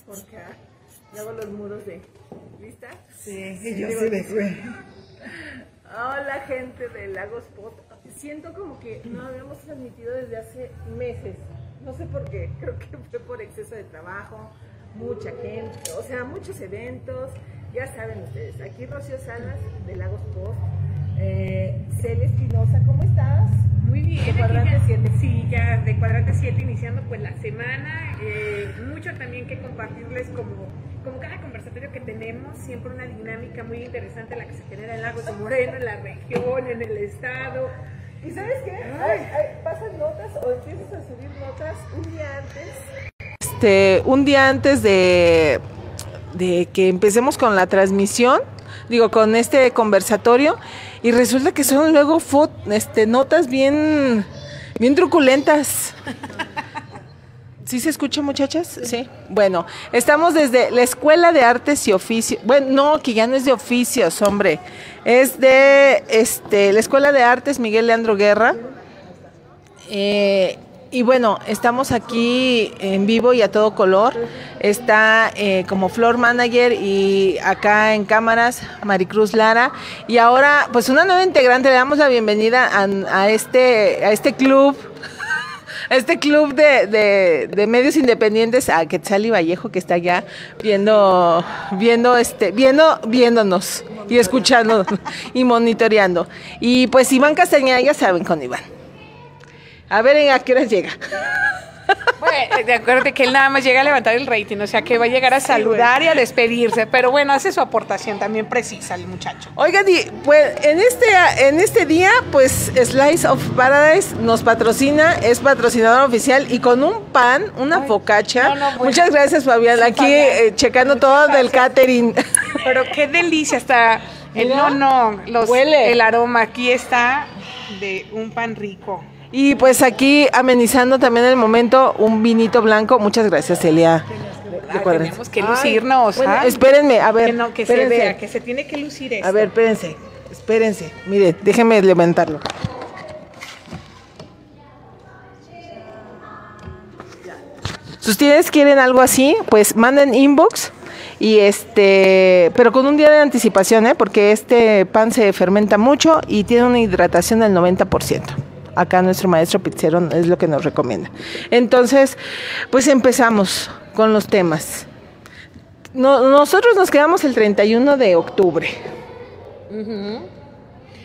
porque ah, luego los muros de... ¿Lista? Sí, yo sí me fue. Hola gente de Lagos Pot. Siento como que no habíamos transmitido desde hace meses. No sé por qué. Creo que fue por exceso de trabajo, mucha gente, o sea, muchos eventos. Ya saben ustedes. Aquí Rocío Salas de Lagos Pot. Eh, Espinosa, ¿cómo estás? Muy bien. De cuadrante 7. Sí, ya de cuadrante 7 iniciando pues la semana. Eh, mucho también que compartirles como, como cada conversatorio que tenemos, siempre una dinámica muy interesante la que se genera en Lagos de Moreno, en la región, en el estado. ¿Y sabes qué? Ay, ay, pasan notas o empiezas a subir notas un día antes. Este, un día antes de, de que empecemos con la transmisión, digo, con este conversatorio, y resulta que son luego este, notas bien, bien truculentas. ¿Sí se escucha, muchachas? Sí. Bueno, estamos desde la Escuela de Artes y Oficios. Bueno, no, que ya no es de oficios, hombre. Es de este, la Escuela de Artes Miguel Leandro Guerra. Eh, y bueno, estamos aquí en vivo y a todo color. Está eh, como floor manager y acá en cámaras Maricruz Lara. Y ahora, pues una nueva integrante, le damos la bienvenida a, a este, a este club. Este club de, de- de medios independientes a Quetzal y Vallejo que está allá viendo, viendo, este, viendo, viéndonos y escuchando y monitoreando. Y pues Iván Castañeda, ya saben con Iván. A ver, ¿a qué horas llega? Bueno, de acuerdo que él nada más llega a levantar el rating, o sea que va a llegar a saludar y a despedirse, pero bueno, hace su aportación también precisa el muchacho. Oigan, y pues en este, en este día, pues Slice of Paradise nos patrocina, es patrocinador oficial y con un pan, una focacha. no, no, bueno. Muchas gracias, Fabián. Aquí eh, checando todo del catering. Pero qué delicia está. El, no, no, los, Huele. el aroma aquí está de un pan rico. Y pues aquí amenizando también el momento, un vinito blanco. Muchas gracias, Celia. Ah, tenemos que lucirnos. Bueno, ¿ah? espérenme, a ver. que no, que se vea, que se tiene que lucir esto. A ver, espérense, espérense. Mire, déjenme levantarlo. Si ustedes quieren algo así, pues manden inbox y este, pero con un día de anticipación, ¿eh? porque este pan se fermenta mucho y tiene una hidratación del 90%. Acá nuestro maestro pizzero es lo que nos recomienda. Entonces, pues empezamos con los temas. No- nosotros nos quedamos el 31 de octubre.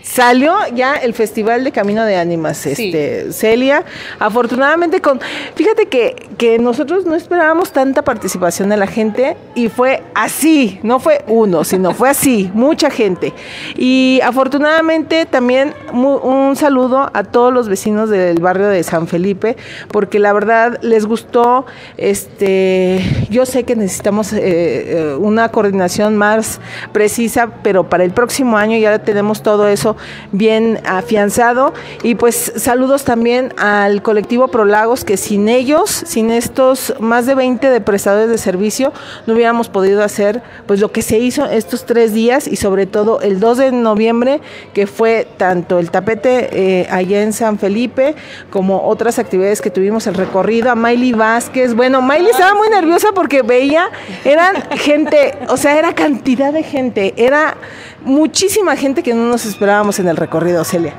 Salió ya el Festival de Camino de Ánimas, este, Celia. Afortunadamente con, fíjate que, que nosotros no esperábamos tanta participación de la gente y fue así, no fue uno, sino fue así, mucha gente. Y afortunadamente también mu- un saludo a todos los vecinos del barrio de San Felipe, porque la verdad les gustó, este, yo sé que necesitamos eh, eh, una coordinación más precisa, pero para el próximo año ya tenemos todo eso bien afianzado. Y pues saludos también al colectivo Prolagos, que sin ellos, sin estos más de 20 de prestadores de servicio, no hubiéramos podido hacer pues lo que se hizo estos tres días y sobre todo el 2 de noviembre, que fue tanto el tapete eh, allá en San Felipe, como otras actividades que tuvimos el recorrido, a Miley Vázquez. Bueno, Miley estaba muy nerviosa porque veía, eran gente, o sea, era cantidad de gente, era muchísima gente que no nos esperábamos en el recorrido, Celia.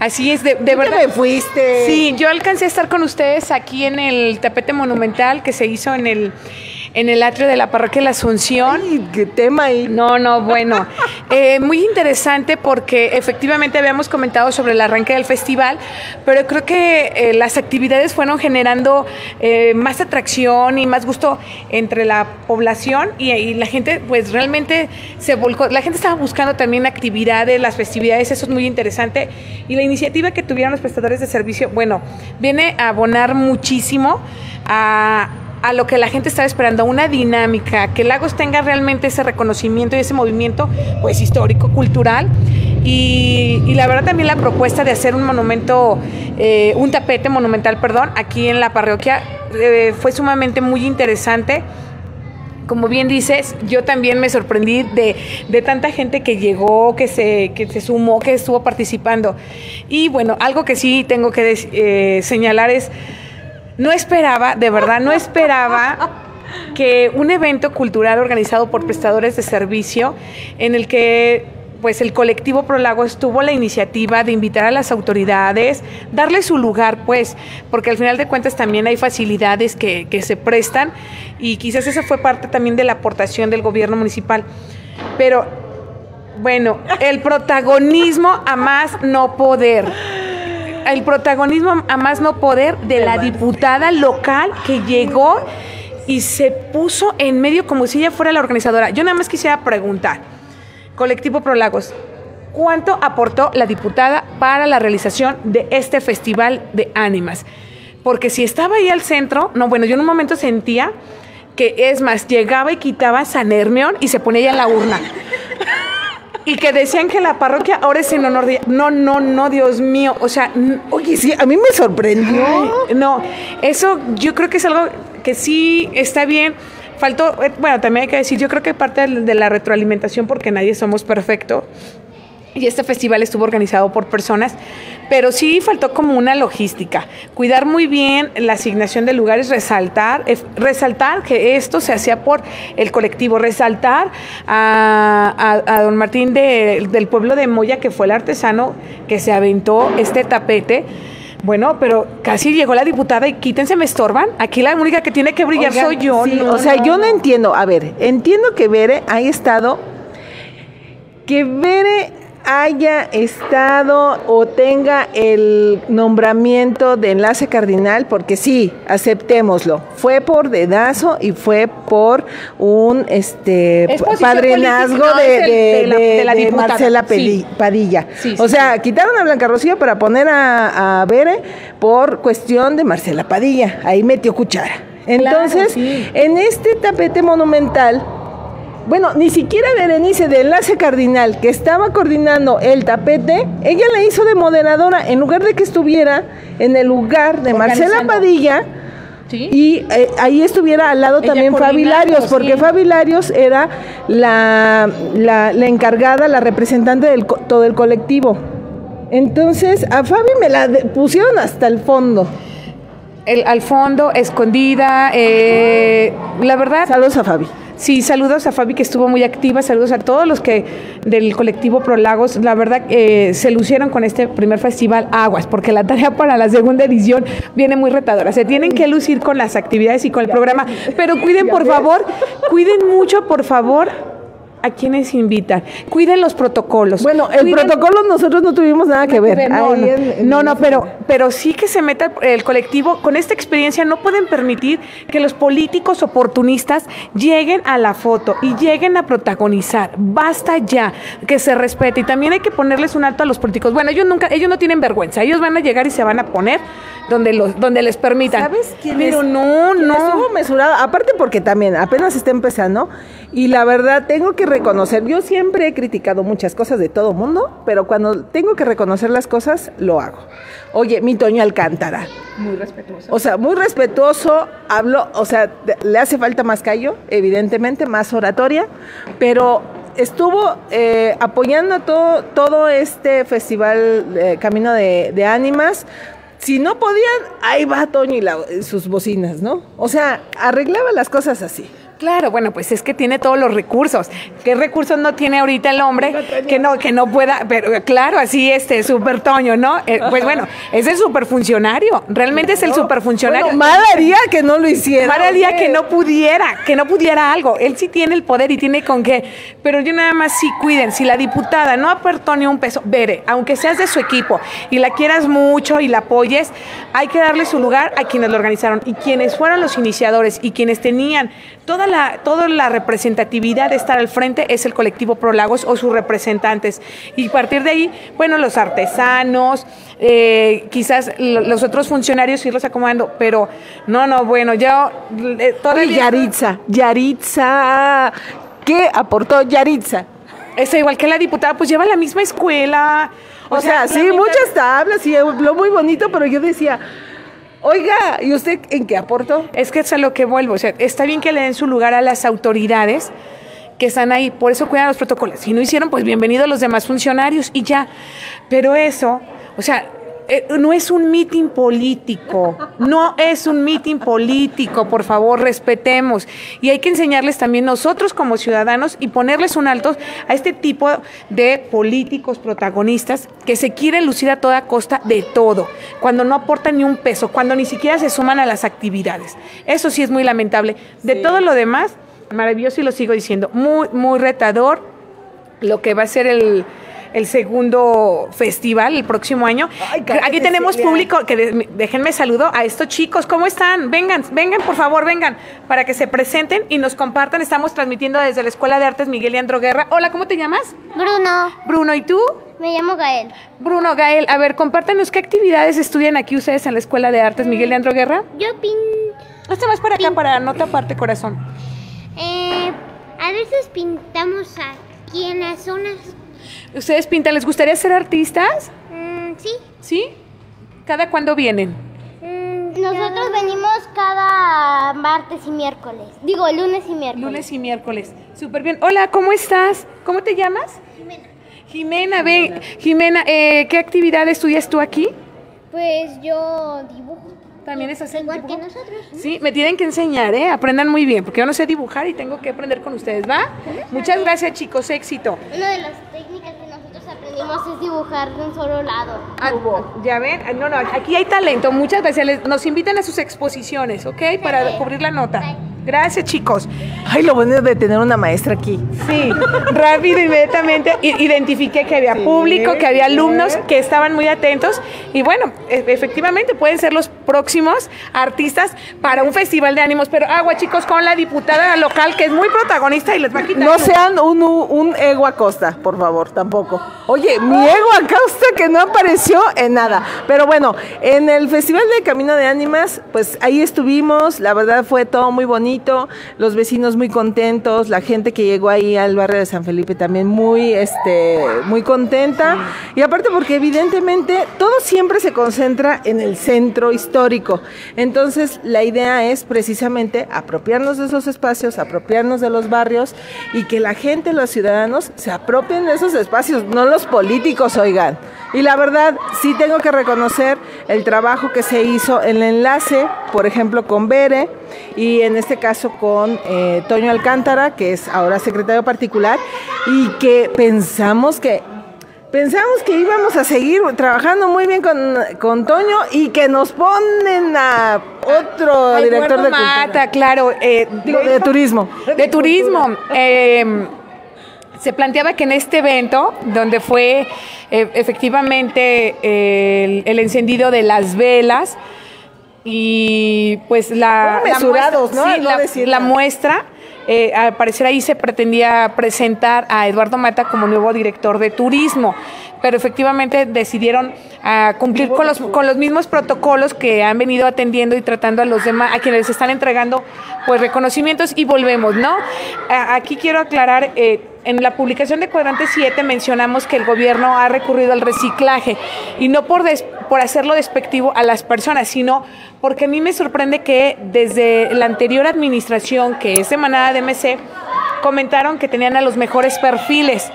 Así es, de, de ¿Tú verdad. me fuiste? Sí, yo alcancé a estar con ustedes aquí en el tapete monumental que se hizo en el, en el atrio de la parroquia de la Asunción. Ay, qué tema ahí. No, no, bueno. Eh, muy interesante porque efectivamente habíamos comentado sobre el arranque del festival, pero creo que eh, las actividades fueron generando eh, más atracción y más gusto entre la población y, y la gente pues realmente se volcó. La gente estaba buscando también actividades, las festividades, eso es muy interesante. Y la iniciativa que tuvieron los prestadores de servicio, bueno, viene a abonar muchísimo a a lo que la gente estaba esperando, una dinámica, que Lagos tenga realmente ese reconocimiento y ese movimiento pues histórico, cultural. Y, la verdad también la propuesta de hacer un monumento, eh, un tapete monumental, perdón, aquí en la parroquia eh, fue sumamente muy interesante. Como bien dices, yo también me sorprendí de, de tanta gente que llegó, que se, que se sumó, que estuvo participando. Y bueno, algo que sí tengo que eh, señalar es, no esperaba, de verdad, no esperaba que un evento cultural organizado por prestadores de servicio en el que pues el colectivo Prolagos tuvo la iniciativa de invitar a las autoridades, darle su lugar, pues, porque al final de cuentas también hay facilidades que, que se prestan y quizás esa fue parte también de la aportación del gobierno municipal. Pero, bueno, el protagonismo a más no poder. El protagonismo a más no poder de la diputada local que llegó y se puso en medio como si ella fuera la organizadora. Yo nada más quisiera preguntar Colectivo Prolagos, ¿cuánto aportó la diputada para la realización de este festival de ánimas? Porque si estaba ahí al centro, no, bueno, yo en un momento sentía que es más, llegaba y quitaba San Hermión y se ponía en la urna. Y que decían que la parroquia ahora es en honor de... No, no, no, Dios mío. O sea... Oye, sí, a mí me sorprendió. no, eso yo creo que es algo que sí está bien faltó, eh, bueno, también hay que decir, yo creo que parte de la retroalimentación, porque nadie somos perfecto, y este festival estuvo organizado por personas, pero sí faltó como una logística, cuidar muy bien la asignación de lugares, resaltar, eh, resaltar que esto se hacía por el colectivo, resaltar a, a, don Martín del pueblo de Moya, que fue el artesano que se aventó este tapete bueno, pero casi llegó la diputada y quítense, me estorban. Aquí la única que tiene que brillar soy yo. o sea, yo no entiendo. A ver, entiendo que Bere ha estado. Que Bere haya estado o tenga el nombramiento de enlace cardinal, porque sí, aceptémoslo, fue por dedazo y fue por un este padrinazgo de, la, Marcela Padilla. o sea, quitaron a Blanca Rocío para poner a, a Bere por cuestión de Marcela Padilla. Ahí metió cuchara. Entonces, en este tapete monumental, bueno, ni siquiera Berenice de Enlace Cardinal, que estaba coordinando el tapete, ella la hizo de moderadora en lugar de que estuviera en el lugar de Marcela Padilla. Y eh, ahí estuviera al lado también Fabi Larios, porque Fabi Larios era la, la, encargada, la representante de todo el colectivo. Entonces a Fabi me la pusieron hasta el fondo. El, al fondo, escondida, eh, la verdad. Saludos a Fabi. Sí, saludos a Fabi que estuvo muy activa, saludos a todos los que del colectivo Prolagos, la verdad eh, se lucieron con este primer festival Aguas, porque la tarea para la segunda edición viene muy retadora. Se tienen que lucir con las actividades y con el programa, pero cuiden por favor, cuiden mucho por favor a quienes invitan. Cuiden los protocolos. Bueno, el protocolo nosotros no tuvimos nada que ver. No, no, pero, pero sí que se meta el colectivo. Con esta experiencia no pueden permitir que los políticos oportunistas lleguen a la foto y lleguen a protagonizar. Basta ya, que se respete. Y también hay que ponerles un alto a los políticos. Bueno, ellos nunca, ellos no tienen vergüenza. Ellos van a llegar y se van a poner donde los, donde les permitan. ¿Sabes quién Pero no, no. Estuvo mesurado, aparte porque también apenas está empezando. Y la verdad, tengo que reconocer, yo siempre he criticado muchas cosas de todo mundo, pero cuando tengo que reconocer las cosas, lo hago. Oye, mi Toño Alcántara. Muy respetuoso. O sea, muy respetuoso, hablo, o sea, le hace falta más callo, evidentemente, más oratoria, pero estuvo eh, apoyando todo, todo este festival eh, Camino de, Ánimas. Si no podían, ahí va Toño y sus bocinas, ¿no? O sea, arreglaba las cosas así. Claro, bueno, pues es que tiene todos los recursos. ¿Qué recursos no tiene ahorita el hombre que no que no pueda? Pero claro, así este super Toño, ¿no? Eh, pues bueno, es el superfuncionario. Realmente es el superfuncionario. Bueno, mal haría que no lo hiciera. Mal haría que no pudiera, que no pudiera algo. Él sí tiene el poder y tiene con qué. Pero yo nada más sí cuiden. Si la diputada no aportó ni un peso, vere, aunque seas de su equipo y la quieras mucho y la apoyes, hay que darle su lugar a quienes lo organizaron y quienes fueron los iniciadores y quienes tenían toda la, toda la representatividad de estar al frente es el colectivo Prolagos o sus representantes. Y a partir de ahí, bueno, los artesanos, eh, quizás los otros funcionarios irlos acomodando, pero no, no, bueno, ya... Eh, Yaritza, Yaritza, ¿qué aportó Yaritza? Es igual que la diputada, pues lleva la misma escuela. O, sea, sí, muchas tablas y habló muy bonito, pero yo decía, Oiga, ¿y usted en qué aportó? Es que es a lo que vuelvo. O sea, está bien que le den su lugar a las autoridades que están ahí, por eso cuidan los protocolos. Si no hicieron, pues bienvenidos los demás funcionarios y ya. Pero eso, o sea, eh, no es un mitin político, no es un mitin político, por favor, respetemos. Y hay que enseñarles también nosotros como ciudadanos y ponerles un alto a este tipo de políticos protagonistas que se quieren lucir a toda costa de todo, cuando no aportan ni un peso, cuando ni siquiera se suman a las actividades. Eso sí es muy lamentable. De todo lo demás, maravilloso y lo sigo diciendo, muy, muy retador lo que va a ser el el segundo festival el próximo año. Aquí tenemos público, que déjenme saludo a estos chicos. ¿Cómo están? Vengan, vengan, por favor, vengan, para que se presenten y nos compartan. Estamos transmitiendo desde la Escuela de Artes Miguel y Andro Guerra. Hola, ¿cómo te llamas? Bruno. Bruno, ¿y tú? Me llamo Gael. Bruno, Gael, a ver, compártanos qué actividades estudian aquí ustedes en la Escuela de Artes Miguel y Andro Guerra. Yo pin... Este más para acá, para no taparte, corazón. Eh, a veces pintamos aquí en las zonas ¿Ustedes pintan? ¿Les gustaría ser artistas? Mm, sí. ¿Sí? ¿Cada cuándo vienen? Mm, nosotros venimos cada martes y miércoles. Digo, lunes y miércoles. Lunes y miércoles. Súper bien. Hola, ¿cómo estás? ¿Cómo te llamas? Jimena. Jimena, ven. Jimena, eh, ¿qué actividad estudias tú aquí? Pues yo dibujo. También es así. Igual que nosotros. Sí, me tienen que enseñar, ¿eh? Aprendan muy bien, porque yo no sé dibujar y tengo que aprender con ustedes, ¿va? Muchas gracias, chicos. Éxito. Una de las técnicas que nosotros aprendimos es dibujar de un solo lado. Ah, ya ven, ah, no, no, aquí hay talento. Muchas gracias. Nos invitan a sus exposiciones, ¿ok? Para cubrir la nota. Gracias, chicos. Ay, lo bueno de tener una maestra aquí. Sí, rápido, inmediatamente identifiqué que había público, que había alumnos que estaban muy atentos y bueno, e, efectivamente pueden ser los próximos artistas para un festival de ánimos, pero agua, chicos, con la diputada local que es muy protagonista y les va a quitar. No sean un, un ego a costa, por favor, tampoco. Oye, mi ego a costa que no apareció en nada. Pero bueno, en el Festival de Camino de Ánimas, pues ahí estuvimos, la verdad fue todo muy bonito los vecinos muy contentos, la gente que llegó ahí al barrio de San Felipe también muy, este, muy contenta. Y aparte porque evidentemente todo siempre se concentra en el centro histórico. Entonces la idea es precisamente apropiarnos de esos espacios, apropiarnos de los barrios y que la gente, los ciudadanos, se apropien de esos espacios, no los políticos, oigan. Y la verdad, sí tengo que reconocer el trabajo que se hizo, el enlace, por ejemplo, con Bere y en este caso con eh, Toño Alcántara, que es ahora secretario particular, y que pensamos que pensamos que íbamos a seguir trabajando muy bien con, con Toño y que nos ponen a otro director de Mata, claro, eh, de, turismo. De turismo. Eh, se planteaba que en este evento, donde fue eh, efectivamente el, encendido de las velas y pues la, la muestra, eh, al parecer ahí se pretendía presentar a Eduardo Mata como nuevo director de turismo, pero efectivamente decidieron ah, cumplir con los, con los mismos protocolos que han venido atendiendo y tratando a los demás, a quienes están entregando pues reconocimientos y volvemos, ¿no? aquí quiero aclarar, eh, en la publicación de Cuadrante 7 mencionamos que el gobierno ha recurrido al reciclaje y no por, por hacerlo despectivo a las personas, sino porque a mí me sorprende que desde la anterior administración, que es emanada de MC, comentaron que tenían a los mejores perfiles.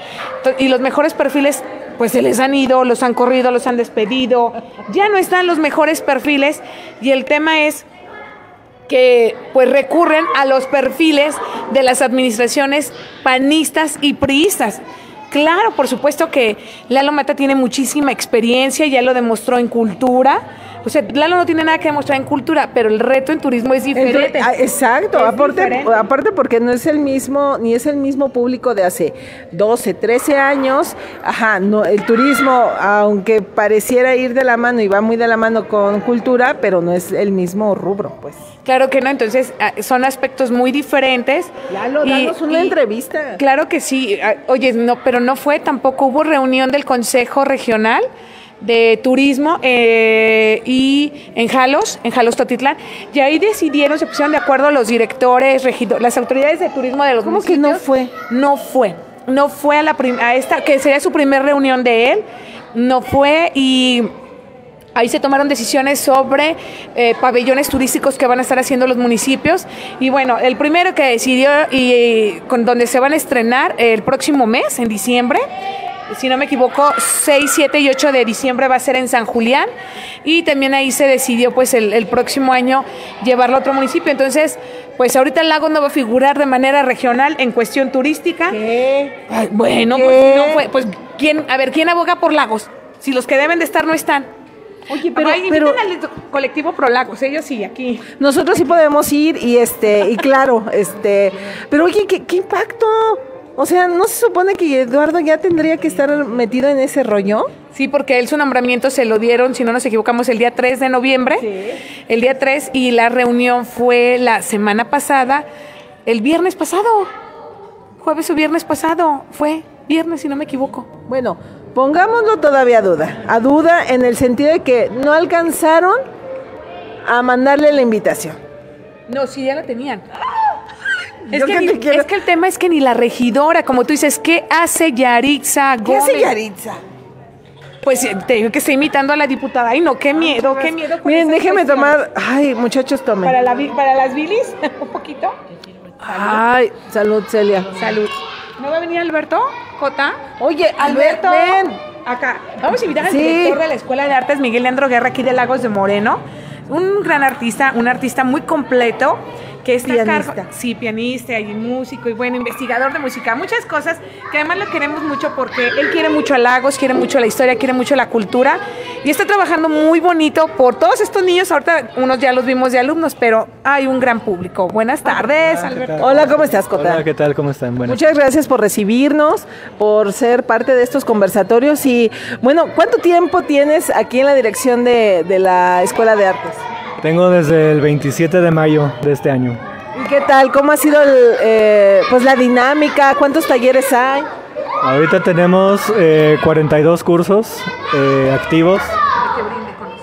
Y los mejores perfiles pues se les han ido, los han corrido, los han despedido, ya no están los mejores perfiles. Y el tema es que pues recurren a los perfiles de las administraciones panistas y priistas. Claro, por supuesto que Lalo Mata tiene muchísima experiencia, ya lo demostró en cultura, o sea, Lalo no tiene nada que demostrar en cultura, pero el reto en turismo es diferente. Ah, exacto, aparte, aparte porque no es el mismo, ni es el mismo público de hace 12, 13 años. Ajá, no, el turismo, aunque pareciera ir de la mano y va muy de la mano con cultura, pero no es el mismo rubro, pues. Claro que no, entonces ah, son aspectos muy diferentes. Lalo, danos una entrevista. Claro que sí. Ah, oye, no, pero no fue tampoco, hubo reunión del Consejo Regional de turismo eh, y en Jalos, en Jalos Totitlán, y ahí decidieron, se pusieron de acuerdo los directores, las autoridades de turismo de los ¿Cómo que no fue? No fue, no fue a, la a esta, que sería su primera reunión de él, no fue y Ahí se tomaron decisiones sobre eh, pabellones turísticos que van a estar haciendo los municipios. Y bueno, el primero que decidió y, con donde se van a estrenar el próximo mes, en diciembre, si no me equivoco, 6, 7 y 8 de diciembre va a ser en San Julián y también ahí se decidió pues el, el próximo año llevarlo a otro municipio. Entonces, pues ahorita el lago no va a figurar de manera regional en cuestión turística. ¿Qué? Ay, bueno, ¿Qué? pues no fue, pues quién, a ver, ¿quién aboga por lagos? Si los que deben de estar no están. Oye, pero, Ay, pero al colectivo Pro Lagos, ellos sí, aquí. nosotros sí podemos ir y este, y claro, este, pero oye, ¿qué, qué impacto? O sea, ¿no se supone que Eduardo ya tendría que estar metido en ese rollo? Sí, porque él su nombramiento se lo dieron, si no nos equivocamos, el día 3 de noviembre. Sí. El día 3 y la reunión fue la semana pasada, el viernes pasado. Jueves o viernes pasado, fue viernes si no me equivoco. Bueno, pongámoslo todavía a duda. A duda en el sentido de que no alcanzaron a mandarle la invitación. No, sí, ya la tenían. Es que, que ni- te quiero- es que el tema es que ni la regidora, como tú dices, ¿qué hace Yaritza ¿Qué Gómez? hace Yaritza? Pues eh, te digo que está imitando a la diputada. Ay, no, qué miedo, qué miedo. con Miren, déjenme tomar. Ay, muchachos, tomen. Para, la, para las bilis, un poquito. Ay, salud, Celia. Salud. ¿No va a venir Alberto? ¿Jota? Oye, Alberto. ven. Acá. Vamos a invitar al Sí. director de la Escuela de Artes, Miguel Leandro Guerra, aquí de Lagos de Moreno. Un gran artista, un artista muy completo. Que está a Pianista. cargo- sí, pianista y músico y bueno, investigador de música, muchas cosas que además lo queremos mucho porque él quiere mucho a Lagos, quiere mucho la historia, quiere mucho la cultura y está trabajando muy bonito por todos estos niños. Ahorita unos ya los vimos de alumnos, pero hay un gran público. Buenas tardes, Alberto. Hola, ¿cómo estás, Cota? Hola, ¿qué tal? ¿Cómo están? Bueno, Muchas gracias por recibirnos, por ser parte de estos conversatorios y, bueno, ¿cuánto tiempo tienes aquí en la dirección de, de la Escuela de Artes? Tengo desde el 27 de mayo de este año. ¿Y qué tal? ¿Cómo ha sido el, eh, pues la dinámica? ¿Cuántos talleres hay? Ahorita tenemos eh, 42 cursos eh, activos.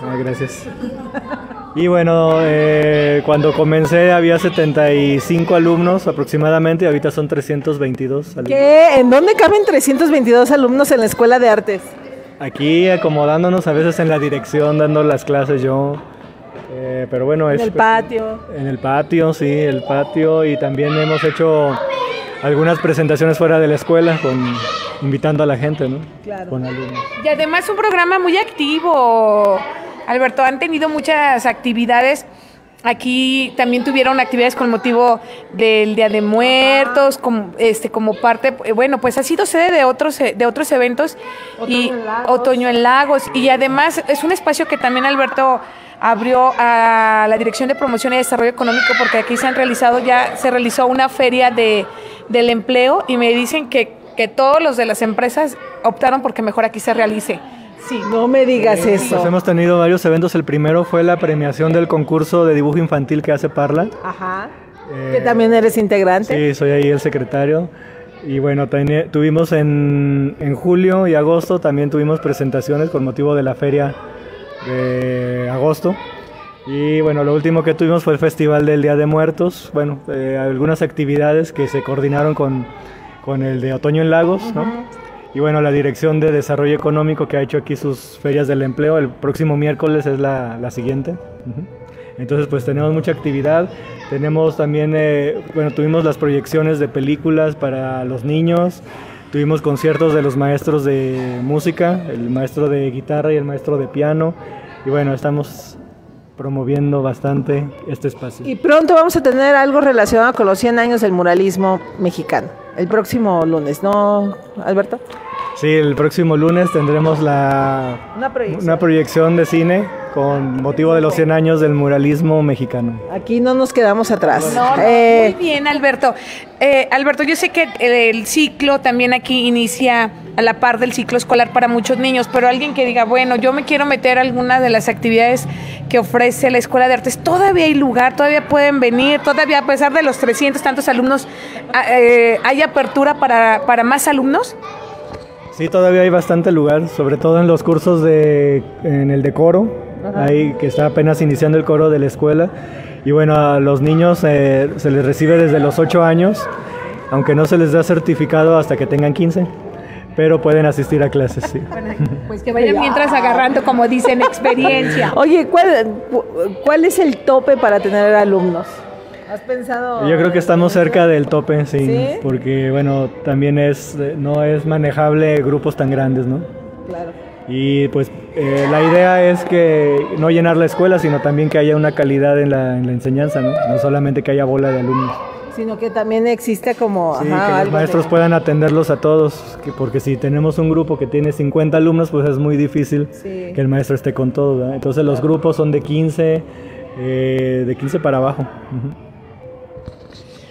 Ah, gracias. Y bueno, eh, cuando comencé había 75 alumnos aproximadamente, y ahorita son 322 alumnos. ¿Qué? ¿En dónde caben 322 alumnos en la Escuela de Artes? Aquí acomodándonos a veces en la dirección, dando las clases yo. Eh, pero bueno, En es el patio. En el patio, sí, el patio y también hemos hecho algunas presentaciones fuera de la escuela con invitando a la gente, ¿no? Claro. Con alumnos. Y además un programa muy activo. Alberto, han tenido muchas actividades. Aquí también tuvieron actividades con motivo del Día de Muertos, como, este, como parte, eh, bueno, pues ha sido sede de otros, eh, de otros eventos. y en Lagos. Otoño en Lagos. Y además es un espacio que también Alberto abrió a la Dirección de Promoción y Desarrollo Económico porque aquí se han realizado ya, se realizó una feria de, del empleo y me dicen que, que todos los de las empresas optaron porque mejor aquí se realice. Sí. No me digas eso. Pues hemos tenido varios eventos. El primero fue la premiación del concurso de dibujo infantil que hace Parla. Ajá. Eh, que también eres integrante. Sí, soy ahí el secretario. Y bueno, tuvimos en, en julio y agosto, también tuvimos presentaciones con motivo de la feria de agosto. Y bueno, lo último que tuvimos fue el Festival del Día de Muertos. Bueno, eh, algunas actividades que se coordinaron con, con el de Otoño en Lagos, ¿no? Y bueno, la Dirección de Desarrollo Económico que ha hecho aquí sus ferias del empleo, el próximo miércoles es la, la siguiente. Entonces, pues tenemos mucha actividad. Tenemos también, eh, bueno, tuvimos las proyecciones de películas para los niños. Tuvimos conciertos de los maestros de música, el maestro de guitarra y el maestro de piano. Y bueno, estamos promoviendo bastante este espacio. Y pronto vamos a tener algo relacionado con los 100 años del muralismo mexicano. El próximo lunes, ¿no, Alberto? Sí, el próximo lunes tendremos la, Una proyección. una proyección de cine con motivo de los 100 años del muralismo mexicano. Aquí no nos quedamos atrás. No, no, Eh, muy bien, Alberto. Eh, Alberto, yo sé que el, ciclo también aquí inicia a la par del ciclo escolar para muchos niños, pero alguien que diga, bueno, yo me quiero meter a alguna de las actividades que ofrece la Escuela de Artes, todavía hay lugar, todavía pueden venir, todavía a pesar de los 300 tantos alumnos, ah, eh, ¿hay apertura para, para más alumnos? Sí, todavía hay bastante lugar, sobre todo en los cursos de, en el de ahí que está apenas iniciando el coro de la escuela. Y bueno, a los niños eh, se les recibe desde los 8 años, aunque no se les da certificado hasta que tengan 15, pero pueden asistir a clases, sí. Pues que vayan mientras agarrando, como dicen, experiencia. Oye, ¿cuál, cu- ¿cuál es el tope para tener alumnos? ¿Has pensado? Yo creo que estamos cerca del tope, sí, ¿Sí? porque bueno, también es eh, no es manejable grupos tan grandes, ¿no? Claro. Y pues eh, la idea es que no llenar la escuela, sino también que haya una calidad en la, en la enseñanza, ¿no? No solamente que haya bola de alumnos. Sino que también existe como. Sí, ajá, que los maestros de- puedan atenderlos a todos, que- porque si tenemos un grupo que tiene 50 alumnos, pues es muy difícil Sí. que el maestro esté con todos. Entonces los grupos son de 15, eh, de 15 para abajo.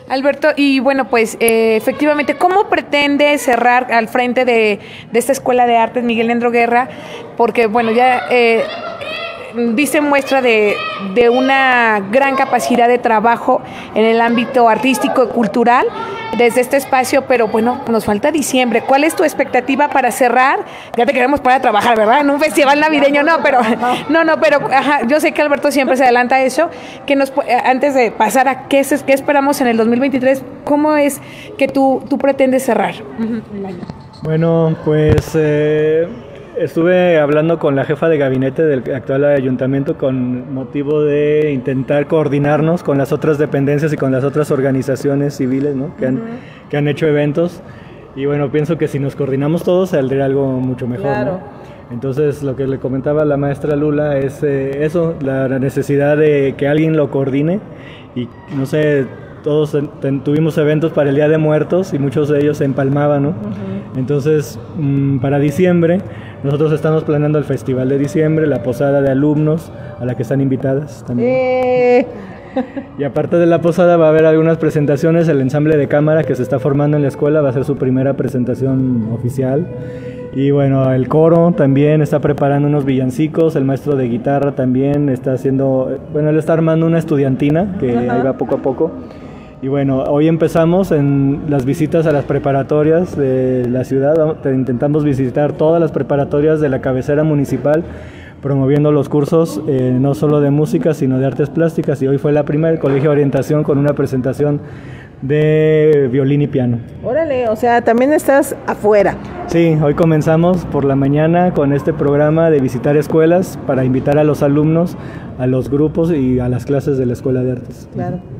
Alberto, y bueno, pues eh, efectivamente, ¿cómo pretende cerrar al frente de, de esta Escuela de Artes Miguel Leandro Guerra? Porque bueno, ya eh, dice muestra de, de una gran capacidad de trabajo en el ámbito artístico y cultural desde este espacio, pero bueno, nos falta diciembre. ¿Cuál es tu expectativa para cerrar? Ya te queremos poner a trabajar, ¿verdad? En un festival navideño, no, pero no, no, pero ajá, yo sé que Alberto siempre se adelanta a eso. Que nos eh, antes de pasar a qué, es, qué esperamos en el 2023, ¿cómo es que tú, tú pretendes cerrar? el año? Bueno, pues eh, estuve hablando con la jefa de gabinete del actual ayuntamiento con motivo de intentar coordinarnos con las otras dependencias y con las otras organizaciones civiles ¿no? que, han, que han hecho eventos. Y bueno, pienso que si nos coordinamos todos saldría algo mucho mejor. ¿no? Claro. Entonces, lo que le comentaba la maestra Lula es eh, eso, la necesidad de que alguien lo coordine y no sé, todos en- ten- tuvimos eventos para el Día de Muertos y muchos de ellos se empalmaban, ¿no? Entonces, mm, para diciembre, nosotros estamos planeando el Festival de Diciembre, la posada de alumnos a la que están invitadas también. Eh, Y aparte de la posada va a haber algunas presentaciones, el ensamble de cámara que se está formando en la escuela va a ser su primera presentación oficial. Y bueno, el coro también está preparando unos villancicos, el maestro de guitarra también está haciendo, bueno, él está armando una estudiantina que ahí va poco a poco. Y bueno, hoy empezamos en las visitas a las preparatorias de la ciudad. Intentamos visitar todas las preparatorias de la cabecera municipal, promoviendo los cursos eh, no solo de música, sino de artes plásticas. Y hoy fue la primera, el Colegio de Orientación, con una presentación de violín y piano. órale, o sea, también estás afuera. Sí, hoy comenzamos por la mañana con este programa de visitar escuelas para invitar a los alumnos, a los grupos y a las clases de la Escuela de Artes. Claro.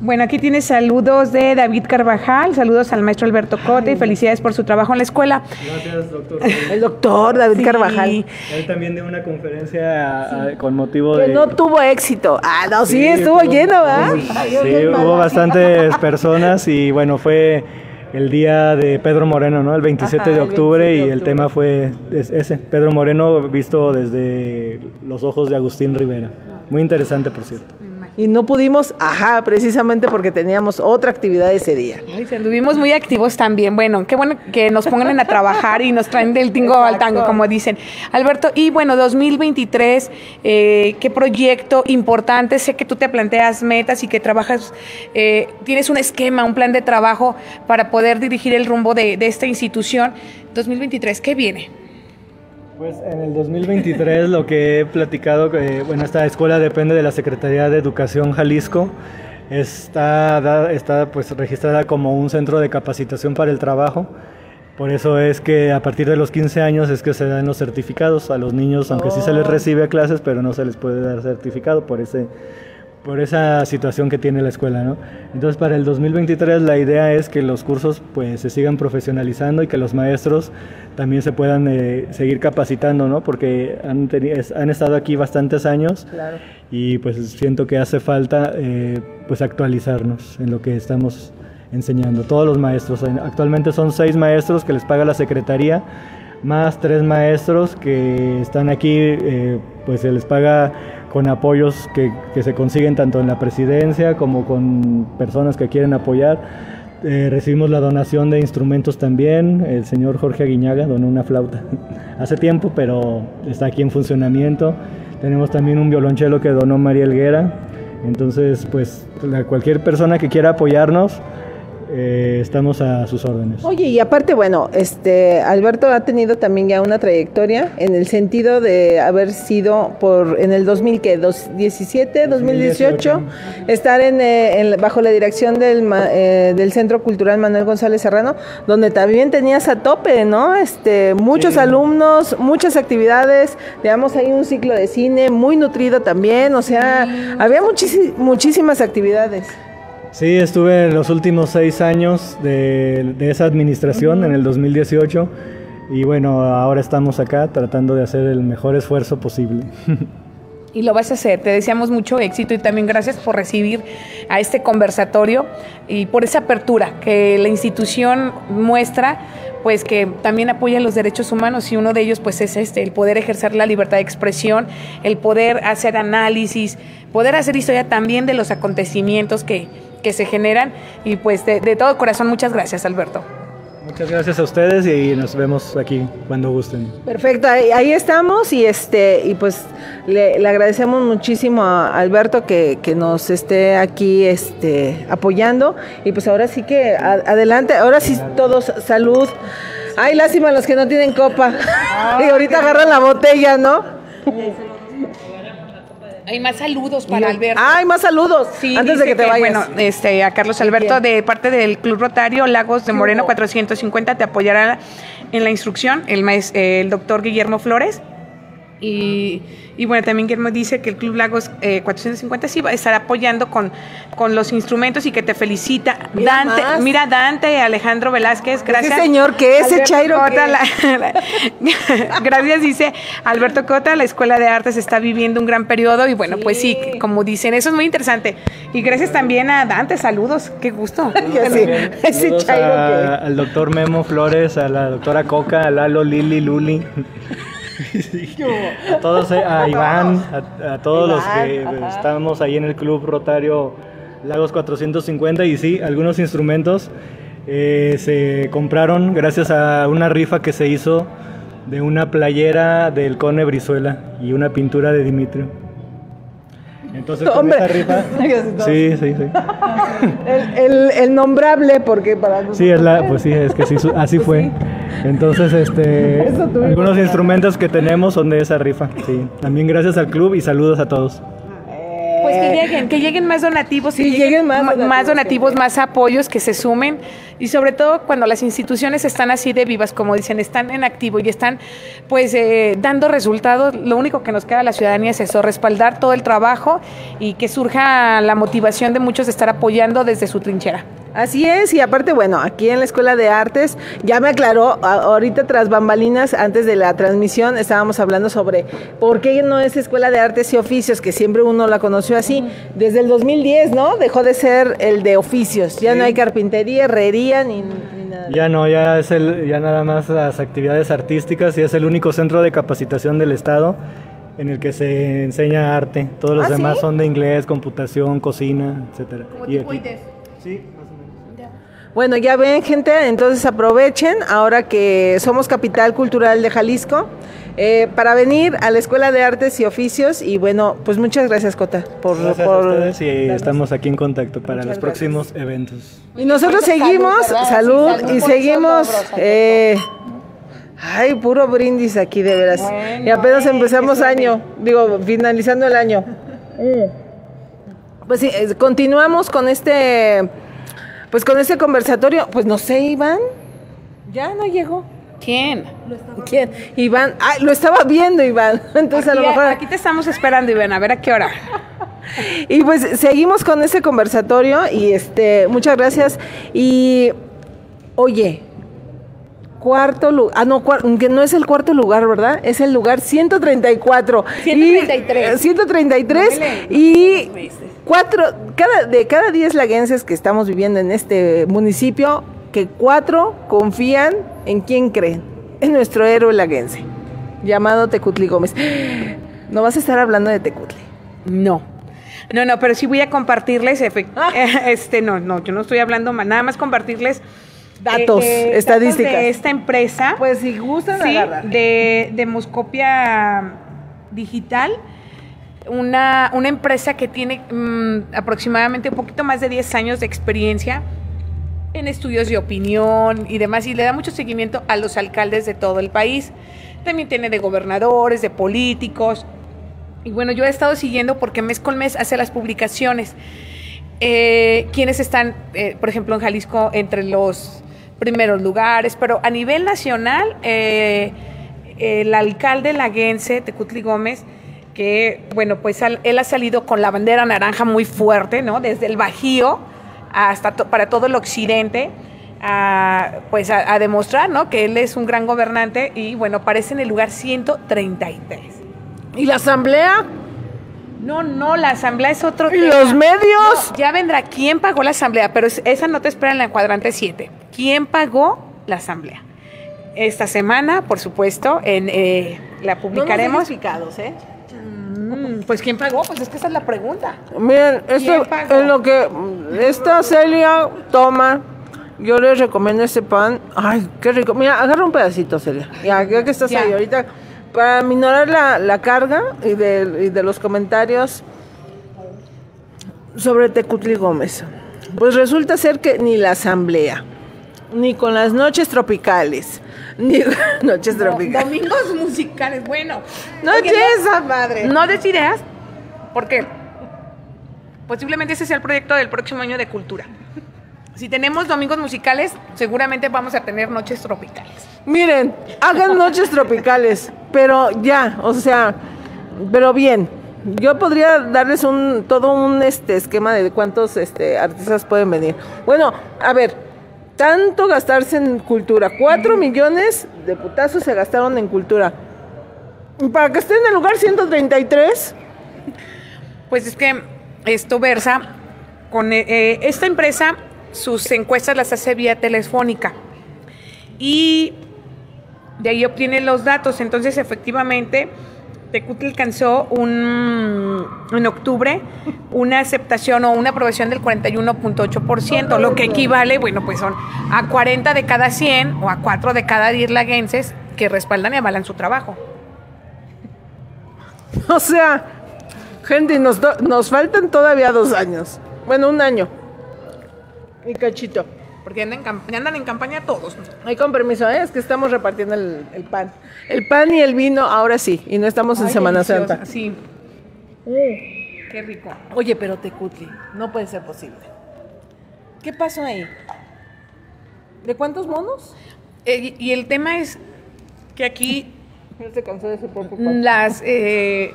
Bueno, aquí tienes saludos de David Carvajal, saludos al maestro Alberto Cote y felicidades por su trabajo en la escuela. Gracias, doctor. El doctor David Sí. Carvajal. Él también dio una conferencia ah, con motivo Que de... no tuvo éxito. Ah, no, sí, estuvo hubo- lleno, ¿verdad? Ay, Sí, hubo mala. bastantes personas y bueno, fue el día de Pedro Moreno, ¿no? El 27 Ajá, de octubre 27 de y el octubre. tema fue es- ese, Pedro Moreno visto desde los ojos de Agustín Rivera. Muy interesante, por cierto. Y no pudimos, ajá, precisamente porque teníamos otra actividad ese día. Ay, se anduvimos muy activos también. Bueno, qué bueno que nos pongan a trabajar y nos traen del tingo al tango, como dicen. Alberto, y bueno, 2023, eh, ¿qué proyecto importante? Sé que tú te planteas metas y que trabajas, eh, tienes un esquema, un plan de trabajo para poder dirigir el rumbo de, de esta institución. 2023, ¿qué viene? Pues en el 2023 lo que he platicado, eh, bueno, esta escuela depende de la Secretaría de Educación Jalisco. Está, está pues registrada como un centro de capacitación para el trabajo. Por eso es que a partir de los 15 años es que se dan los certificados a los niños, aunque sí se les recibe a clases, pero no se les puede dar certificado por ese por esa situación que tiene la escuela, ¿no? Entonces para el 2023 la idea es que los cursos pues se sigan profesionalizando y que los maestros también se puedan eh, seguir capacitando, ¿no? Porque han, han estado aquí bastantes años Claro. y pues siento que hace falta eh, pues actualizarnos en lo que estamos enseñando. Todos los maestros, en- actualmente son seis maestros que les paga la secretaría, más tres maestros que están aquí, eh, pues se les paga con apoyos que, que se consiguen tanto en la presidencia como con personas que quieren apoyar. Eh, recibimos la donación de instrumentos también. El señor Jorge Aguiñaga donó una flauta hace tiempo, pero está aquí en funcionamiento. Tenemos también un violonchelo que donó María Elguera. Entonces, pues cualquier persona que quiera apoyarnos, eh, estamos a sus órdenes. Oye, y aparte, bueno, este Alberto ha tenido también ya una trayectoria en el sentido de haber sido por en el 2000 que 2017, 2018, estar en, eh, en- bajo la dirección del eh, del Centro Cultural Manuel González Serrano, donde también tenías a tope, ¿no? Este muchos Sí. alumnos, muchas actividades, digamos hay un ciclo de cine muy nutrido también, o sea, había muchísi- muchísimas actividades. Sí, estuve los últimos seis años de, esa administración en el 2018 y bueno, ahora estamos acá tratando de hacer el mejor esfuerzo posible. Y lo vas a hacer. Te deseamos mucho éxito y también gracias por recibir a este conversatorio y por esa apertura que la institución muestra, pues que también apoya los derechos humanos y uno de ellos pues es este, el poder ejercer la libertad de expresión, el poder hacer análisis, poder hacer historia también de los acontecimientos que, que se generan y pues de, de todo corazón muchas gracias Alberto. Muchas gracias a ustedes y nos vemos aquí cuando gusten. Perfecto, ahí, ahí estamos y este y pues le, le agradecemos muchísimo a Alberto que, que nos esté aquí este apoyando y pues ahora sí que a- adelante, ahora sí todos salud. Ay, lástima los que no tienen copa. y ahorita agarran la botella, ¿no? Hay más saludos para Alberto. Ay, más saludos Sí, antes de que te vayas. Bueno, este, a Carlos Alberto, de parte del Club Rotario Lagos de Moreno 450, te apoyará en la instrucción el, maes- el doctor Guillermo Flores. Y, y bueno, también Guillermo dice que el Club Lagos eh, 450 sí va a estar apoyando con, con los instrumentos y que te felicita. Mira Dante, más. mira Dante, Alejandro Velázquez, gracias. señor que ese Alberto Chairo Cota, que- la- la- gracias, dice Alberto Cota, la Escuela de Artes está viviendo un gran periodo y bueno, pues sí, como dicen, eso es muy interesante. Y gracias también a Dante, saludos, qué gusto. Que sí, ese Saludos a- al doctor Memo Flores, a la doctora Coca, a Lalo, Lili, Luli. a todos, eh, a Iván, a, a todos los que estamos ahí en el Club Rotario Lagos 450 y sí, algunos instrumentos eh, se compraron gracias a una rifa que se hizo de una playera del Cone Brizuela y una pintura de Dimitrio. Entonces, con Hombre. esa rifa... Sí, sí, sí. El, el, el nombrable, porque para Sí, es la, pues sí, es que sí, así fue. Entonces, este, algunos instrumentos que tenemos son de esa rifa. Sí, también gracias al club y saludos a todos. Pues que lleguen, que lleguen más donativos, que lleguen más donativos, más donativos, sí. más apoyos, que se sumen y sobre todo cuando las instituciones están así de vivas, como dicen, están en activo y están pues eh, dando resultados, lo único que nos queda a la ciudadanía es eso, respaldar todo el trabajo y que surja la motivación de muchos de estar apoyando desde su trinchera. Así es, y aparte, bueno, aquí en la Escuela de Artes, ya me aclaró, ahorita tras bambalinas, antes de la transmisión, estábamos hablando sobre por qué no es Escuela de Artes y Oficios, que siempre uno la conoció así, desde el 2010, ¿no? Dejó de ser el de oficios, ya no hay carpintería, herrería, ni, ni nada. Ya no, ya es el, ya nada más las actividades artísticas y es el único centro de capacitación del estado en el que se enseña arte. Todos los ¿Ah, demás sí? son de inglés, computación, cocina, etcétera. Y aquí- Sí, Bueno, ya ven, gente, entonces aprovechen ahora que somos capital cultural de Jalisco eh, para venir a la Escuela de Artes y Oficios. Y bueno, pues muchas gracias, Cota, por. Gracias por- a ustedes y estamos aquí en contacto para los próximos eventos. Y nosotros seguimos, salud, y seguimos. eh, ay, puro brindis aquí, de veras. y apenas empezamos año, digo, finalizando el año. Mm. Pues sí, continuamos con este, pues con este conversatorio. Pues no sé, Iván, ya no llegó. ¿Quién? ¿Quién? Iván, ay, lo estaba viendo, Iván. Entonces a lo Aquí, mejor. aquí te estamos esperando, Iván, a ver a qué hora. Y pues seguimos con este conversatorio y este, muchas gracias. Y oye, cuarto lugar, ah no, que no es el cuarto lugar, ¿verdad? Es el lugar 134. 133. Y, eh, 133 y cuatro, cada, de cada 10 laguenses que estamos viviendo en este municipio, que cuatro confían en quién creen, en nuestro héroe laguense, llamado Tecutli Gómez. No vas a estar hablando de Tecutli. No. No, no, pero sí voy a compartirles, efect- este, no, no, yo no estoy hablando más, nada más compartirles Datos, eh, estadísticas. datos de esta empresa, Pues si gustan, sí, agarrar. de Demoscopia Digital, una, una empresa que tiene mm, aproximadamente un poquito más de 10 años de experiencia en estudios de opinión y demás, y le da mucho seguimiento a los alcaldes de todo el país. También tiene de gobernadores, de políticos. Y bueno, yo he estado siguiendo porque mes con mes hace las publicaciones. Eh, quienes están, eh, por ejemplo, en Jalisco entre los primeros lugares, pero a nivel nacional, eh, el alcalde laguense, Tecutli Gómez, que, bueno, pues él ha salido con la bandera naranja muy fuerte, ¿no? Desde el Bajío hasta para todo el occidente, a, pues a, demostrar, ¿no? Que él es un gran gobernante y, bueno, aparece en el lugar 133. ¿Y la asamblea? No, no, la asamblea es otro ¿Y los medios? ya vendrá quién pagó la asamblea, pero esa no te espera en la cuadrante 7. ¿Quién pagó la asamblea? Esta semana, por supuesto, en, eh, la publicaremos. No ¿eh? Mm, pues ¿quién pagó? Pues es que esa es la pregunta. Miren, esto es lo que esta Celia toma. Yo les recomiendo este pan. Ay, qué rico. Mira, agarra un pedacito, Celia. Ya, que estás ahí ahorita. Para minorar la, la carga y de, y de los comentarios sobre Tecutli Gómez. Pues resulta ser que ni la asamblea, ni con las noches tropicales, ni noches tropicales. Domingos musicales, bueno. Noches, esa madre. No des ideas, porque posiblemente ese sea el proyecto del próximo año de cultura. Si tenemos domingos musicales, seguramente vamos a tener noches tropicales. Miren, hagan noches tropicales, pero ya, o sea, pero bien. Yo podría darles un todo un este esquema de cuántos este artistas pueden venir. Bueno, a ver, tanto gastarse en cultura. Cuatro millones de putazos se gastaron en cultura. Para que esté en el lugar 133. Pues es que esto versa con eh, eh, esta empresa, sus encuestas las hace vía telefónica. Y de ahí obtiene los datos. Entonces, efectivamente, Tecuti alcanzó un, en octubre una aceptación o una aprobación del 41.8%, lo que equivale, bueno, pues son a 40 de cada 100 o a 4 de cada 10 laguenses que respaldan y avalan su trabajo. O sea, gente, nos, nos faltan todavía dos años. Bueno, un año. Y cachito. Porque andan, andan en campaña todos. Hay con permiso, ¿eh? es que estamos repartiendo el, pan. El pan y el vino, ahora sí, y no estamos en Semana Santa. Sí. qué rico. Oye, pero Tecutli, no puede ser posible. ¿Qué pasó ahí? ¿De cuántos monos? Eh, y el tema es que aquí se cansó de ese las eh,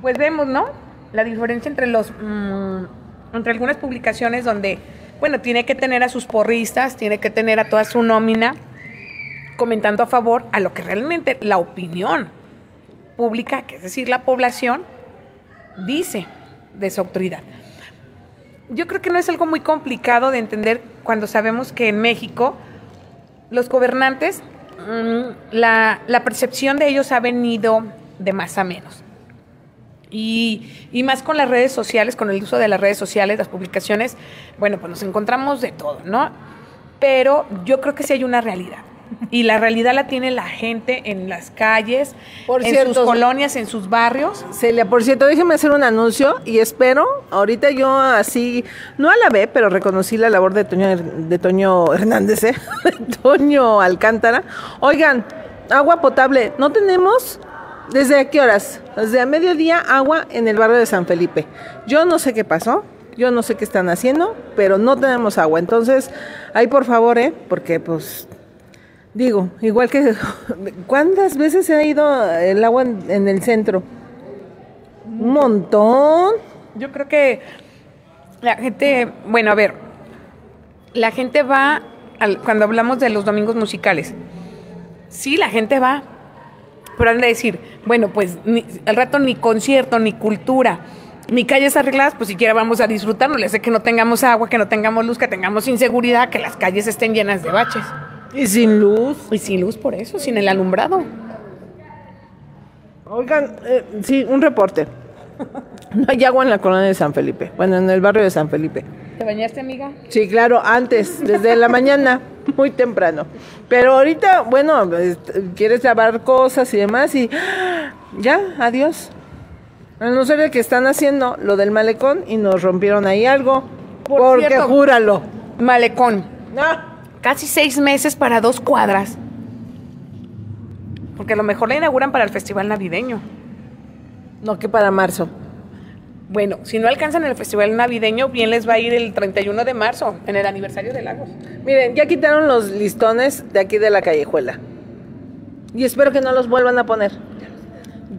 pues vemos, ¿no? La diferencia entre los mm, entre algunas publicaciones donde bueno, tiene que tener a sus porristas, tiene que tener a toda su nómina comentando a favor a lo que realmente la opinión pública, que es decir, la población, dice de su autoridad. Yo creo que no es algo muy complicado de entender cuando sabemos que en México los gobernantes, mm, la, la percepción de ellos ha venido de más a menos. Y, y, más con las redes sociales, con el uso de las redes sociales, las publicaciones, bueno, pues nos encontramos de todo, ¿no? Pero yo creo que sí hay una realidad. Y la realidad la tiene la gente en las calles, en sus colonias, en sus barrios. Celia, por cierto, déjeme hacer un anuncio y espero, ahorita yo así, no alabé, pero reconocí la labor de Toño, de Toño Hernández, ¿eh? Toño Alcántara. Oigan, agua potable, ¿no tenemos? ¿Desde qué horas? Desde a mediodía agua en el barrio de San Felipe. Yo no sé qué pasó, yo no sé qué están haciendo, pero no tenemos agua. Entonces, ahí por favor, ¿eh? Porque pues, digo, igual que, ¿cuántas veces se ha ido el agua en, el centro? Un montón. Yo creo que la gente, bueno, a ver, la gente va, cuando hablamos de los domingos musicales, sí, la gente va, pero han de decir, bueno, pues al rato ni concierto, ni cultura, ni calles arregladas, pues siquiera vamos a disfrutar, no le sé que no tengamos agua, que no tengamos luz, que tengamos inseguridad, que las calles estén llenas de baches. Y sin luz. Y sin luz por eso, sin el alumbrado. Oigan, eh, sí, un reporte. No hay agua en la colonia de San Felipe. Bueno, en el barrio de San Felipe. ¿Te bañaste, amiga? Sí, claro, antes, desde la mañana, muy temprano. Pero ahorita, bueno, quieres lavar cosas y demás y ya, adiós. A no ser de que están haciendo lo del malecón y nos rompieron ahí algo. porque júralo. Malecón. Casi seis meses para dos cuadras. Porque a lo mejor la inauguran para el festival navideño. No, que para marzo. Bueno, si no alcanzan el festival navideño, bien les va a ir el 31 de marzo, en el aniversario de Lagos. Miren, ya quitaron los listones de aquí de la callejuela. Y espero que no los vuelvan a poner.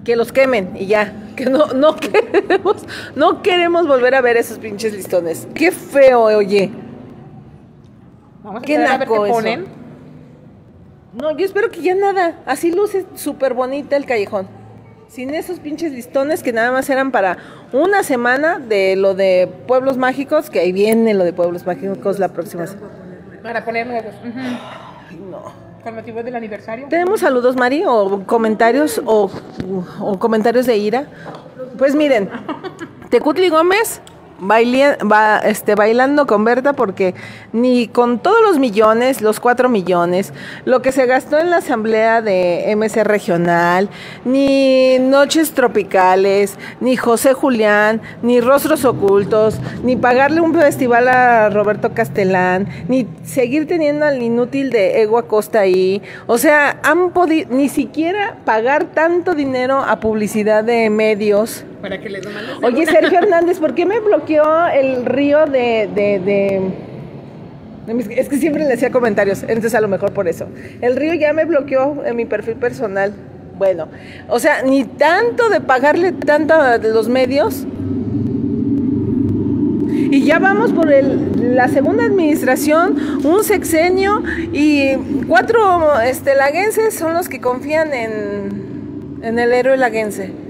Que los quemen y ya. Que no, no queremos, no queremos volver a ver esos pinches listones. Qué feo, oye. Vamos a Qué esperar a ver naco qué eso. ponen. No, yo espero que ya nada. Así luce súper bonita el callejón. Sin esos pinches listones que nada más eran para una semana de lo de pueblos mágicos, que ahí viene lo de pueblos mágicos la próxima semana. Para poner nuevos. Ay, no. Con motivo del aniversario. ¿Tenemos saludos, Mari? ¿O comentarios? O, o comentarios de ira? Pues miren, Tecutli Gómez baile- este, bailando con Berta porque ni con todos los millones, los cuatro millones, lo que se gastó en la asamblea de MC regional, ni Noches Tropicales, ni José Julián, ni Rostros Ocultos, ni pagarle un festival a Roberto Castelán, ni seguir teniendo al inútil de Ego Acosta ahí. O sea, han podido ni siquiera pagar tanto dinero a publicidad de medios. Para que les mandes. Oye, Sergio Hernández, ¿por qué me bloqueó el río de, de, Es que siempre le hacía comentarios, entonces a lo mejor por eso. El río ya me bloqueó en mi perfil personal. Bueno, o sea, ni tanto de pagarle tanto a los medios. Y ya vamos por el, la segunda administración, un sexenio y cuatro este, laguenses son los que confían en, en el héroe laguense.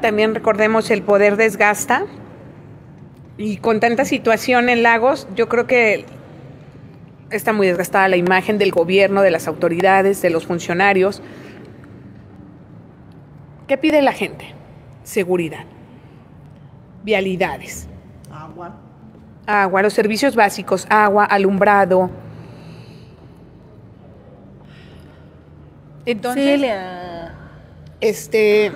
También recordemos el poder desgasta. Y con tanta situación en Lagos, yo creo que está muy desgastada la imagen del gobierno, de las autoridades, de los funcionarios. ¿Qué pide la gente? Seguridad. Vialidades. Agua. Agua, los servicios básicos, agua, alumbrado. Entonces, Celia. este,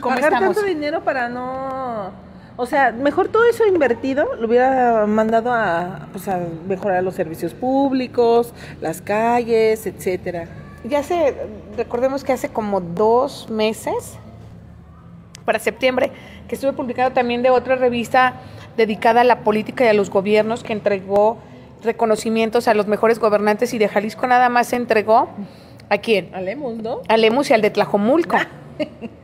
¿cómo Pagar estamos? tanto dinero para no... O sea, mejor todo eso invertido lo hubiera mandado a, pues, a mejorar los servicios públicos, las calles, etcétera. Ya hace, recordemos que hace como dos meses, para septiembre, que estuve publicando también de otra revista dedicada a la política y a los gobiernos que entregó reconocimientos a los mejores gobernantes y de Jalisco nada más se entregó a quién? Alemos, ¿no? A Lemus y al de Tlajomulco.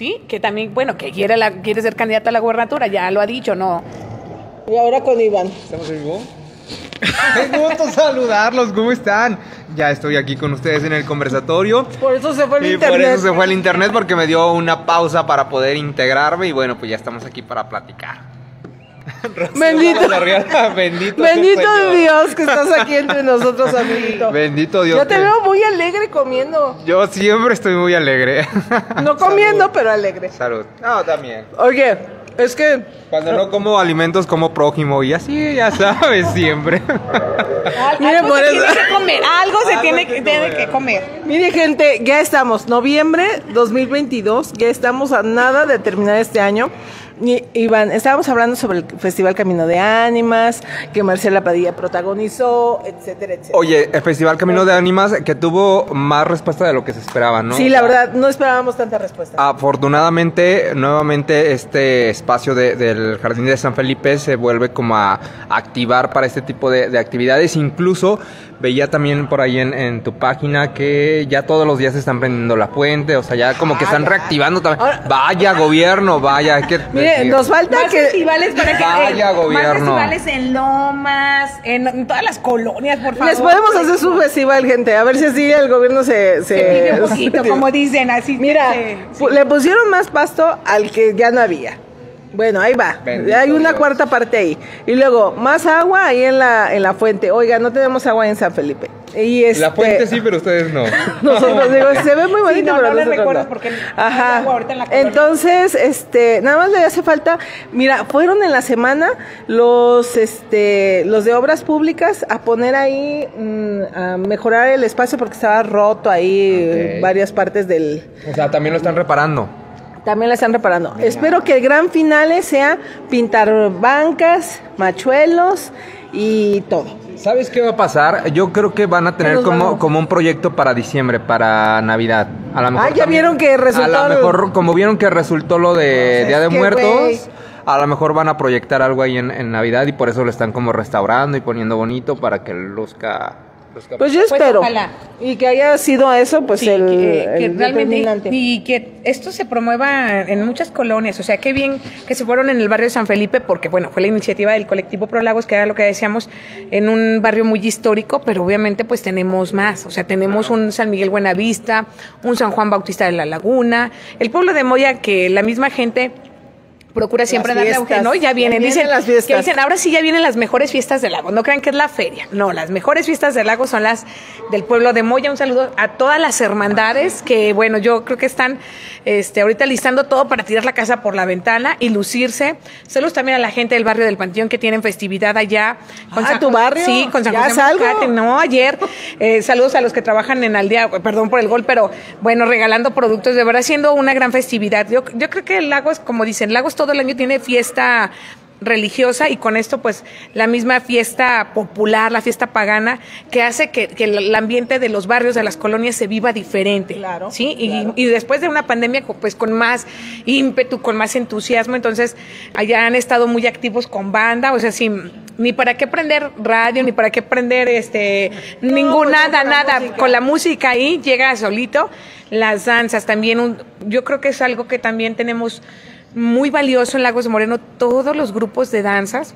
Sí, que también, bueno, que quiere, la, quiere ser candidato a la gubernatura, ya lo ha dicho, no. Y ahora con Iván. ¿Estamos en vivo? Qué gusto saludarlos, ¿cómo están? Ya estoy aquí con ustedes en el conversatorio. Por eso se fue el Y internet. por eso se fue al internet porque me dio una pausa para poder integrarme y bueno, pues ya estamos aquí para platicar. Bendito. Bendito, Bendito. Dios que estás aquí entre nosotros, amiguito. Bendito Dios. Yo te que- veo muy alegre comiendo. Yo siempre estoy muy alegre. No comiendo, pero alegre. Salud. No, también. Oye, es que Cuando no como alimentos como prójimo y así, ya sabes, siempre. Mire, por se eso- tiene que comer, algo se Algo tiene que tiene que comer. Mire gente, ya estamos, noviembre 2022, ya estamos a nada de terminar este año. Y, Iván, estábamos hablando sobre el Festival Camino de Ánimas, que Marcela Padilla protagonizó, etcétera, etcétera. Oye, el Festival Camino de Ánimas que tuvo más respuesta de lo que se esperaba, ¿no? Sí, la verdad, no esperábamos tanta respuesta. Afortunadamente, nuevamente este espacio de- del Jardín de San Felipe se vuelve como a activar para este tipo de, de actividades. Incluso veía también por ahí en, en tu página que ya todos los días se están prendiendo la fuente, o sea, ya como que están reactivando también. Vaya gobierno, vaya, hay que Mire, nos falta Más que... festivales para que Vaya eh, gobierno. Más festivales en Lomas, en, en todas las colonias, por favor. Les podemos hacer su festival, gente, a ver si así el gobierno se... Se un poquito, como dicen, así. Mira, se- le pusieron más pasto al que ya no había. Bueno, ahí va. Bendito Hay una Dios. cuarta parte ahí. Y luego, más agua ahí en la, en la fuente. Oiga, no tenemos agua en San Felipe. Y este, La fuente sí, pero ustedes no. Nosotros digo, se ve muy bonito, no, pero no le nosotros recuerdas no. porque Ajá. agua ahorita en la colonia. Entonces, este, nada más le hace falta, mira, fueron en la semana los, este, los de obras públicas a poner ahí, mm, a mejorar el espacio porque estaba roto ahí varias partes del, O sea, también lo están reparando. También la están reparando. Espero que el gran finale sea pintar bancas, machuelos y todo. ¿Sabes qué va a pasar? Yo creo que van a tener como, como un proyecto para diciembre, para Navidad. A lo mejor Ah, ya también- vieron que resultó A lo mejor, como vieron que resultó lo de Día de Muertos, a lo mejor van a proyectar algo ahí en, en Navidad y por eso lo están como restaurando y poniendo bonito para que luzca. Pues yo Pues espero. ojalá. Y que haya sido eso, pues Sí, el, que, que el realmente y que esto se promueva en muchas colonias, o sea, qué bien que se fueron en el barrio de San Felipe porque bueno, fue la iniciativa del colectivo Pro Lagos que era lo que decíamos en un barrio muy histórico, pero obviamente pues tenemos más, o sea, tenemos un San Miguel Buenavista, un San Juan Bautista de la Laguna, el pueblo de Moya que la misma gente procura siempre darle auge. ¿no? Ya vienen, Ya vienen dicen, las fiestas. que dicen, ahora sí ya vienen las mejores fiestas del lago. No crean que es la feria. No, las mejores fiestas del lago son las del pueblo de Moya. Un saludo a todas las hermandades que, bueno, yo creo que están este, ahorita listando todo para tirar la casa por la ventana y lucirse. Saludos también a la gente del barrio del Panteón que tienen festividad allá. Ah, San ¿tu barrio? Sí, con San ¿Ya José. No, ayer. Eh, saludos a los que trabajan en Aldea, perdón por el gol, pero bueno, regalando productos, de verdad, siendo una gran festividad. Yo, yo creo que el lago es, como dicen, Lagos todo el año tiene fiesta religiosa y con esto pues la misma fiesta popular, la fiesta pagana, que hace que, que el ambiente de los barrios, de las colonias se viva diferente. Claro, ¿sí? Y, y después de una pandemia pues con más ímpetu, con más entusiasmo, entonces allá han estado muy activos con banda, o sea, sin, ni para qué prender radio, ni para qué prender este ningún pues, nada, nada, música. con la música ahí llega solito, las danzas también, un- yo creo que es algo que también tenemos muy valioso en Lagos de Moreno, todos los grupos de danzas,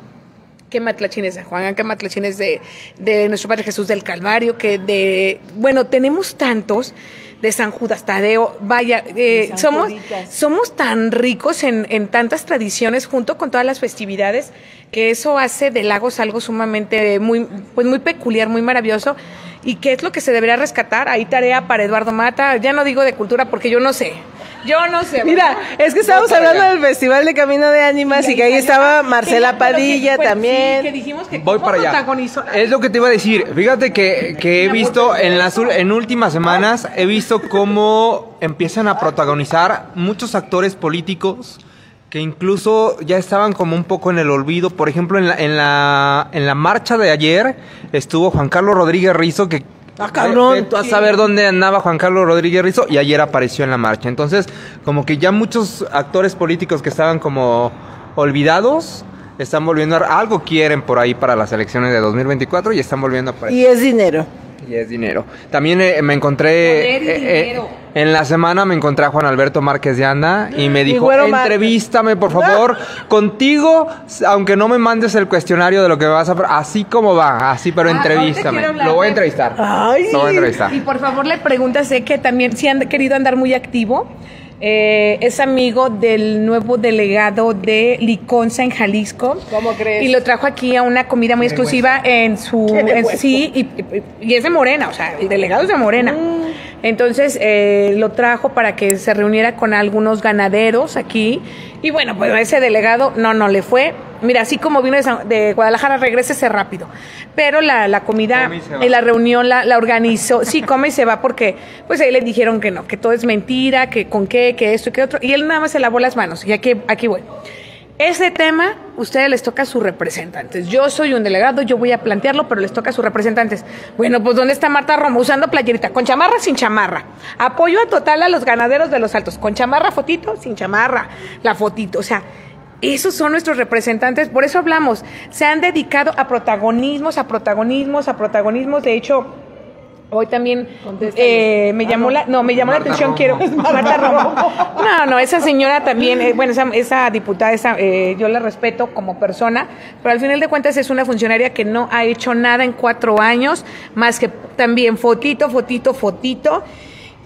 que matlachines de Juan, que matlachines de, de nuestro Padre Jesús del Calvario, que de, bueno, tenemos tantos de San Judas Tadeo, vaya, eh, somos, Juditas. somos tan ricos en, en tantas tradiciones junto con todas las festividades que eso hace de Lagos algo sumamente muy, pues muy peculiar, muy maravilloso y que es lo que se debería rescatar. Ahí tarea para Eduardo Mata, ya no digo de cultura porque yo no sé, yo no sé. Mira, es que estábamos hablando del Festival de Camino de Ánimas y que ahí estaba Marcela que- Padilla pues, sí, también. que dijimos que Voy para allá. Es lo que te iba a decir. Fíjate que, que he visto en las en últimas semanas, he visto cómo empiezan a protagonizar muchos actores políticos que incluso ya estaban como un poco en el olvido. Por ejemplo, en la, en la, en la marcha de ayer estuvo Juan Carlos Rodríguez Rizo, que Ah, cabrón. A saber dónde andaba Juan Carlos Rodríguez Rizo y ayer apareció en la marcha. Entonces, como que ya muchos actores políticos que estaban como olvidados están volviendo a algo quieren por ahí para las elecciones de 2024 y están volviendo a aparecer. Y es dinero. Y es dinero. También eh, me encontré eh, eh, en la semana me encontré a Juan Alberto Márquez de Anda y me dijo, Márquez. entrevístame por favor contigo, aunque no me mandes el cuestionario de lo que me vas a... Así como va, así, pero Ah, entrevístame. Lo voy a entrevistar. Ay. Lo voy a entrevistar. Y por favor le preguntas, sé que también si han querido andar muy activo. Eh, es amigo del nuevo delegado de Liconza en Jalisco. ¿Cómo crees? Y lo trajo aquí a una comida muy exclusiva en su... En- sí, y, y- y es de Morena, o sea, el delegado es de Morena. Mm. Entonces eh, lo trajo para que se reuniera con algunos ganaderos aquí. Y bueno, pues ese delegado no, no le fue. Mira, así como vino de, San- de Guadalajara, regrésese rápido. Pero la, la comida y la reunión la, la organizó. Sí, come y se va porque pues ahí le dijeron que no, que todo es mentira, que con qué, que esto y que otro. Y él nada más se lavó las manos. Y aquí, aquí voy. Ese tema, ustedes les toca a sus representantes. Yo soy un delegado, yo voy a plantearlo, pero les toca a sus representantes. Bueno, pues ¿dónde está Marta Romo? Usando playerita, con chamarra, sin chamarra. Apoyo a total a los ganaderos de los altos. Con chamarra, fotito, sin chamarra, la fotito. O sea, esos son nuestros representantes, por eso hablamos. Se han dedicado a protagonismos, a protagonismos, a protagonismos. De hecho, Hoy también eh, me llamó la no me llamó Marta la atención quiero Marta Romo. No no esa señora también eh, bueno esa, esa diputada esa eh, yo la respeto como persona pero al final de cuentas es una funcionaria que no ha hecho nada en cuatro años más que también fotito fotito fotito.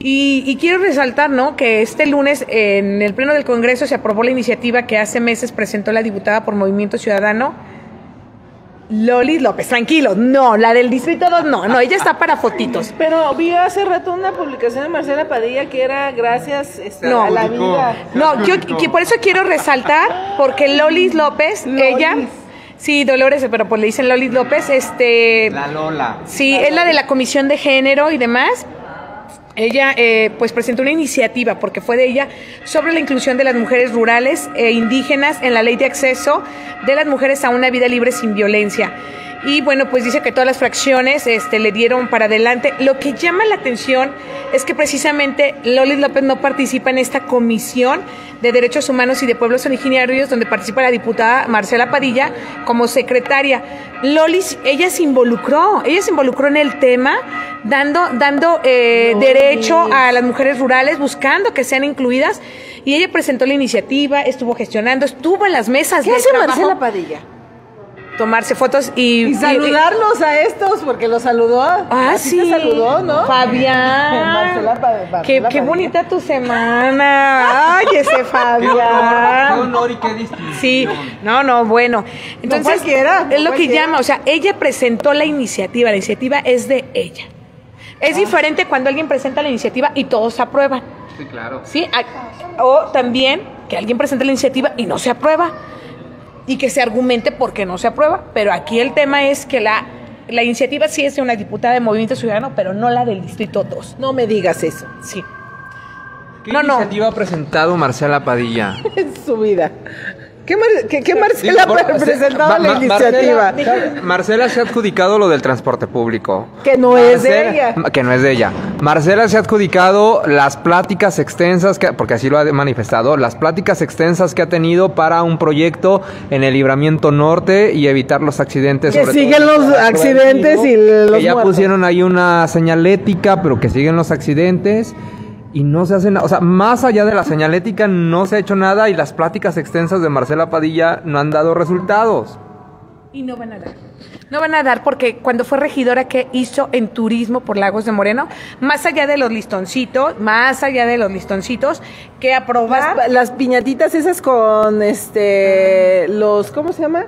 Y, y quiero resaltar, ¿no? Que este lunes en el Pleno del Congreso se aprobó la iniciativa que hace meses presentó la diputada por Movimiento Ciudadano, Loli López. Tranquilo, no, la del Distrito 2 no, no, ella está para fotitos. Pero vi hace rato una publicación de Marcela Padilla que era gracias este, No. a la vida. No, yo que por eso quiero resaltar, porque Lolis López, ella, sí, Dolores, pero pues le dicen Lolis López, este, La Lola. sí, es la de la Comisión de Género y demás. Ella eh, pues presentó una iniciativa, porque fue de ella, sobre la inclusión de las mujeres rurales e indígenas en la ley de acceso de las mujeres a una vida libre sin violencia. Y bueno, pues dice que todas las fracciones este, le dieron para adelante. Lo que llama la atención es que precisamente Lolis López no participa en esta comisión de Derechos Humanos y de Pueblos Originarios, donde participa la diputada Marcela Padilla como secretaria. Lolis, ella se involucró, ella se involucró en el tema, dando, dando eh, derecho a las mujeres rurales, buscando que sean incluidas, y ella presentó la iniciativa, estuvo gestionando, estuvo en las mesas ¿Qué hace trabajo, Marcela Padilla? Tomarse fotos y, Y saludarlos a estos, porque los saludó. Ah, Así sí. te saludó, ¿no? Fabián. Marcela qué, qué bonita tu semana. Ay, ese Qué Fabián. honor y qué distinción. Sí, no, no, bueno. Entonces, cualquiera, no es lo que llama, o sea, ella presentó la iniciativa, la iniciativa es de ella. Es Ah. diferente cuando alguien presenta la iniciativa y todos aprueban. Sí, claro. ¿sí? O también que alguien presente la iniciativa y no se aprueba y que se argumente por qué no se aprueba. Pero aquí el tema es que la, la iniciativa sí es de una diputada de Movimiento Ciudadano, pero no la del Distrito 2. No me digas eso. Sí. ¿Qué No, no. iniciativa ha presentado Marcela Padilla? En su vida. ¿Qué, Mar- qué- qué Marcela Digo, presentaba Ma- la iniciativa? Marcela, Marcela se ha adjudicado lo del transporte público. Que no es de Marcela- ella. Que no es de ella. Marcela se ha adjudicado las pláticas extensas, que, porque así lo ha manifestado, las pláticas extensas que ha tenido para un proyecto en el libramiento norte y evitar los accidentes. Que sobre siguen todo los accidentes y los Que ya muertos. pusieron ahí una señalética, pero que siguen los accidentes. Y no se hace nada, o sea, más allá de la señalética no se ha hecho nada y las pláticas extensas de Marcela Padilla no han dado resultados. Y no van a dar. No van a dar porque cuando fue regidora que hizo en turismo por Lagos de Moreno, más allá de los listoncitos, más allá de los listoncitos, que aprobar... Las, las piñatitas esas con este los ¿cómo se llama?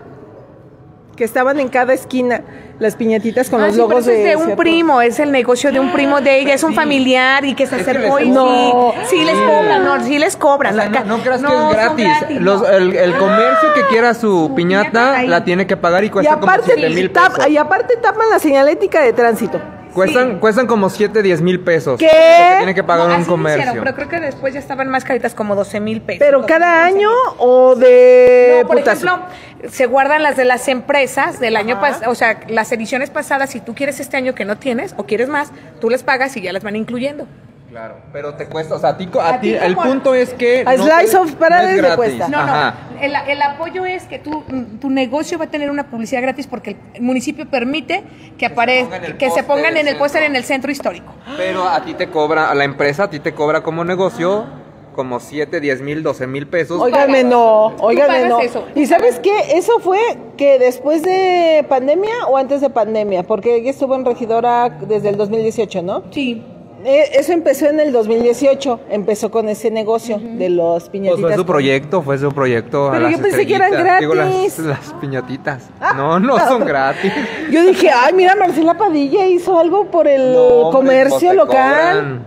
Que estaban en cada esquina, las piñatitas con Ah, los sí, pero logos eso es de un cierto- primo, es el negocio de un primo de ella, es un familiar y que se acercó y cobran. sí, sí les cobran, no, sí les cobran. O sea, no, no creas no, que es gratis. gratis, Los- no. el, el comercio que quiera su, piñata, piñata la tiene que pagar y Y cuesta como aparte, 7 mil tap- pesos. y aparte tapan la señalética de tránsito. Cuestan, cuestan como 7, 10 mil pesos. ¿Qué? Que tiene que pagar No, un lo hicieron, comercio. pero creo que después ya estaban más caritas, como 12 mil pesos. Pero 12,000 cada pesos. año o de No, por putazo? ejemplo, se guardan las de las empresas del año pasado, o sea, las ediciones pasadas, si tú quieres este año que no tienes o quieres más, tú les pagas y ya las van incluyendo. Claro, pero te cuesta, o sea, a ti, a A ti- el como- punto es que... A Slice te- of Paradise gratis. cuesta. No, Ajá. no. El, el apoyo es que tu, tu negocio va a tener una publicidad gratis porque el municipio permite que, aparezca, que se pongan en el póster en el centro histórico. Pero a ti te cobra, a la empresa a ti te cobra como negocio como 7, 10 mil, 12 mil pesos. Óigame, no, óigame, no. eso. ¿Y sabes qué? Eso fue que después de pandemia o antes de pandemia, porque ella estuvo en regidora desde el 2018, ¿no? Sí. Eh, Eso empezó en el 2018, empezó con ese negocio de los Pues piñatitas. fue su proyecto, fue su proyecto. a Pero las yo pensé que eran. Digo, gratis. las, las piñatitas. No, no son gratis. Yo dije, ay, mira, Marcela Padilla hizo algo por el No, hombre, comercio pues te local. cobran.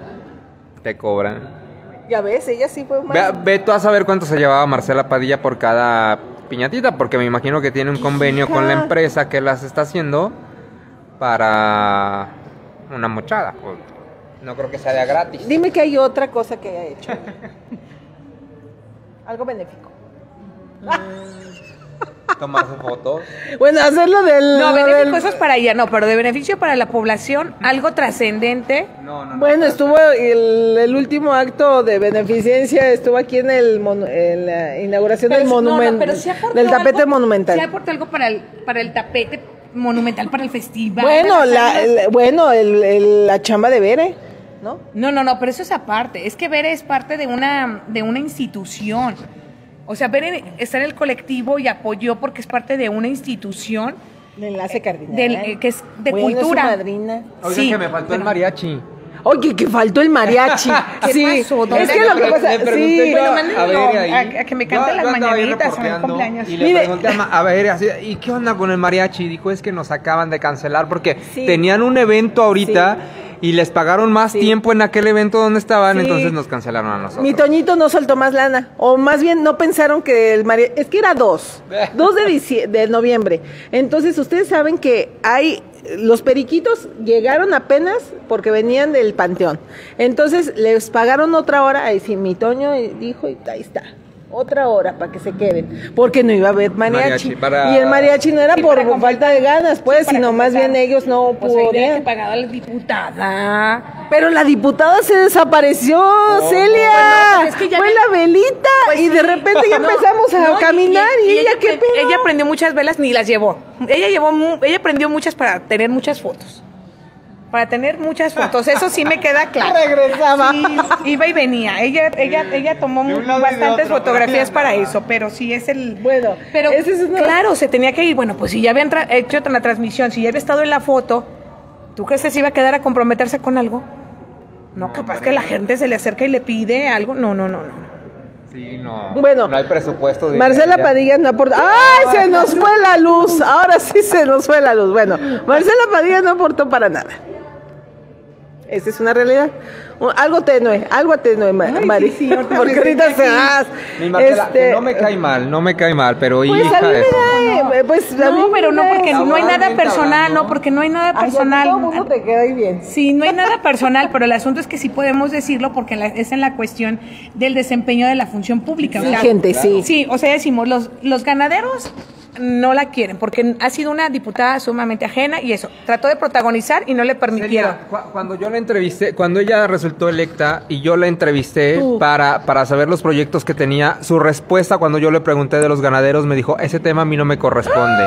Te cobran. Ya ves, ella sí fue más. Ve, ve tú a saber cuánto se llevaba Marcela Padilla por cada piñatita, porque me imagino que tiene un convenio con la empresa que las está haciendo para una mochada. pues. No creo que sea de gratis. Dime que hay otra cosa que haya hecho. Algo benéfico. Tomarse fotos. Bueno, hacerlo del. No, benéfico, del- eso es para ella, no, pero de beneficio para la población, algo trascendente. No, no, no. Bueno, estuvo el, el último acto de beneficencia, estuvo aquí en, el monu- en la inauguración Pero del sí- no, no, monumento, del tapete algo- monumental. Sí aportó algo para el, para el tapete monumental, para el festival. bueno, la, bueno, el- el- la chamba de Bere, ¿no? No, no, no, pero eso es aparte. Es que Bere es parte de una, de una institución. O sea, Bere está en el colectivo y apoyó porque es parte de una institución El enlace cardinal. del, eh, que es de Bueno, es cultura. madrina. Oigan sí, que me faltó el mariachi. Oye, que faltó el mariachi. ¿Qué sí, pasó? ¿Dónde es que lo que Le- pasa, sí, a a- a que me cante las mañanitas en el reporteando cumpleaños. Y le pregunté a, Ma- a así, ¿y qué onda con el mariachi? Dijo, es que nos acaban de cancelar porque Sí. tenían un evento ahorita y les pagaron más Sí. tiempo en aquel evento donde estaban, Sí. entonces nos cancelaron a nosotros. Mi Toñito no soltó más lana. O más bien no pensaron que el mariachi. Es que era dos. Dos de, dicie- de noviembre. Entonces ustedes saben que hay. Los periquitos llegaron apenas porque venían del panteón. Entonces les pagaron otra hora. Ahí sí, mi Toño dijo y ahí está. Otra hora para que se queden. Porque no iba a haber mariachi. Mariachi, para- Y el mariachi no era Sí, por completar. falta de ganas, pues, sino más bien ellos no Pues que podían. pagar a la diputada. Pero la diputada se desapareció, Celia. Bueno, pues es que ya Fue la velita Pues y de repente ya No, empezamos a no, caminar y, ella, qué pedo. ella prendió muchas velas ni las llevó. Ella llevó mu- ella prendió muchas para tener muchas fotos. Para tener muchas fotos, eso sí me queda claro. Regresaba. Sí, iba y venía. Ella ella ella tomó bastantes otro, fotografías para eso, pero sí es el Bueno, pero ese es una- claro, se tenía que ir. Bueno, pues si ya habían tra- hecho la transmisión, si ya había estado en la foto, ¿tú crees que se iba a quedar a comprometerse con algo? No, capaz que la gente se le acerca y le pide algo. No, no, no, no. Sí, no. Bueno, no hay presupuesto. de- Marcela ya. Padilla no aportó. ¡Ay! Se nos fue la luz. Ahora sí se nos fue la luz. Bueno, Marcela Padilla no aportó para nada. Esa es una realidad. Algo tenue, algo tenue, Mari. sí, sí, ahorita Porque ahorita senté se aquí. das. Mi Marcela, Este, que no me cae mal, no me cae mal, pero Pues hija a mí de me da, eh, pues a mí No, pero me no porque no hay nada personal, hablando. no, porque no hay nada personal. todo mundo te queda ahí bien. Sí, no hay nada personal, pero el asunto es que sí podemos decirlo porque la- es en la cuestión del desempeño de la función pública. o Sí, sea, gente, sí. Sí, o sea, decimos, los, los ganaderos no la quieren porque ha sido una diputada sumamente ajena y eso, trató de protagonizar y no le permitieron. Cu- cuando yo la entrevisté, cuando ella resultó electa y yo la entrevisté para, para saber los proyectos que tenía, su respuesta cuando yo le pregunté de los ganaderos me dijo, ese tema a mí no me corresponde.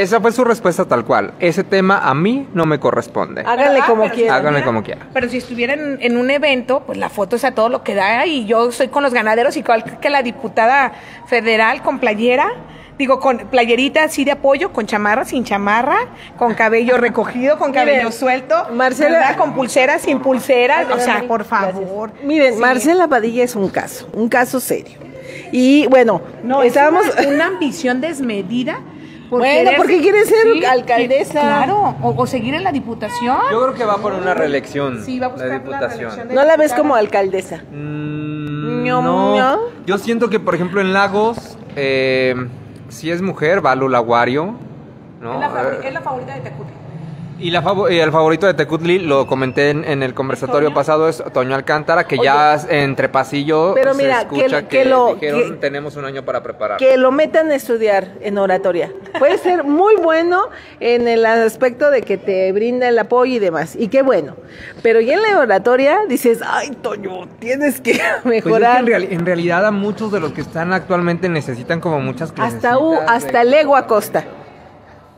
Esa fue su respuesta tal cual. Ese tema a mí no me corresponde. Háganle Ah, como pero si quieran. Háganle como quieran. Pero si estuviera en, en un evento, pues la foto es a todo lo que da y yo estoy con los ganaderos igual que la diputada federal con playera. Digo, con playerita así de apoyo, con chamarra, sin chamarra, con cabello recogido, con cabello Miren, suelto, Marcela- ¿verdad? con pulsera, sin pulsera, o sea, por Gracias. favor. Miren, Sí. Marcela Padilla es un caso, un caso serio. Y bueno, No, estábamos. es una, una ambición desmedida. Por Bueno, porque quiere ser alcaldesa. que- Claro, o, o seguir en la diputación. Yo creo que va por una reelección. Sí, va a buscar la diputación. no la ves como alcaldesa. Mm, no. Yo siento que, por ejemplo, en Lagos, eh, si es mujer, va Lula Guario. ¿no? Es, la favori- Eh, es la favorita de Tecutli. Y, la y el favorito de Tecutli, lo comenté en, en el conversatorio ¿Toño? pasado, es Toño Alcántara, que ya entre pasillo Pero se mira, que- escucha que que, lo- dijeron que- tenemos un año para preparar. Que lo metan a estudiar en oratoria. Puede ser muy bueno en el aspecto de que te brinda el apoyo y demás. Y qué bueno. Pero ya en la oratoria dices, ay, Toño, tienes que Pues es mejorar. en, real- en realidad a muchos de los que están actualmente necesitan como muchas clases. hasta U, hasta Lego Acosta.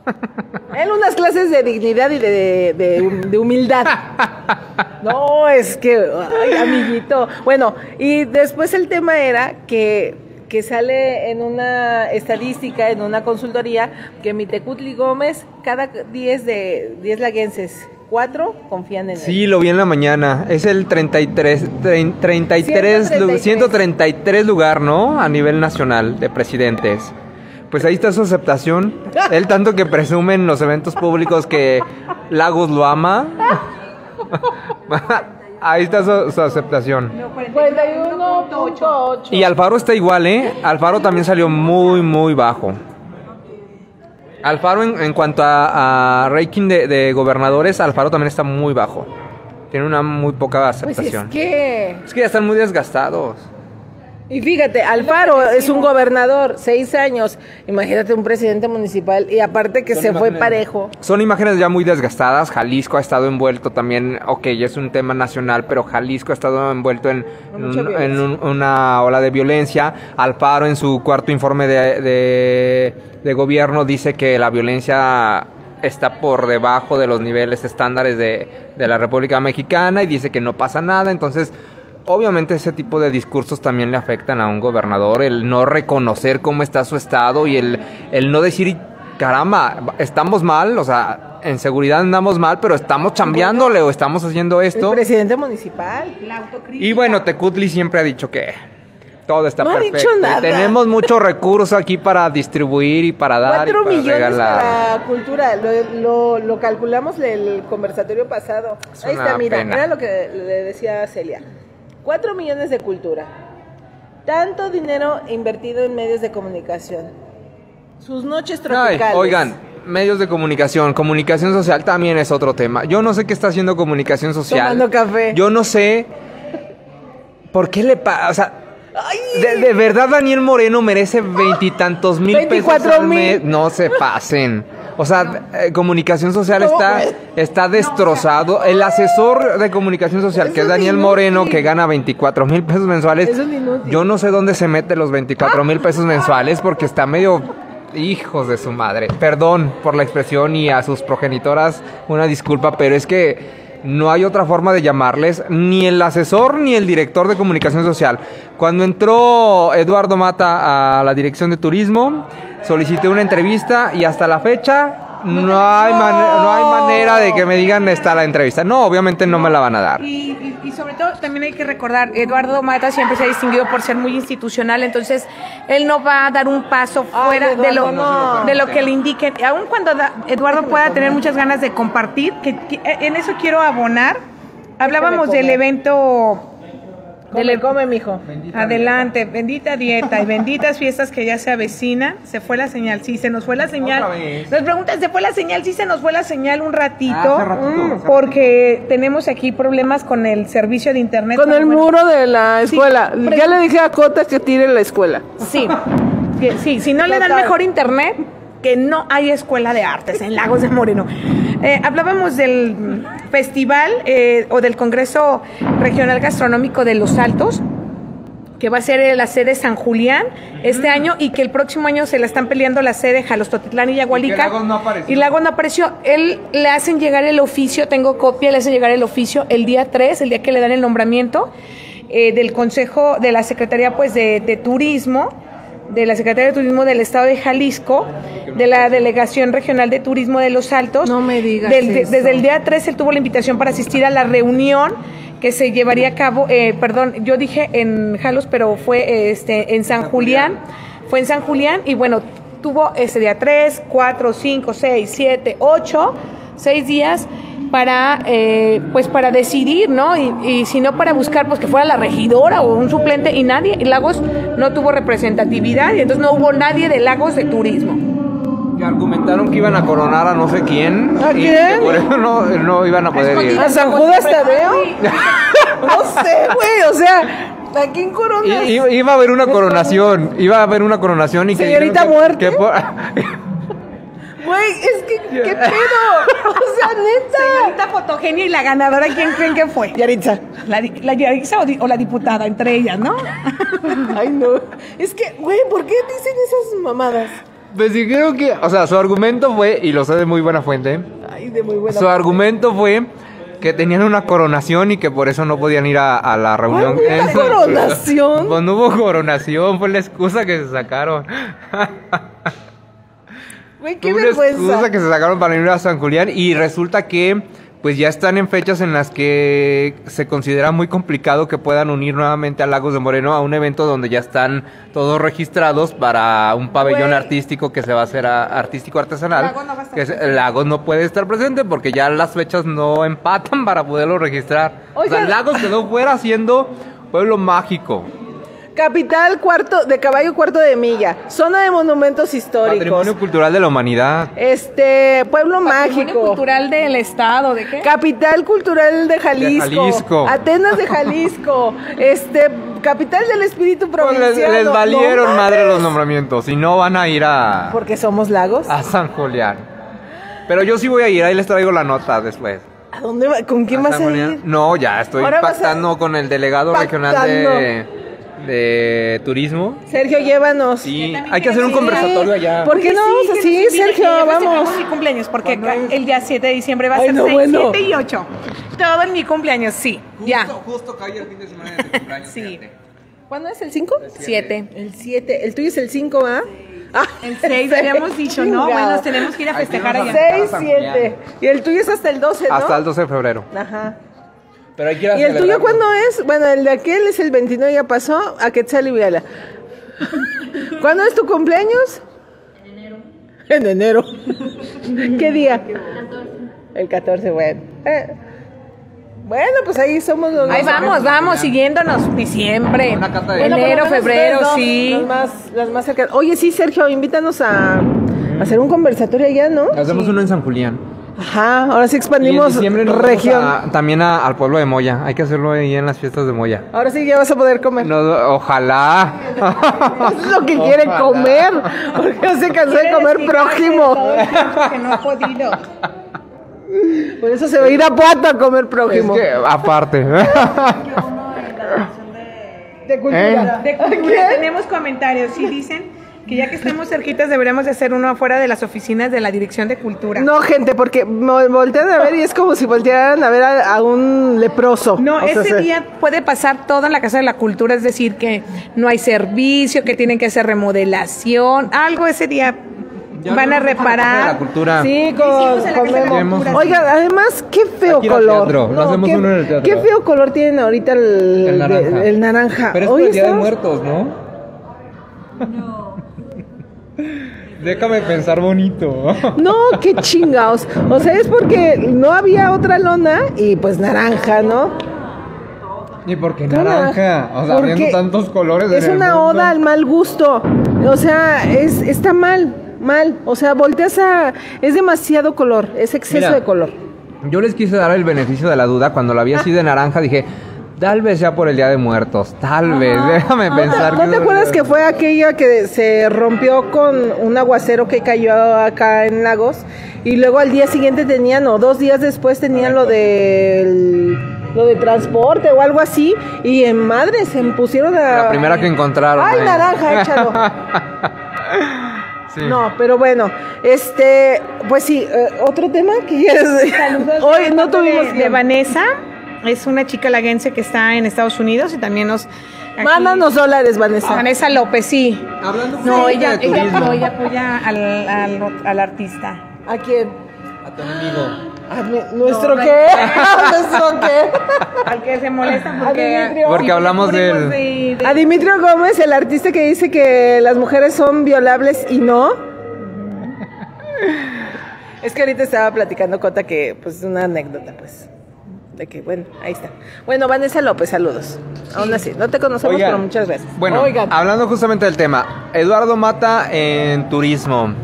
En unas clases de dignidad y de, de- de humildad. No, es que, ay, amiguito. Bueno, y después el tema era que, que sale en una estadística, en una consultoría, que mi Tecutli Gómez, cada 10 de 10 laguenses, 4 confían en él. Sí, lo vi en la mañana. Es el 33, trein- 33, lu- 133. 133 lugar, ¿no? A nivel nacional de presidentes. Pues ahí está su aceptación. Él tanto que presume en los eventos públicos que Lagos lo ama. ahí está su, su aceptación. 41.8. Y Alfaro está igual, ¿eh? Alfaro también salió muy, muy bajo. Alfaro en, en cuanto a, a ranking de, de gobernadores, Alfaro también está muy bajo. Tiene una muy poca Pues es aceptación. que... es que ya están muy desgastados. Y fíjate, Alfaro es un gobernador, seis años. Imagínate un presidente municipal y aparte que Son se fue parejo. Son imágenes ya muy desgastadas. Jalisco ha estado envuelto también, ok, ya es un tema nacional, pero Jalisco ha estado envuelto en, un- violencia. en un- una ola de violencia. Alfaro en su cuarto informe de, de- de gobierno dice que la violencia está por debajo de los niveles estándares de, de la República Mexicana y dice que no pasa nada. Entonces, obviamente ese tipo de discursos también le afectan a un gobernador, el no reconocer cómo está su estado y el, el no decir, caramba, estamos mal, o sea, en seguridad andamos mal, pero estamos chambeándole o estamos haciendo El esto. presidente municipal. La autocrítica. Y bueno, Tecutli siempre ha dicho que Todo está No ha perfecto. dicho Y nada. Tenemos mucho recurso aquí para distribuir y para dar y Cuatro para millones regalar. para cultura, lo, lo, lo calculamos el conversatorio pasado. Es Ahí está, mira, pena. mira lo que le decía Celia. Cuatro millones de cultura. Tanto dinero invertido en medios de comunicación. Sus noches Ay, tropicales. oigan, medios de comunicación, comunicación social también es otro tema. Yo no sé qué está haciendo comunicación social. Tomando café. Yo no sé por qué le pasa, o sea, de, de verdad Daniel Moreno merece veintitantos mil pesos 24 al mil. mes. No se pasen. O sea, eh, comunicación social ¿Cómo está, pues? está destrozado. El asesor de comunicación social, Es que es Daniel inútil. Moreno, que gana 24 mil pesos mensuales. Es. Yo no sé dónde se mete los 24 mil pesos mensuales porque está medio hijos de su madre. Perdón por la expresión y a sus progenitoras una disculpa, pero es que no hay otra forma de llamarles ni el asesor ni el director de comunicación social. Cuando entró Eduardo Mata a la dirección de turismo, solicité una entrevista y hasta la fecha no hay, man- no hay manera de que me digan está la entrevista. No, obviamente no me la van a dar. Y, y- y sobre todo también hay que recordar, Eduardo Mata siempre se ha distinguido por ser muy institucional, entonces él no va a dar un paso fuera Ay, de, lo, no. de lo que le indiquen. Aun cuando da- Eduardo pueda tener muchas ganas de compartir, que, que- en eso quiero abonar. Hablábamos del evento... Come, del- come, mijo. Adelante, bendita dieta y benditas fiestas que ya se avecinan. Se fue la señal, sí, se nos fue la señal. Otra vez. Nos preguntan, ¿se fue la señal? Sí, se nos fue la señal un ratito. Ratito, Mm, hace porque tenemos aquí problemas con el servicio de internet. Con el Bueno, muro de la escuela. ya le dije a Cota que tire la escuela. Sí, sí, si no le dan mejor internet, que no hay escuela de artes en Lagos de Moreno. Eh, hablábamos del festival eh, o del Congreso Regional Gastronómico de Los Altos, que va a ser la sede San Julián este año y que el próximo año se la están peleando la sede Jalostotitlán y Yagualica. Y Lagos no apareció. Y Lagos no apareció. Él le hacen llegar el oficio, tengo copia, le hacen llegar el oficio el día 3, el día que le dan el nombramiento eh, del Consejo de la Secretaría pues de, de Turismo, de la Secretaría de Turismo del Estado de Jalisco, de la Delegación Regional de Turismo de Los Altos. No me digas Del- de- eso. Desde el día 3 él tuvo la invitación para asistir a la reunión que se llevaría a cabo, eh, perdón, yo dije en Jalos, pero fue este, en San Julián. Fue en San Julián y bueno, tuvo ese día 3, 4, 5, 6, 7, 8, 6 días para eh, pues para decidir, ¿no? Y, y si no para buscar pues que fuera la regidora o un suplente y nadie, y Lagos no tuvo representatividad y entonces no hubo nadie de Lagos de turismo. Argumentaron que iban a coronar a no sé quién. ¿A y quién? por eso no, no iban a poder ir. ¿A San Judas Tadeo? No sé, güey, o sea, ¿a quién corona? I- Iba a haber una coronación, iba a haber una coronación y que ¿Señorita que- muerte? que por- Güey, es que, ¿qué pedo? O sea, neta. Señorita Fotogenia y la ganadora, ¿quién creen que fue? Yaritza. La, di- la Yaritza o, di- o la diputada, entre ellas, ¿no? Ay, no. Es que, güey, ¿por qué dicen esas mamadas? Pues dijeron que, o sea, su argumento fue, y lo sé de muy buena fuente, Ay, de muy buena. su argumento fue que tenían una coronación y que por eso no podían ir a, a la reunión. ¿Cuál puta Eso- coronación? Pues no hubo coronación, fue la excusa que se sacaron. Güey, qué una vergüenza. excusa que se sacaron para ir a San Julián y resulta que pues ya están en fechas en las que se considera muy complicado que puedan unir nuevamente a Lagos de Moreno a un evento donde ya están todos registrados para un pabellón Güey. artístico que se va a hacer a- artístico artesanal. Lagos no va a estar que se- Lagos no puede estar presente porque ya las fechas no empatan para poderlo registrar. O sea. Lagos quedó fuera siendo pueblo mágico. Capital cuarto de caballo cuarto de milla. Zona de monumentos históricos. Patrimonio cultural de la humanidad. Este, pueblo Patrimonio mágico. cultural del estado, ¿de qué? Capital cultural de Jalisco. De Jalisco. Atenas de Jalisco. este, capital del espíritu Pues les, provincial. les No valieron madre los nombramientos y no van a ir a, Porque somos lagos. a San Julián. Pero yo sí voy a ir, ahí les traigo la nota después. ¿A dónde va? ¿Con quién ¿A vas San a Julián? ir? No, ya estoy Ahora a- pactando con el delegado regional de, de turismo. Sergio, llévanos. Sí, hay que hacer un conversatorio allá. ¿Por qué no vamos así, Sergio? Vamos. mi cumpleaños, porque el día 7 de diciembre va a Ay, ser no, 6, bueno. 7 y 8. Todo en mi cumpleaños, sí. ya. justo cae el fin de semana de tu cumpleaños. Sí. fíjate. ¿Cuándo es? ¿El 5? 7. El 7. El tuyo es el 5, ¿ah? Ah, El 6 habíamos dicho, ¿no? Bueno, nos tenemos que ir a festejar allá. a- 6, San 7. Y el tuyo es hasta el 12, ¿no? Hasta el 12 de febrero. Ajá. Pero hay que ir a ¿Y el tuyo cuándo es? Bueno, el de aquel es el 29, ya pasó, a Quetzal y Viala. ¿Cuándo es tu cumpleaños? En enero. En enero. ¿Qué día? El 14, bueno. Eh, Bueno, pues ahí somos los Ahí vamos, vamos, siguiéndonos. Diciembre, Una carta de- enero, febrero, ustedes sí. Las más, las más cercanas. Oye, sí, Sergio, invítanos a, a hacer un conversatorio allá, ¿no? Hacemos uno en San Julián. Ajá, ahora sí Y en expandimos vamos región. a- también a- al pueblo de Moya. Hay que hacerlo ahí en las fiestas de Moya. Ahora sí ya vas a poder comer. No, ojalá. Eso es lo que quiere Ojalá. comer. Porque ya se cansó de comer prójimo. Que no ha podido. Por eso se va a ir a Puato a comer Es prójimo. que, aparte. De cultura. De cultura tenemos comentarios, sí dicen que ya que estamos cerquitas deberíamos de hacer uno afuera de las oficinas de la Dirección de Cultura. No, gente, porque voltean a ver y es como si voltearan a ver a, a un leproso. No, O ese se- día puede pasar todo en la Casa de la Cultura, es decir, que no hay servicio, que tienen que hacer remodelación, algo ese día Ya van a no, La reparar. cultura. Sí, con, Hicimos en la Casa de la comemos. Cultura. Oiga, además, qué feo Aquí color. teatro, lo hacemos qué, uno en el teatro. qué feo color tienen ahorita el, El naranja. el naranja. Pero es Hoy el Día de Muertos, ¿no? Déjame pensar bonito. No, qué chingados. O sea, es porque no había otra lona y pues naranja, ¿no? ¿Y por qué naranja? O sea, porque habiendo tantos colores. Es en el una mundo. oda al mal gusto. O sea, es está mal, mal. O sea, volteas a... Es demasiado color, es exceso Mira. de color. Yo les quise dar el beneficio de la duda. Cuando la vi así de naranja, dije, tal vez sea por el Día de Muertos. Tal vez. Déjame ¿No te, pensar. no te acuerdas que fue aquella que se rompió con un aguacero que cayó acá en Lagos? Y luego al día siguiente tenían, o dos días después tenían lo del lo de transporte o algo así, y en madre se pusieron a... La primera que encontraron. ¡Ay, ahí. naranja, échalo! Sí. No, pero bueno, este, pues sí, eh, otro tema que quieres... Hoy no tuvimos... de, de Vanessa, es una chica laguense que está en Estados Unidos y también nos... aquí- Mándanos dólares, Vanessa. Vanessa López, sí. Hablando No, de ella, ella, turismo. no, ella apoya al, al, al artista. ¿A quién? A tu enemigo. ¿A mi- ¿Nuestro qué? ¿Nuestro qué? Al que se molesta A porque... Dimitrio. Porque hablamos de, del. de- de- A Dimitrio Gómez, el artista que dice que las mujeres son violables y no. Es que ahorita estaba platicando Cota que, pues, una anécdota, pues. De que, bueno, ahí está. Bueno, Vanessa López, saludos. Aún así, no te conocemos, Oigan, pero muchas gracias. Bueno, Oigan, hablando justamente del tema, Eduardo Mata en turismo.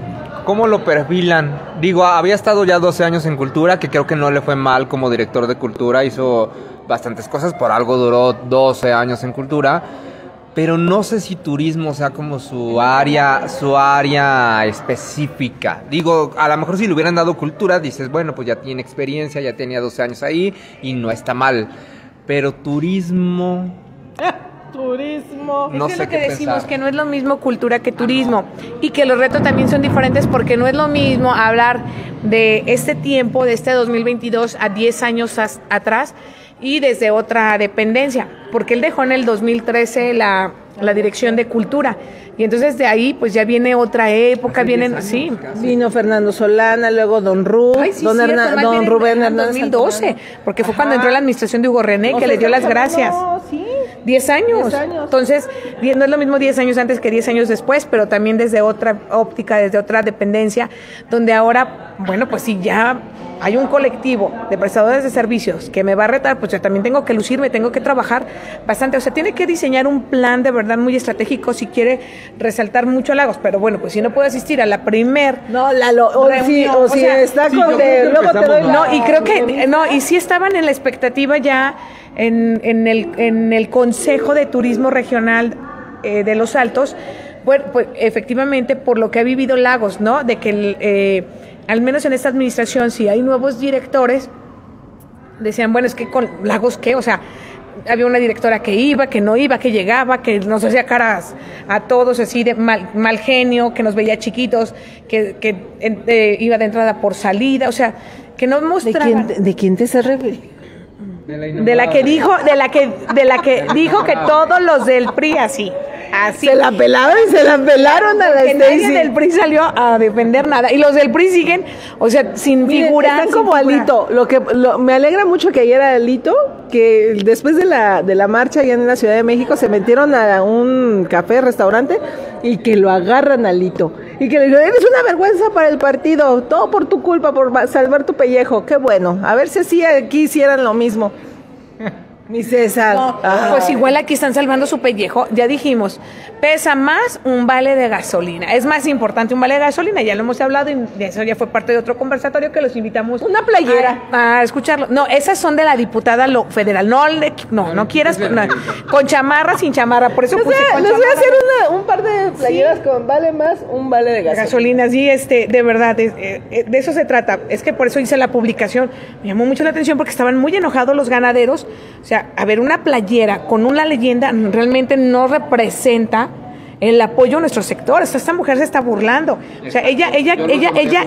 ¿Cómo lo perfilan? Digo, había estado ya 12 años en cultura, que creo que no le fue mal como director de cultura, hizo bastantes cosas, por algo duró 12 años en cultura, pero no sé si turismo sea como su área, su área específica. Digo, a lo mejor si le hubieran dado cultura, dices, bueno, pues ya tiene experiencia, ya tenía 12 años ahí y no está mal. Pero turismo, turismo. no es que sé lo que qué decimos pensar. que no es lo mismo cultura que turismo y que los retos también son diferentes porque no es lo mismo hablar de este tiempo, de este 2022 a 10 años as- atrás y desde otra dependencia, porque él dejó en el 2013 la, la dirección de cultura y entonces de ahí pues ya viene otra época, vienen, sí. Vino Fernando Solana, luego Don Ru, Ay, sí, don, cierto, don Rubén en Hernández. 2012, Santana. porque fue cuando entró la administración de Hugo René que le dio las gracias. No, sí. 10 años. 10 años. Entonces, no es lo mismo 10 años antes que 10 años después, pero también desde otra óptica, desde otra dependencia, donde ahora, bueno, pues si ya hay un colectivo de prestadores de servicios que me va a retar, pues yo también tengo que lucirme, tengo que trabajar bastante. O sea, tiene que diseñar un plan de verdad muy estratégico si quiere resaltar mucho Lagos. Pero bueno, pues si no puedo asistir a la primer No, Lalo, o, Reunión, si, o o si sea, está sí, con de- luego te doy no, y creo que, no, y sí estaban en la expectativa ya en, en, el, en el Consejo de Turismo Regional eh, de Los Altos, bueno, pues efectivamente por lo que ha vivido Lagos, ¿no? De que, el, eh, al menos en esta administración, si hay nuevos directores, decían, bueno, es que con Lagos, ¿qué? O sea, había una directora que iba, que no iba, que llegaba, que nos hacía caras a todos así de mal, mal genio, que nos veía chiquitos, que, que en- eh, iba de entrada por salida, o sea, que no ¿De mostraba quién, ¿De quién te se refiere? de la que dijo, de la que, de la que dijo que todos los del PRI así. Así. Se la pelaron y se la pelaron a la Porque nadie Stacy. del PRI salió a defender nada. Y los del PRI siguen, o sea, sin Miren, figura. están sin como figura. Alito. Lo que lo- me alegra mucho que ayer Alito, que después de la, de la marcha allá en la Ciudad de México, se metieron a un café, restaurante, y que lo agarran a Alito. Y que le dijeron, eres una vergüenza para el partido, todo por tu culpa, por salvar tu pellejo. Qué bueno. A ver si así aquí hicieran lo mismo. Mi César. No, Ah. pues igual aquí están salvando su pellejo. Ya dijimos, pesa más un vale de gasolina. Es más importante un vale de gasolina, ya lo hemos hablado y eso ya fue parte de otro conversatorio que los invitamos. Una playera. A, a escucharlo. No, esas son de la diputada lo- federal. No, le- no, no quieras no, con chamarra, sin chamarra. Por eso puse a, con les voy a hacer una- un par de playeras con vale más un vale de gasolina. Gasolina, sí, este, de verdad, es- eh, eh, de eso se trata. Es que por eso hice la publicación. Me llamó mucho la atención porque estaban muy enojados los ganaderos. O sea, a ver, una playera con una leyenda realmente no representa el apoyo a nuestro sector. Esta, esta mujer se está burlando. O sea, ella, ella, ella, ella,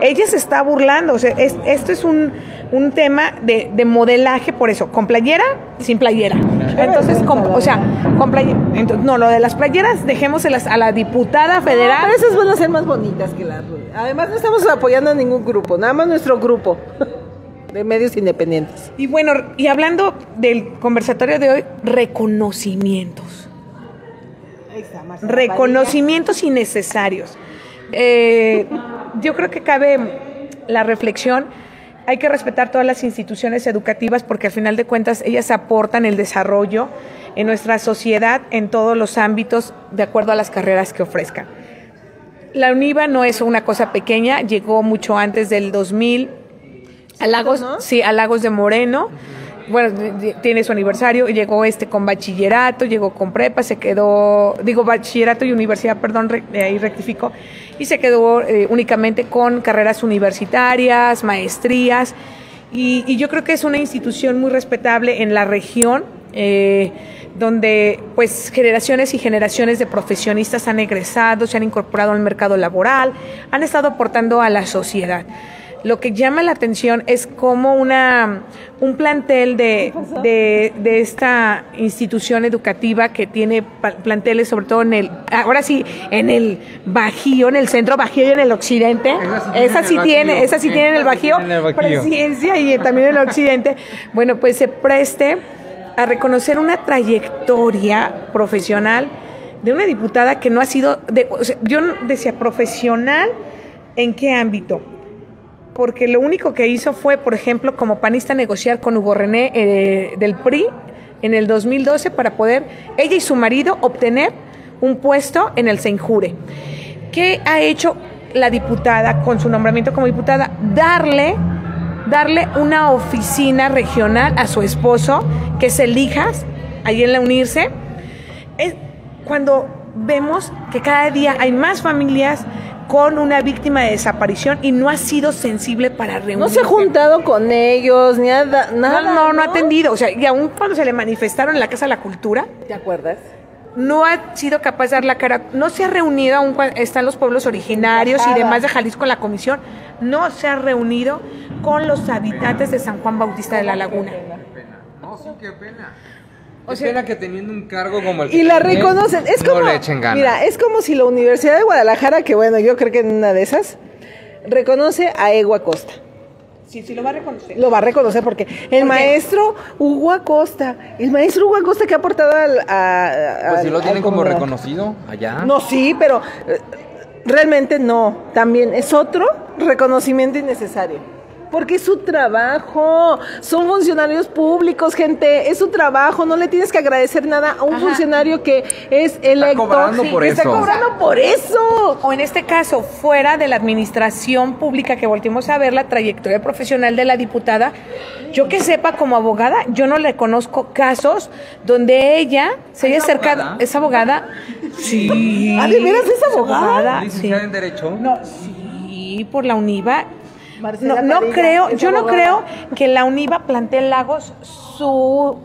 ella se está burlando. O sea, es- esto es un, un tema de, de modelaje, por eso, con playera, sin playera. Entonces, con- o sea, con playera. Entonces, no, lo de las playeras, dejémoselas a la diputada federal. Pero esas van a ser más bonitas que las Además, no estamos apoyando a ningún grupo, nada más nuestro grupo de medios independientes. Y bueno, y hablando del conversatorio de hoy, reconocimientos. Reconocimientos innecesarios. Eh, yo creo que cabe la reflexión. Hay que respetar todas las instituciones educativas porque al final de cuentas ellas aportan el desarrollo en nuestra sociedad en todos los ámbitos de acuerdo a las carreras que ofrezcan. La UNIVA no es una cosa pequeña, llegó mucho antes del 2000 a Lagos, sí, a Lagos de Moreno. Bueno, tiene su aniversario, llegó este con bachillerato, llegó con prepa, se quedó, digo bachillerato y universidad, perdón, re- ahí rectificó, y se quedó eh, únicamente con carreras universitarias, maestrías, y, y yo creo que es una institución muy respetable en la región, eh, donde pues generaciones y generaciones de profesionistas han egresado, se han incorporado al mercado laboral, han estado aportando a la sociedad. Lo que llama la atención es cómo una, un plantel de, de, de esta institución educativa que tiene planteles sobre todo en el, ahora sí, en el Bajío, en el centro Bajío y en el occidente. Esa sí tiene, esa sí tiene en el Bajío, presidencia y también en el occidente. Bueno, pues se preste a reconocer una trayectoria profesional de una diputada que no ha sido, de, o sea, yo decía profesional, ¿en qué ámbito? Porque lo único que hizo fue, por ejemplo, como panista negociar con Hugo René eh, del PRI en el 2012 para poder ella y su marido obtener un puesto en el Senjure. ¿Qué ha hecho la diputada con su nombramiento como diputada? Darle darle una oficina regional a su esposo, que se elijas ahí en la unirse. Es cuando vemos que cada día hay más familias con una víctima de desaparición y no ha sido sensible para reunirse. No se ha juntado con ellos, ni nada. No, nada no, no ha atendido. O sea, y aún cuando se le manifestaron en la Casa de la Cultura, ¿Te acuerdas? no ha sido capaz de dar la cara, no se ha reunido, aún cua- están los pueblos originarios y demás de Jalisco en la comisión, no se ha reunido con los habitantes de San Juan Bautista de la Laguna. No, sí, qué pena. O sea- pena que teniendo un cargo como el que Y la tiene, reconocen. Es no como, le echen ganas. Mira, es como si la Universidad de Guadalajara, que bueno, yo creo que en una de esas, reconoce a Ego Acosta. Sí, sí lo va a reconocer. Lo va a reconocer porque el maestro Hugo Acosta, el maestro Hugo Acosta que ha aportado al. A, a- Pues sí lo tienen como comunidad. reconocido allá. No, sí, pero eh, realmente no. También es otro reconocimiento innecesario. Porque es su trabajo. Son funcionarios públicos, gente. Es su trabajo. No le tienes que agradecer nada a un funcionario que es electo. cobrando por que Está eso. cobrando por eso. O en este caso, fuera de la administración pública que volvimos a ver la trayectoria profesional de la diputada, yo que sepa como abogada, yo no le conozco casos donde ella se haya acercado. abogada? ¿Es abogada? Sí. ¿Ah, de veras es abogada? Licenciada sí. en Derecho. No, sí, por la UNIVA. Marcela No, no Padilla, creo, yo no creo que la UNIVA plantee en Lagos su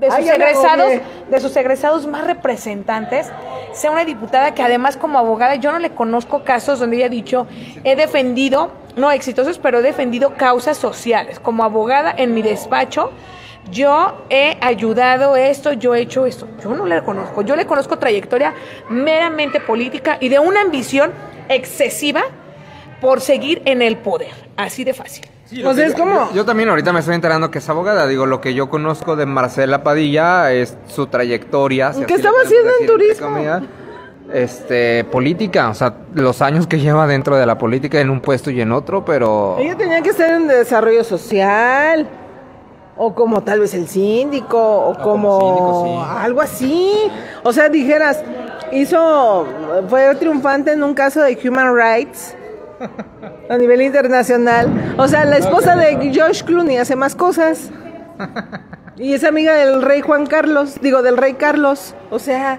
de sus Ay, egresados, de sus egresados más representantes, sea una diputada que además como abogada yo no le conozco casos donde ella ha dicho he defendido, no exitosos, pero he defendido causas sociales. Como abogada en mi despacho yo he ayudado esto, yo he hecho esto. Yo no le conozco. Yo le conozco trayectoria meramente política y de una ambición excesiva por seguir en el poder. Así de fácil. O sea, es como... Yo, yo también ahorita me estoy enterando que es abogada. Digo, lo que yo conozco de Marcela Padilla es su trayectoria. si ¿Qué estaba haciendo en turismo? comillas, Este, política, o sea, los años que lleva dentro de la política en un puesto y en otro, pero... Ella tenía que estar en desarrollo social. O como tal vez el síndico, o como, como síndico, sí. algo así. O sea, dijeras, hizo, fue triunfante en un caso de Human Rights a nivel internacional. O sea, la esposa de Josh Clooney hace más cosas. Y es amiga del rey Juan Carlos, digo, del rey Carlos. O sea,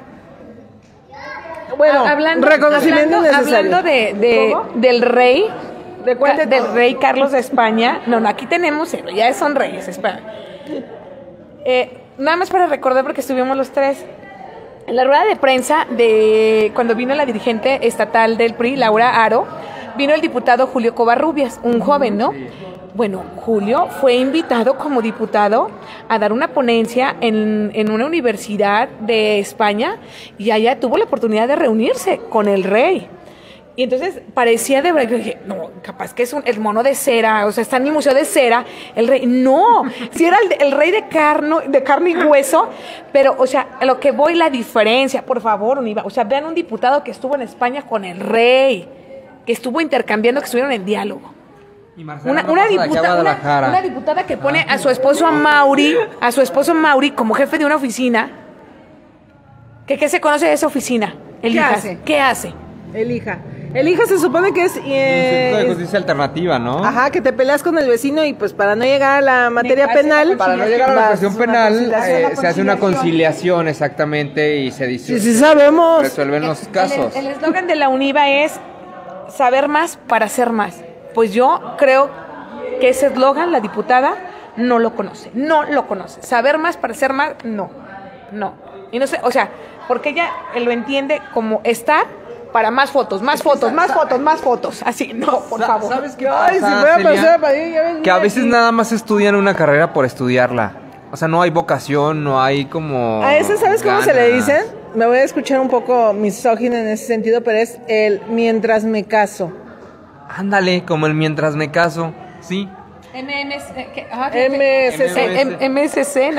bueno, hablando, reconocimiento hablando, necesario. hablando de, del rey, ¿De cuál de del rey Carlos de España. No, no, aquí tenemos, cero, ya son reyes, espera. Eh, nada más para recordar porque estuvimos los tres. En la rueda de prensa de cuando vino la dirigente estatal del PRI, Laura Aro, vino el diputado Julio Covarrubias, un joven, ¿no? Bueno, Julio fue invitado como diputado a dar una ponencia en, en una universidad de España y allá tuvo la oportunidad de reunirse con el rey. Y entonces parecía de verdad, yo dije, no, capaz que es un, el mono de cera, o sea, está en el museo de cera, el rey, no, si era el, el rey de, carno, de carne y hueso, pero, o sea, a lo que voy, la diferencia, por favor, Univa, o sea, vean un diputado que estuvo en España con el rey, que estuvo intercambiando, que estuvieron en diálogo. Y Una, una pasa de aquí a diputa- una- diputada que pone a su esposo a Mauri, a su esposo Mauri como jefe de una oficina, que qué se conoce de esa oficina, el ¿Qué hace? ¿Qué hace? Elija. Elija se supone que es... Eh, instituto de es- justicia alternativa, ¿no? Ajá, que te peleas con el vecino y pues para no llegar a la materia penal... Para no llegar a la cuestión penal, eh, se hace una conciliación. exactamente y se dice. Sí, sí sabemos. Resuelven los casos. El eslogan de la UNIVA es saber más para hacer más. Pues yo creo que ese eslogan la diputada no lo conoce, no lo conoce. Saber más para hacer más, no, no. Y no sé, o sea, porque ella lo entiende como estar para más fotos, más fotos, más fotos, más fotos. Así, no, por favor. ¿Sabes qué Ay, si pasa, fuera Celia? Marcela Padilla, ya ves, Que a veces aquí. nada más estudian una carrera por estudiarla. O sea, no hay vocación, no hay como. A ese, ¿sabes cómo se le dicen? Me voy a escuchar un poco misógino en ese sentido, pero es el mientras me caso. Ándale, como el mientras me caso. Sí. MMC, eh. Ah, MSC. Eh,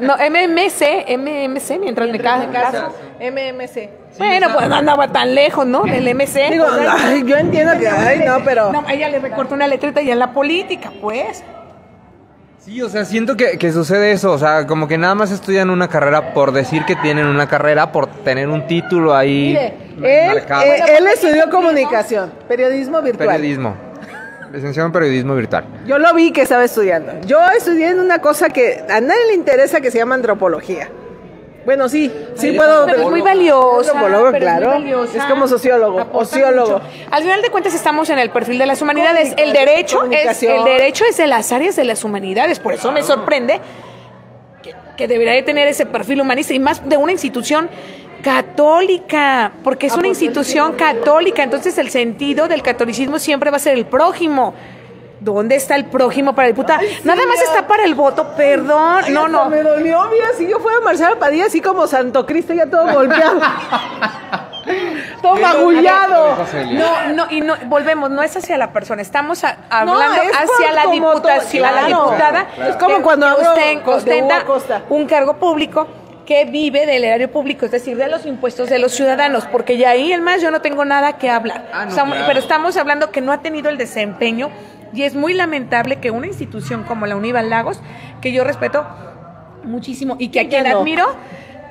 ¿no? Em- MMC, MMC, mientras me caso. MMC. Bueno, pues no andaba tan lejos, ¿no? Del MC. Digo, yo entiendo que, ay, no, pero... No, ella le recortó una letrita y en la política, pues. Sí, o sea, siento que, que sucede eso. O sea, como que nada más estudian una carrera por decir que tienen una carrera, por tener un título ahí Mire, él, marcado. eh, él estudió comunicación, periodismo virtual. Periodismo. Licenciado en periodismo virtual. Yo lo vi que estaba estudiando. Yo estudié en una cosa que a nadie le interesa que se llama antropología. Bueno, sí, sí puedo. Pero es muy valiosa. Es muy claro. valiosa. Es como sociólogo, ociólogo. mucho. Al final de cuentas estamos en el perfil de las humanidades. El derecho es el derecho es de las áreas de las humanidades. Por eso me sorprende que, que debería de tener ese perfil humanista y más de una institución católica, porque es una institución católica. Entonces el sentido del catolicismo siempre va a ser el prójimo. ¿Dónde está el prójimo para el diputada? Ay, sí, Nada más ya. está para el voto, perdón. Ay, no, no. Me dolió, mira, si yo fuera Marcela Padilla, así como Santo Cristo, ya todo golpeado. todo magullado. No, no, y no, volvemos, no es hacia la persona, estamos a- hablando es hacia la diputación, todo, a la claro. diputada. Es como cuando de ostenta un cargo público que vive del erario público, es decir, de los impuestos de los ciudadanos, porque ya ahí el más yo no tengo nada que hablar. Ah, no, O sea, claro. Pero estamos hablando que no ha tenido el desempeño y es muy lamentable que una institución como la Unival Lagos, que yo respeto muchísimo y que a quien no. admiro,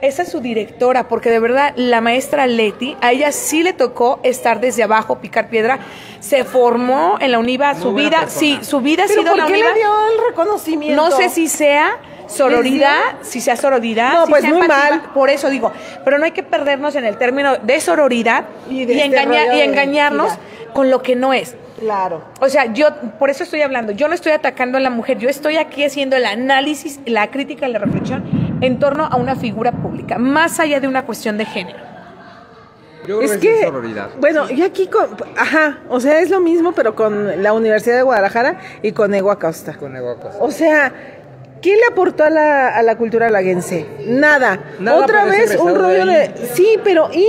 esa es su directora, porque de verdad la maestra Leti, a ella sí le tocó estar desde abajo, picar piedra, se formó en la UNIVA, Muy su vida, persona. sí, su vida ha ¿Pero sido por la qué UNIVA. le dio el reconocimiento? No sé si sea sororidad, si sea sororidad, No, si pues sea muy empatía, mal. Por eso digo, pero no hay que perdernos en el término de sororidad Y este engañar, y de engañarnos con lo que no es. Claro. O sea, yo por eso estoy hablando, yo no estoy atacando a la mujer, yo estoy aquí haciendo el análisis, la crítica y la reflexión en torno a una figura pública, más allá de una cuestión de género. Yo creo Es que, sororidad. bueno, y aquí con, ajá, o sea, es lo mismo, pero con la Universidad de Guadalajara y con Ego Acosta. Con Ego Acosta. O sea, ¿Qué le aportó a la, a la cultura laguense? Nada. Nada, Otra vez un de rollo de... Sí, pero ¿y?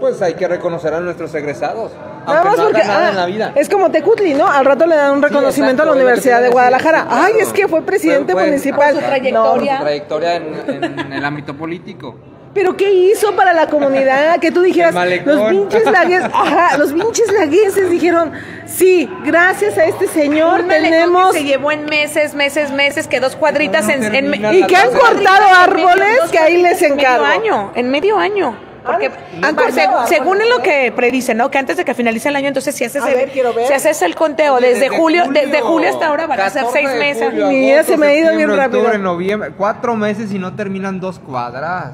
Pues hay que reconocer a nuestros egresados. Nada Aunque más no porque nada ah, en la vida. es como Tecutli, ¿no? Al rato le dan un reconocimiento exacto, a la Universidad de Guadalajara. decir, Ay, es que fue presidente Fue- fue- municipal. Su No, trayectoria. Su trayectoria en, en el ámbito político. Pero ¿qué hizo para la comunidad? Que tú dijeras, los pinches laguenses, ajá, los pinches laguenses dijeron, sí, gracias a este señor Un tenemos que se llevó en meses, meses, meses, que dos cuadritas No en, en y que han cortado árboles que ahí les en encargo. medio año, en medio año. Porque Han- han pa- cortado seg- árboles, según en lo que predicen, ¿no? Que antes de que finalice el año, entonces si haces el, ver, quiero ver. si haces el conteo Oye, desde, julio, desde julio hasta ahora van a ser 14 seis meses. julio, Mi vida se me ha ido bien rápido. Octubre, noviembre, cuatro meses y no terminan dos cuadras.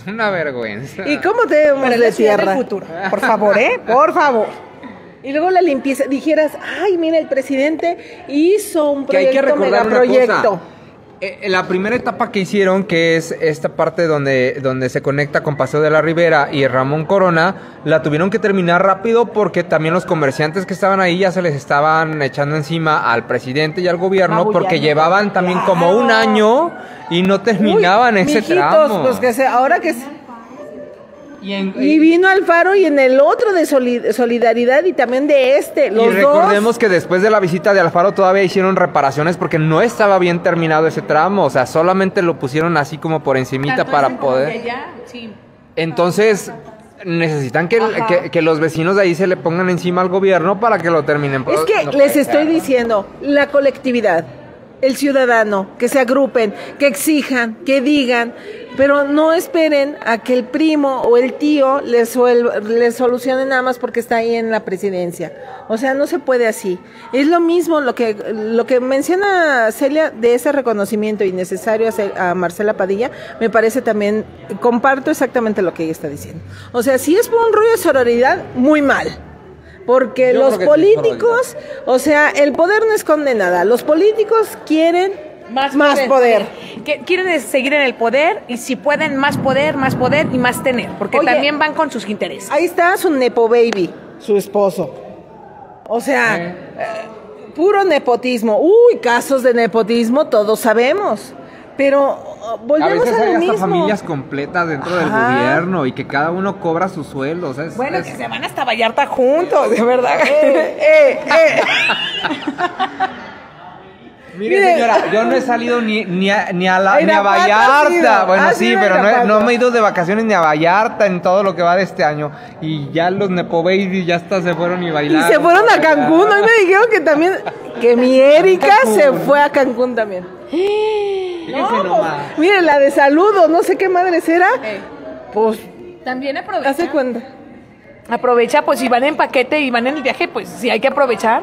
Es una vergüenza. ¿Y cómo te vemos es de tierra? del futuro. Por favor, ¿eh? Por favor. Y luego la limpieza, dijeras, ay, mira, el presidente hizo un que hay que proyecto, recordar una megaproyecto. cosa. Eh, en la primera etapa que hicieron, que es esta parte donde, donde se conecta con Paseo de la Ribera y Ramón Corona, la tuvieron que terminar rápido porque también los comerciantes que estaban ahí ya se les estaban echando encima al presidente y al gobierno porque llevaban también como un año y no terminaban Uy, ese mijitos, tramo. Pues que se, ahora que se- y, en- y vino Alfaro y en el otro de soli- solidaridad y también de este, los y recordemos dos. que después de la visita de Alfaro todavía hicieron reparaciones porque no estaba bien terminado ese tramo, o sea, solamente lo pusieron así como por encimita Tanto para poder. que allá, sí. Entonces, necesitan que, que- que los vecinos de ahí se le pongan encima al gobierno para que lo terminen. Es que No les puede estoy ser. diciendo, la colectividad, el ciudadano, que se agrupen, que exijan, que digan, pero no esperen a que el primo o el tío les, les solucione nada más porque está ahí en la presidencia. O sea, no se puede así. Es lo mismo lo que, lo que menciona Celia de ese reconocimiento innecesario a a Marcela Padilla, me parece también, comparto exactamente lo que ella está diciendo. O sea, si es por un rollo de sororidad, muy mal. Porque Yo los políticos, o sea, el poder no esconde nada. Los políticos quieren más, poder. Que quieren seguir en el poder y si pueden más poder, más poder y más tener, porque Oye. también van con sus intereses. Ahí está su nepo baby, su esposo. O sea, Eh. eh, puro nepotismo. Uy, casos de nepotismo, todos sabemos. Pero uh, A volvemos veces a, hay lo hasta mismo. familias completas dentro del gobierno y que cada uno cobra su sueldo. o sea, es- Bueno, es- que se van hasta Vallarta juntos, de verdad. Eh, eh, eh. Mire, Mire. señora, yo no he salido ni, ni, a, ni a, la- ni a Vallarta. Bueno, has sí, pero no, he- no me he ido de vacaciones ni a Vallarta en todo lo que va de este año. Y ya los Nepo Babies ya hasta se fueron y Y bailaron. se fueron a Cancún. Hoy me dijeron que también, que mi Erika se fue a Cancún también. Fíjense nomás. Mire, la de saludos, no sé qué madre será. Pues, También aprovecha. hace cuenta. Aprovecha, pues si van en paquete y van en el viaje, pues sí hay que aprovechar.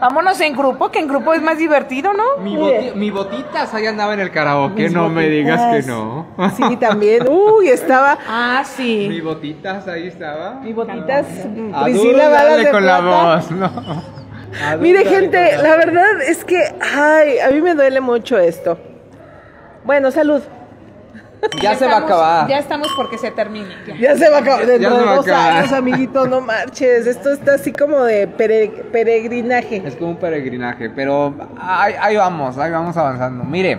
Vámonos en grupo, que en grupo es más divertido, ¿no? Mi, boti- mi botitas ahí andaba en el karaoke, Mis no me digas que no. Sí, también. Uy, estaba. Ah, Mi sí. botitas ahí estaba. Mi botitas. A Priscila Balas de con la voz, no. Mire, gente, la verdad es que, ay, a mí me duele mucho esto. Bueno, salud. Ya se va a acabar. Ya estamos porque se termine. ya. Ya se va a acabar. Ya Dentro se de dos acabar. años, amiguito, no marches. Esto está así como de pere- peregrinaje. Es como un peregrinaje, pero ahí, ahí vamos, ahí vamos avanzando. Mire,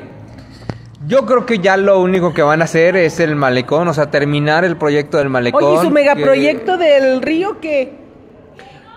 yo creo que ya lo único que van a hacer es el malecón, o sea, terminar el proyecto del malecón. Oye, ¿y su que- megaproyecto del río qué?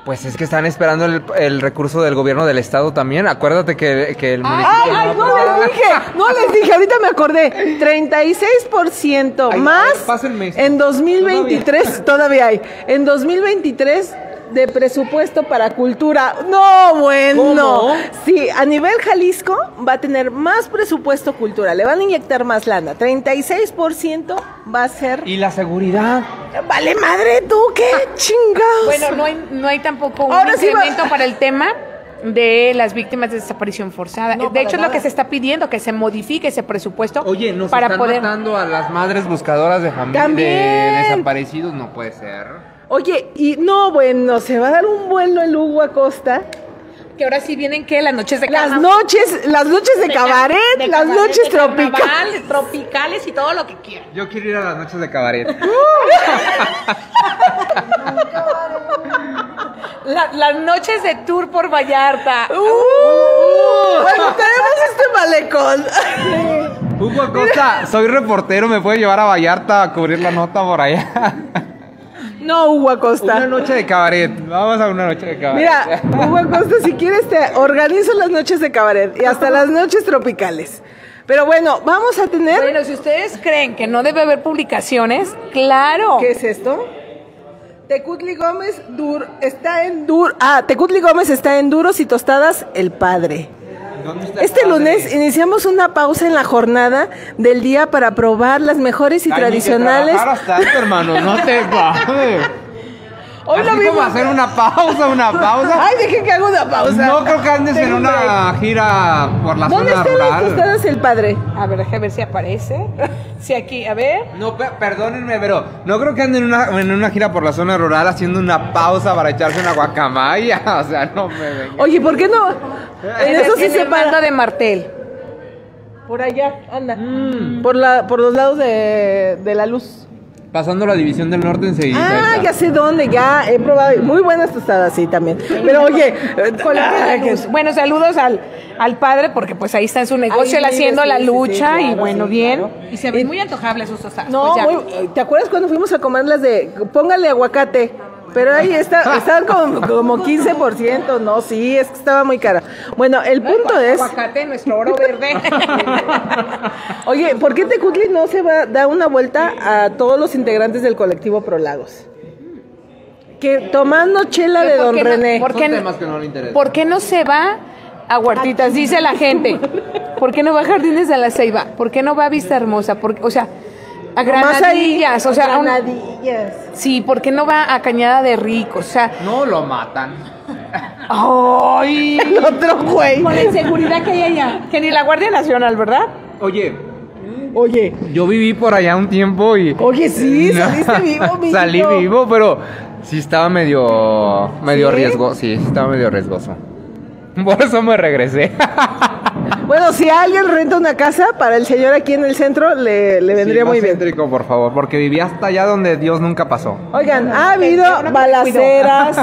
Pues es que están esperando el, el recurso del gobierno del estado también. Acuérdate que, que el municipio... Ay, ay, no les dije, no les dije, ahorita me acordé. 36% Ay, más ay, en 2023, todavía hay, en 2023 de presupuesto para cultura. No, bueno. ¿Cómo? Sí, a nivel Jalisco va a tener más presupuesto cultura, le van a inyectar más lana. 36% va a ser... Y la seguridad. Vale madre tú, qué chingados. Bueno, no hay, no hay tampoco un Ahora sí va- incremento para el tema de las víctimas de desaparición forzada. No, de hecho, es lo que se está pidiendo, que se modifique ese presupuesto Oye, nos para están poder... matando a las madres buscadoras de familia de desaparecidos, no puede ser. Oye, y no, bueno, se va a dar un vuelo el Hugo Acosta. Que ahora sí vienen, ¿qué? Las noches de Las noches, las noches de, cabaret, de las cabaret, noches tropicales. tropicales y todo lo que quieran. Yo quiero ir a las noches de cabaret. La- las noches de tour por Vallarta. Uh, bueno, tenemos este malecón. Hugo Acosta, soy reportero, ¿me puede llevar a Vallarta a cubrir la nota por allá? No, Hugo Acosta. Una noche de cabaret. Vamos a una noche de cabaret. Mira, Hugo Acosta, si quieres te organizo las noches de cabaret y hasta las noches tropicales. Pero bueno, vamos a tener... Bueno, si ustedes creen que no debe haber publicaciones, claro. ¿Qué es esto? Tecutli Gómez dur, está en dur, ah, Tecutli Gómez está en duros y tostadas el padre. ¿Dónde está el Este lunes iniciamos una pausa en la jornada del día para probar las mejores y Ay, ni que tradicionales. tanto, hermano, no te. Hoy Así lo como vimos. hacer una pausa, una pausa. Ay, dejen que haga una pausa. No creo que andes en una gira por la ¿Dónde zona rural. tostadas el padre? A ver, déjame ver si aparece. Si aquí, a ver. No, pe- perdónenme, pero no creo que anden en una, en una gira por la zona rural haciendo una pausa para echarse una guacamaya. O sea, no me vengan. Oye, ¿por qué no? En eso sí se para. de Martel. Por allá, anda. Por, la, por los lados de, de la luz. Pasando la división del norte enseguida. Ah, ya sé dónde, ya he probado. Muy buenas tostadas, sí, también. Pero oye, ah, que- Bueno, saludos al, al padre, porque pues ahí está en su negocio, él haciendo sí, la sí, sí, lucha y bueno, sí, bien. claro. Y se ven muy antojables sus tostadas. no, Pues ya. muy- ¿te acuerdas cuando fuimos a comer las de póngale aguacate? Pero ahí está, estaban como, como 15%, no, sí, es que estaba muy cara. Bueno, el punto es, Aguacate, nuestro oro verde. oye, ¿por qué Tecutli no se va da una vuelta a todos los integrantes del colectivo Prolagos? Que tomando chela de ¿Por Don no- René. por Son qué no- temas que no le interesan. ¿Por qué no se va a Huertitas? Dice la gente. ¿Por qué no va a Jardines de la Ceiba? ¿Por qué no va a Vista Hermosa? ¿Por- o sea, a ahí, Granadillas. O sea, a un- Granadillas. sí, ¿por qué no va a Cañada de Rico? O sea, No lo matan. ¡ay! El otro güey. Con la inseguridad que hay allá. Que ni la Guardia Nacional, ¿verdad? Oye, Oye, yo viví por allá un tiempo y. oye, sí, saliste vivo, mijito. Salí vivo, pero sí estaba medio. medio ¿Sí? riesgoso. Sí, sí estaba medio riesgoso. Por eso me regresé. Bueno, si alguien renta una casa para el señor aquí en el centro, le, le vendría Sí, muy bien. céntrico, por favor, porque viví hasta allá donde Dios nunca pasó. Oigan, ha habido balaceras,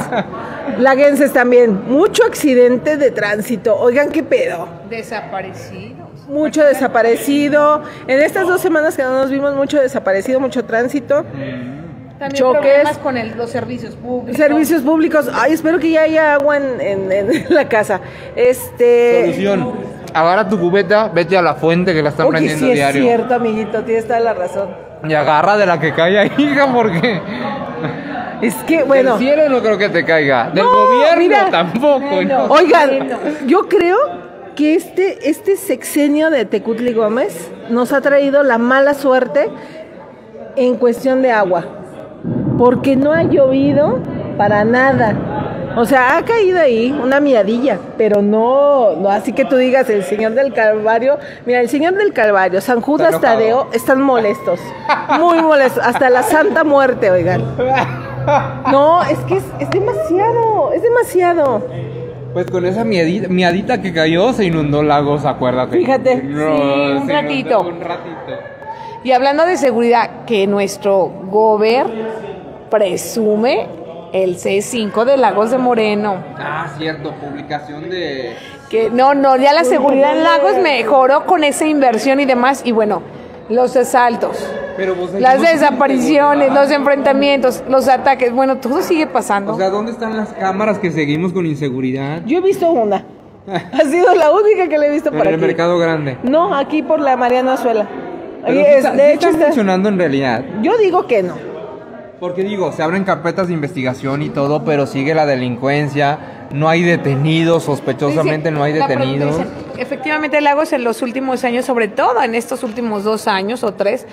laguenses también, mucho accidente de tránsito. Oigan, qué pedo. Desaparecidos. Mucho desaparecido. En estas dos semanas que no nos vimos, mucho desaparecido, mucho tránsito. También Choques. problemas con el- los servicios públicos. Servicios públicos. Ay, espero que ya haya agua en, en- en la casa. Este. Solución. Agarra tu cubeta, vete a la fuente que la están Oye, prendiendo sí es diario. cierto, amiguito, tienes toda la razón. Y agarra de la que caiga, hija, porque Es que, bueno. del cielo no creo que te caiga. Del No, gobierno mira. tampoco. ¿no? Oigan, yo creo que este, este sexenio de Tecutli Gómez nos ha traído la mala suerte en cuestión de agua. Porque no ha llovido para nada. O sea, ha caído ahí una miadilla, pero no, no así que tú digas el Señor del Calvario. Mira, el Señor del Calvario, San Judas Está. Tadeo están molestos, muy molestos, hasta la Santa Muerte, oigan. No, es que es, es demasiado, es demasiado. Pues con esa miadita, miadita que cayó se inundó Lagos, acuérdate. Fíjate. Sí, un ratito. Un ratito. Y hablando de seguridad, que nuestro gober presume el C5 de Lagos de Moreno. Ah, cierto, publicación de... Que no, no, ya la seguridad en Lagos mejoró con esa inversión y demás. Y bueno, los asaltos, Pero vos las desapariciones, los enfrentamientos, los ataques, bueno, todo sigue pasando. O sea, ¿dónde están las cámaras que seguimos con inseguridad? Yo he visto una. Ha sido la única que le he visto En por el aquí. mercado grande. No, aquí por la Mariana Azuela. Pero Ahí sí es- está, de sí hecho, está está- funcionando en realidad. yo digo que no. Porque digo, se abren carpetas de investigación y todo, pero sigue la delincuencia, no hay detenidos, sospechosamente Dice, no hay detenidos. efectivamente, Lagos en los últimos años, sobre todo en estos últimos dos años o tres,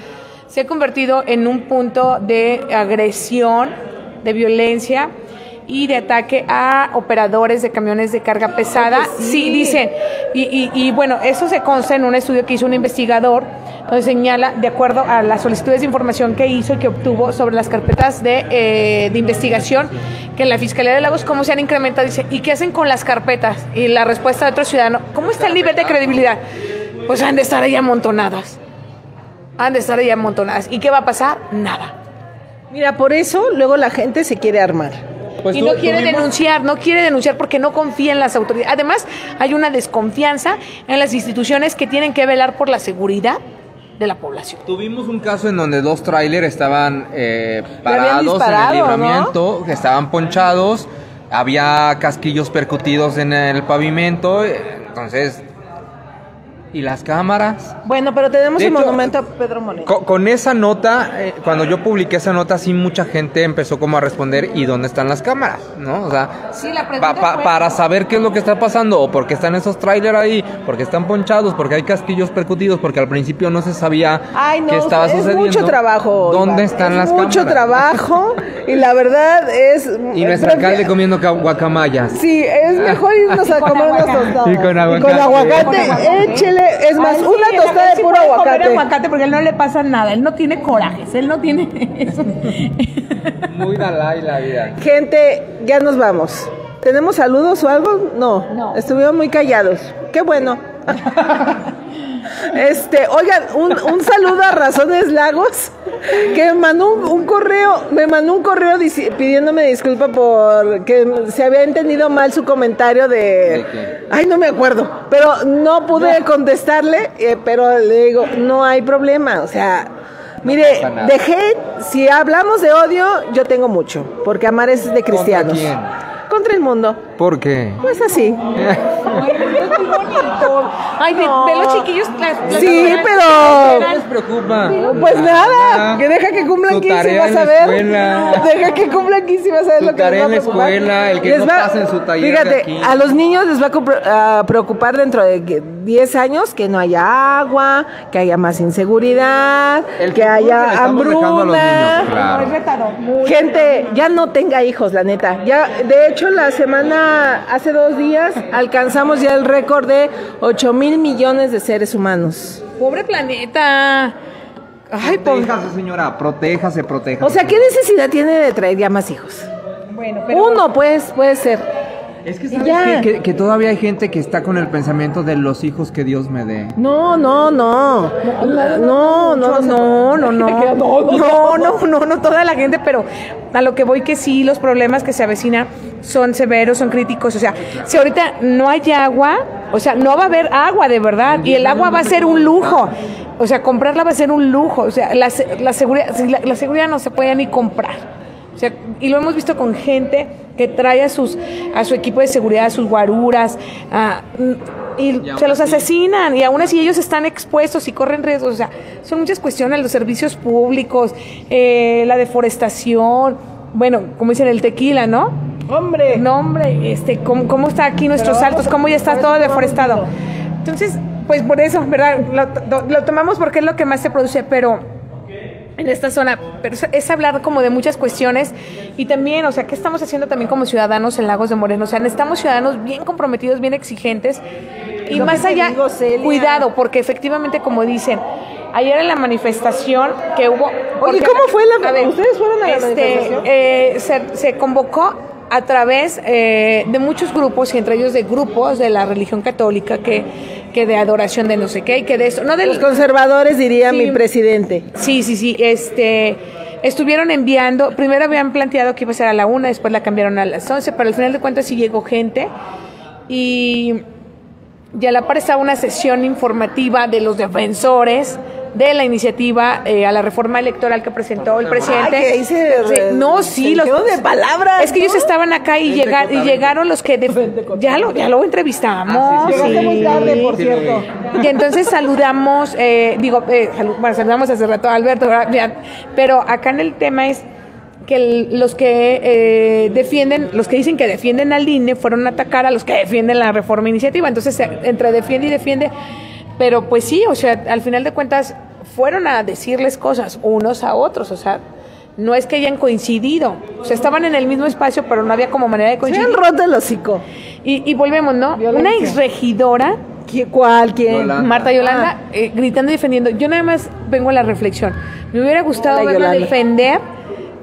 se ha convertido en un punto de agresión, de violencia y de ataque a operadores de camiones de carga pesada. Sí. dicen. Y, y- y, bueno, eso se consta en un estudio que hizo un investigador, donde señala, de acuerdo a las solicitudes de información que hizo y que obtuvo sobre las carpetas de, eh, de investigación, que en la Fiscalía de Lagos, cómo se han incrementado, dice, ¿y qué hacen con las carpetas? Y la respuesta de otro ciudadano, ¿cómo está el nivel de credibilidad? Pues han de estar ahí amontonadas. Han de estar ahí amontonadas. ¿Y qué va a pasar? Nada. Mira, por eso luego la gente se quiere armar. Pues y tú- no quiere tuvimos- denunciar, no quiere denunciar porque no confía en las autoridades. Además, hay una desconfianza en las instituciones que tienen que velar por la seguridad de la población. Tuvimos un caso en donde dos trailers estaban eh, parados en el libramiento, que estaban ponchados, había casquillos percutidos en el pavimento, entonces... ¿Y las cámaras? Bueno, pero tenemos De el hecho, monumento a Pedro Moreno. Con, con esa nota, eh, cuando yo publiqué esa nota, sí mucha gente empezó como a responder, ¿y dónde están las cámaras? ¿No? O sea, Sí, la pa- pa- fue- para saber qué es lo que está pasando, o por qué están esos trailers ahí, porque están ponchados, porque hay casquillos percutidos, porque al principio no se sabía Ay, no, qué estaba es sucediendo. mucho trabajo. ¿Dónde Iván, están es las mucho cámaras? trabajo y la verdad es... Y nuestro alcalde comiendo ca- guacamayas. Sí, es mejor irnos a comer unos tostados. Y con Y aguacate. con aguacate, Con aguacate. échele. Es más, Ay, una sí, tostada de sí puro puede comer aguacate. aguacate porque a él no le pasa nada, él no tiene corajes, él no tiene eso. Muy Dalai la vida. Gente, ya nos vamos. ¿Tenemos saludos o algo? No. No. Estuvieron muy callados. Qué bueno. Este, oigan, un, un saludo a Razones Lagos, que me mandó un, un correo, me mandó un correo pidiéndome disculpa por que se había entendido mal su comentario de, ay, no me acuerdo, pero no pude contestarle, eh, pero le digo, no hay problema, o sea, mire, de hate, si hablamos de odio, yo tengo mucho, porque amar es de cristianos. Contra el mundo, ¿Por qué? pues así. Ay, de, de los chiquillos. las- las- Sí, pero ¿Qué les preocupa? Pues nada, que deja que cumplan Su 15 y tarea vas en a ver. escuela. Deja que cumplan 15 y vas a ver Su lo que les va a en la preocupar. escuela, el que Les no va- pase en su taller de Fíjate, aquí. a los niños les va a preocupar dentro de que 10 años que no haya agua, que haya más inseguridad, El que futuro que le haya estamos dejando a los hambruna. niños, claro. Muy retador, muy Gente, ya no tenga hijos, la neta. Ya, de hecho, la semana, hace dos días, alcanzamos ya el récord de 8 mil millones de seres humanos. Pobre planeta. Ay, pobre. Protéjase, señora, protéjase, protéjase. O sea, ¿qué necesidad tiene de traer ya más hijos? Bueno, pero. Uno, pues, puede ser. Es que Y sabes ya. que, que- que todavía hay gente que está con el pensamiento de los hijos que Dios me dé. No, no, no. No, no, no, No, no, no. No, no, no, no, toda la gente, pero a lo que voy que sí, los problemas que se avecinan son severos, son críticos. O sea, si ahorita no hay agua, o sea, no va a haber agua de verdad, y el agua va a ser un lujo. O sea, comprarla va a ser un lujo. O sea, la, se- la seguridad, si la, la seguridad no se puede ni comprar. O sea, y lo hemos visto con gente que trae a sus a su equipo de seguridad, a sus guaruras, a- y se los así- asesinan y aún así ellos están expuestos y corren riesgos. O sea, son muchas cuestiones, los servicios públicos, eh, la deforestación, bueno, como dicen el tequila, ¿no? Hombre. No, hombre, este, ¿cómo, cómo está aquí nuestros altos? ¿Cómo ya está todo deforestado? Entonces, pues por eso, ¿verdad? Lo, lo- lo tomamos porque es lo que más se produce, pero en esta zona, pero es, hablar como de muchas cuestiones y también, o sea, ¿qué estamos haciendo también como ciudadanos en Lagos de Moreno? O sea, necesitamos ciudadanos bien comprometidos, bien exigentes y lo más allá, digo, cuidado, porque efectivamente, como dicen, ayer en la manifestación que hubo... porque- ¿cómo fue la- ver, ustedes fueron a la este, manifestación? eh, se, se convocó a través eh, de muchos grupos y entre ellos de grupos de la religión católica que, que de adoración de no sé qué y que de eso, no del, Los conservadores, diría Sí. mi presidente. Sí, sí, sí. Este, estuvieron enviando, primero habían planteado que iba a ser a la una, después la cambiaron a las 11, pero al final de cuentas sí llegó gente y, y a la par estaba una sesión informativa de los defensores de la iniciativa eh, a la reforma electoral que presentó el presidente. Ay, que ahí se- Sí, no, sí, los de palabras, Es que ellos estaban acá y, llegar, y llegaron los que ya lo ya lo entrevistamos. Ah, sí, sí, muy tarde, por cierto. Y entonces saludamos, eh, digo, eh, salu- bueno, saludamos hace rato a Alberto, pero acá en el tema es que el- los que eh, defienden, los que dicen que defienden al INE fueron a atacar a los que defienden la reforma iniciativa. Entonces, se- entre defiende y defiende, pero pues sí, o sea, al final de cuentas fueron a decirles cosas unos a otros, o sea, no es que hayan coincidido, o sea, estaban en el mismo espacio, pero no había como manera de Se coincidir. han roto el hocico. Y, y volvemos, ¿no? Violencia. Una exregidora ¿Qui- ¿Cuál? ¿Quién? Yolanda. Marta Yolanda, Ah. eh, gritando y defendiendo. Yo nada más vengo a la reflexión. Me hubiera gustado Hola, verla Yolanda. defender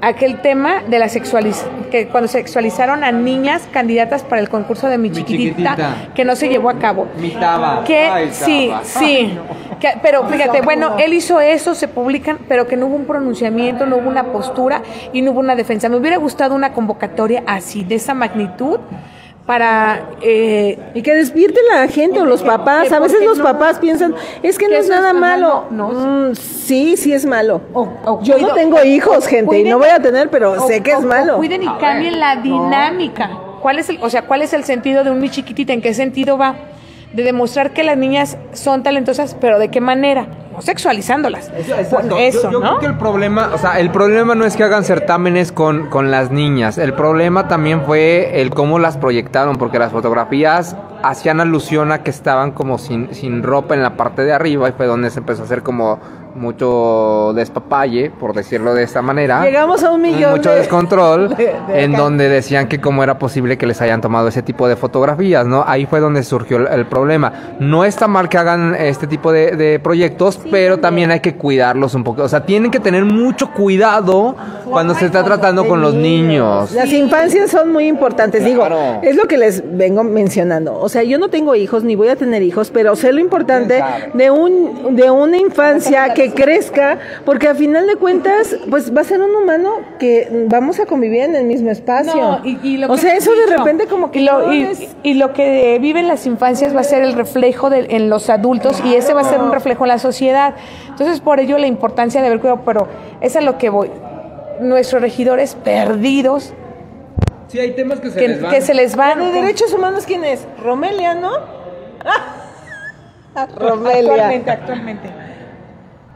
aquel tema de la sexualización, que cuando sexualizaron a niñas candidatas para el concurso de mi Mi chiquitita, Chiquitita. que no se llevó a cabo. Mi Taba. Que Ay, sí, sí. Que- pero fíjate, bueno, él hizo eso, se publican, pero que no hubo un pronunciamiento, no hubo una postura y no hubo una defensa. Me hubiera gustado una convocatoria así, de esa magnitud, para eh, Y que despierte la gente o los papás. A veces los no- papás piensan, es que que no es nada malo. malo, no. Mm, sí, sí es malo. O- o Yo no tengo hijos, gente, y no voy a tener, pero o- sé que es o- o malo. Cuiden y cambien la dinámica. ¿Cuál es el, o sea, cuál es el sentido de un mi chiquitita? ¿En qué sentido va? De demostrar que las niñas son talentosas, pero ¿de qué manera? Sexualizándolas. Exacto. Eso, yo, yo ¿no? creo que el problema, o sea, el problema no es que hagan certámenes con, con las niñas. El problema también fue el cómo las proyectaron, porque las fotografías hacían alusión a que estaban como sin, sin ropa en la parte de arriba y fue donde se empezó a hacer como mucho despapalle, por decirlo de esta manera. Llegamos a un millón Mucho de- descontrol, de- de en donde decían que cómo era posible que les hayan tomado ese tipo de fotografías, ¿no? Ahí fue donde surgió el, el problema. No está mal que hagan este tipo de, de proyectos, pero también hay que cuidarlos un poco. O sea, tienen que tener mucho cuidado cuando se está tratando con los niños. Las infancias son muy importantes, digo, es lo que les vengo mencionando. O sea, yo no tengo hijos ni voy a tener hijos, pero sé lo importante de un de una infancia que crezca, porque a final de cuentas, pues va a ser un humano que vamos a convivir en el mismo espacio. No, y- y lo o que sea, eso de repente como que y lo, no y, es- y lo que viven las infancias va a ser el reflejo de, en los adultos y ese va a ser un reflejo en la sociedad. Entonces, por ello la importancia de haber cuidado, pero es a lo que voy. Nuestros regidores perdidos, Sí, hay temas que se que, que se les van. ¿De derechos humanos quién es? Romelia, ¿no? Romelia. Actualmente, actualmente.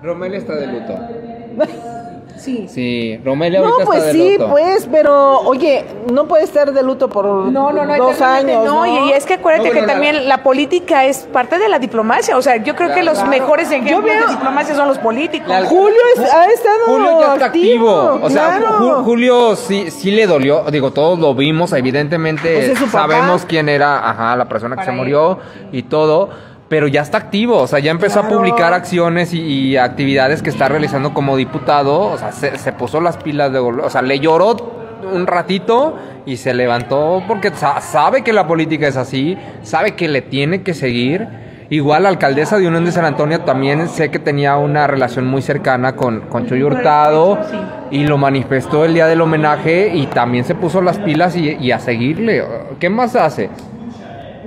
Romelia está de luto. Sí. Sí, Romelia No, ahorita pues está de sí, luto. pues, pero oye, no puede estar de luto por No, no, no, dos eternamente años. no, No, y es que acuérdate No, bueno, que la- también la política es parte de la diplomacia, o sea, yo creo que los mejores ejemplos veo- de diplomacia son los políticos. La- Julio es- ha estado Julio ya está activo. O sea, claro. Ju- Julio sí, sí le dolió. Digo, todos lo vimos. Evidentemente Pues es su papá. sabemos quién era ajá, la persona que Para se él. murió y todo. Pero ya está activo. O sea, ya empezó a publicar acciones y, y actividades que está realizando como diputado. O sea, se, se puso las pilas de O sea, le lloró un ratito y se levantó porque sa- sabe que la política es así. Sabe que le tiene que seguir. Igual la alcaldesa de Unión de San Antonio también sé que tenía una relación muy cercana con, con Chuy Hurtado y lo manifestó el día del homenaje y también se puso las pilas y, y a seguirle. ¿Qué más hace?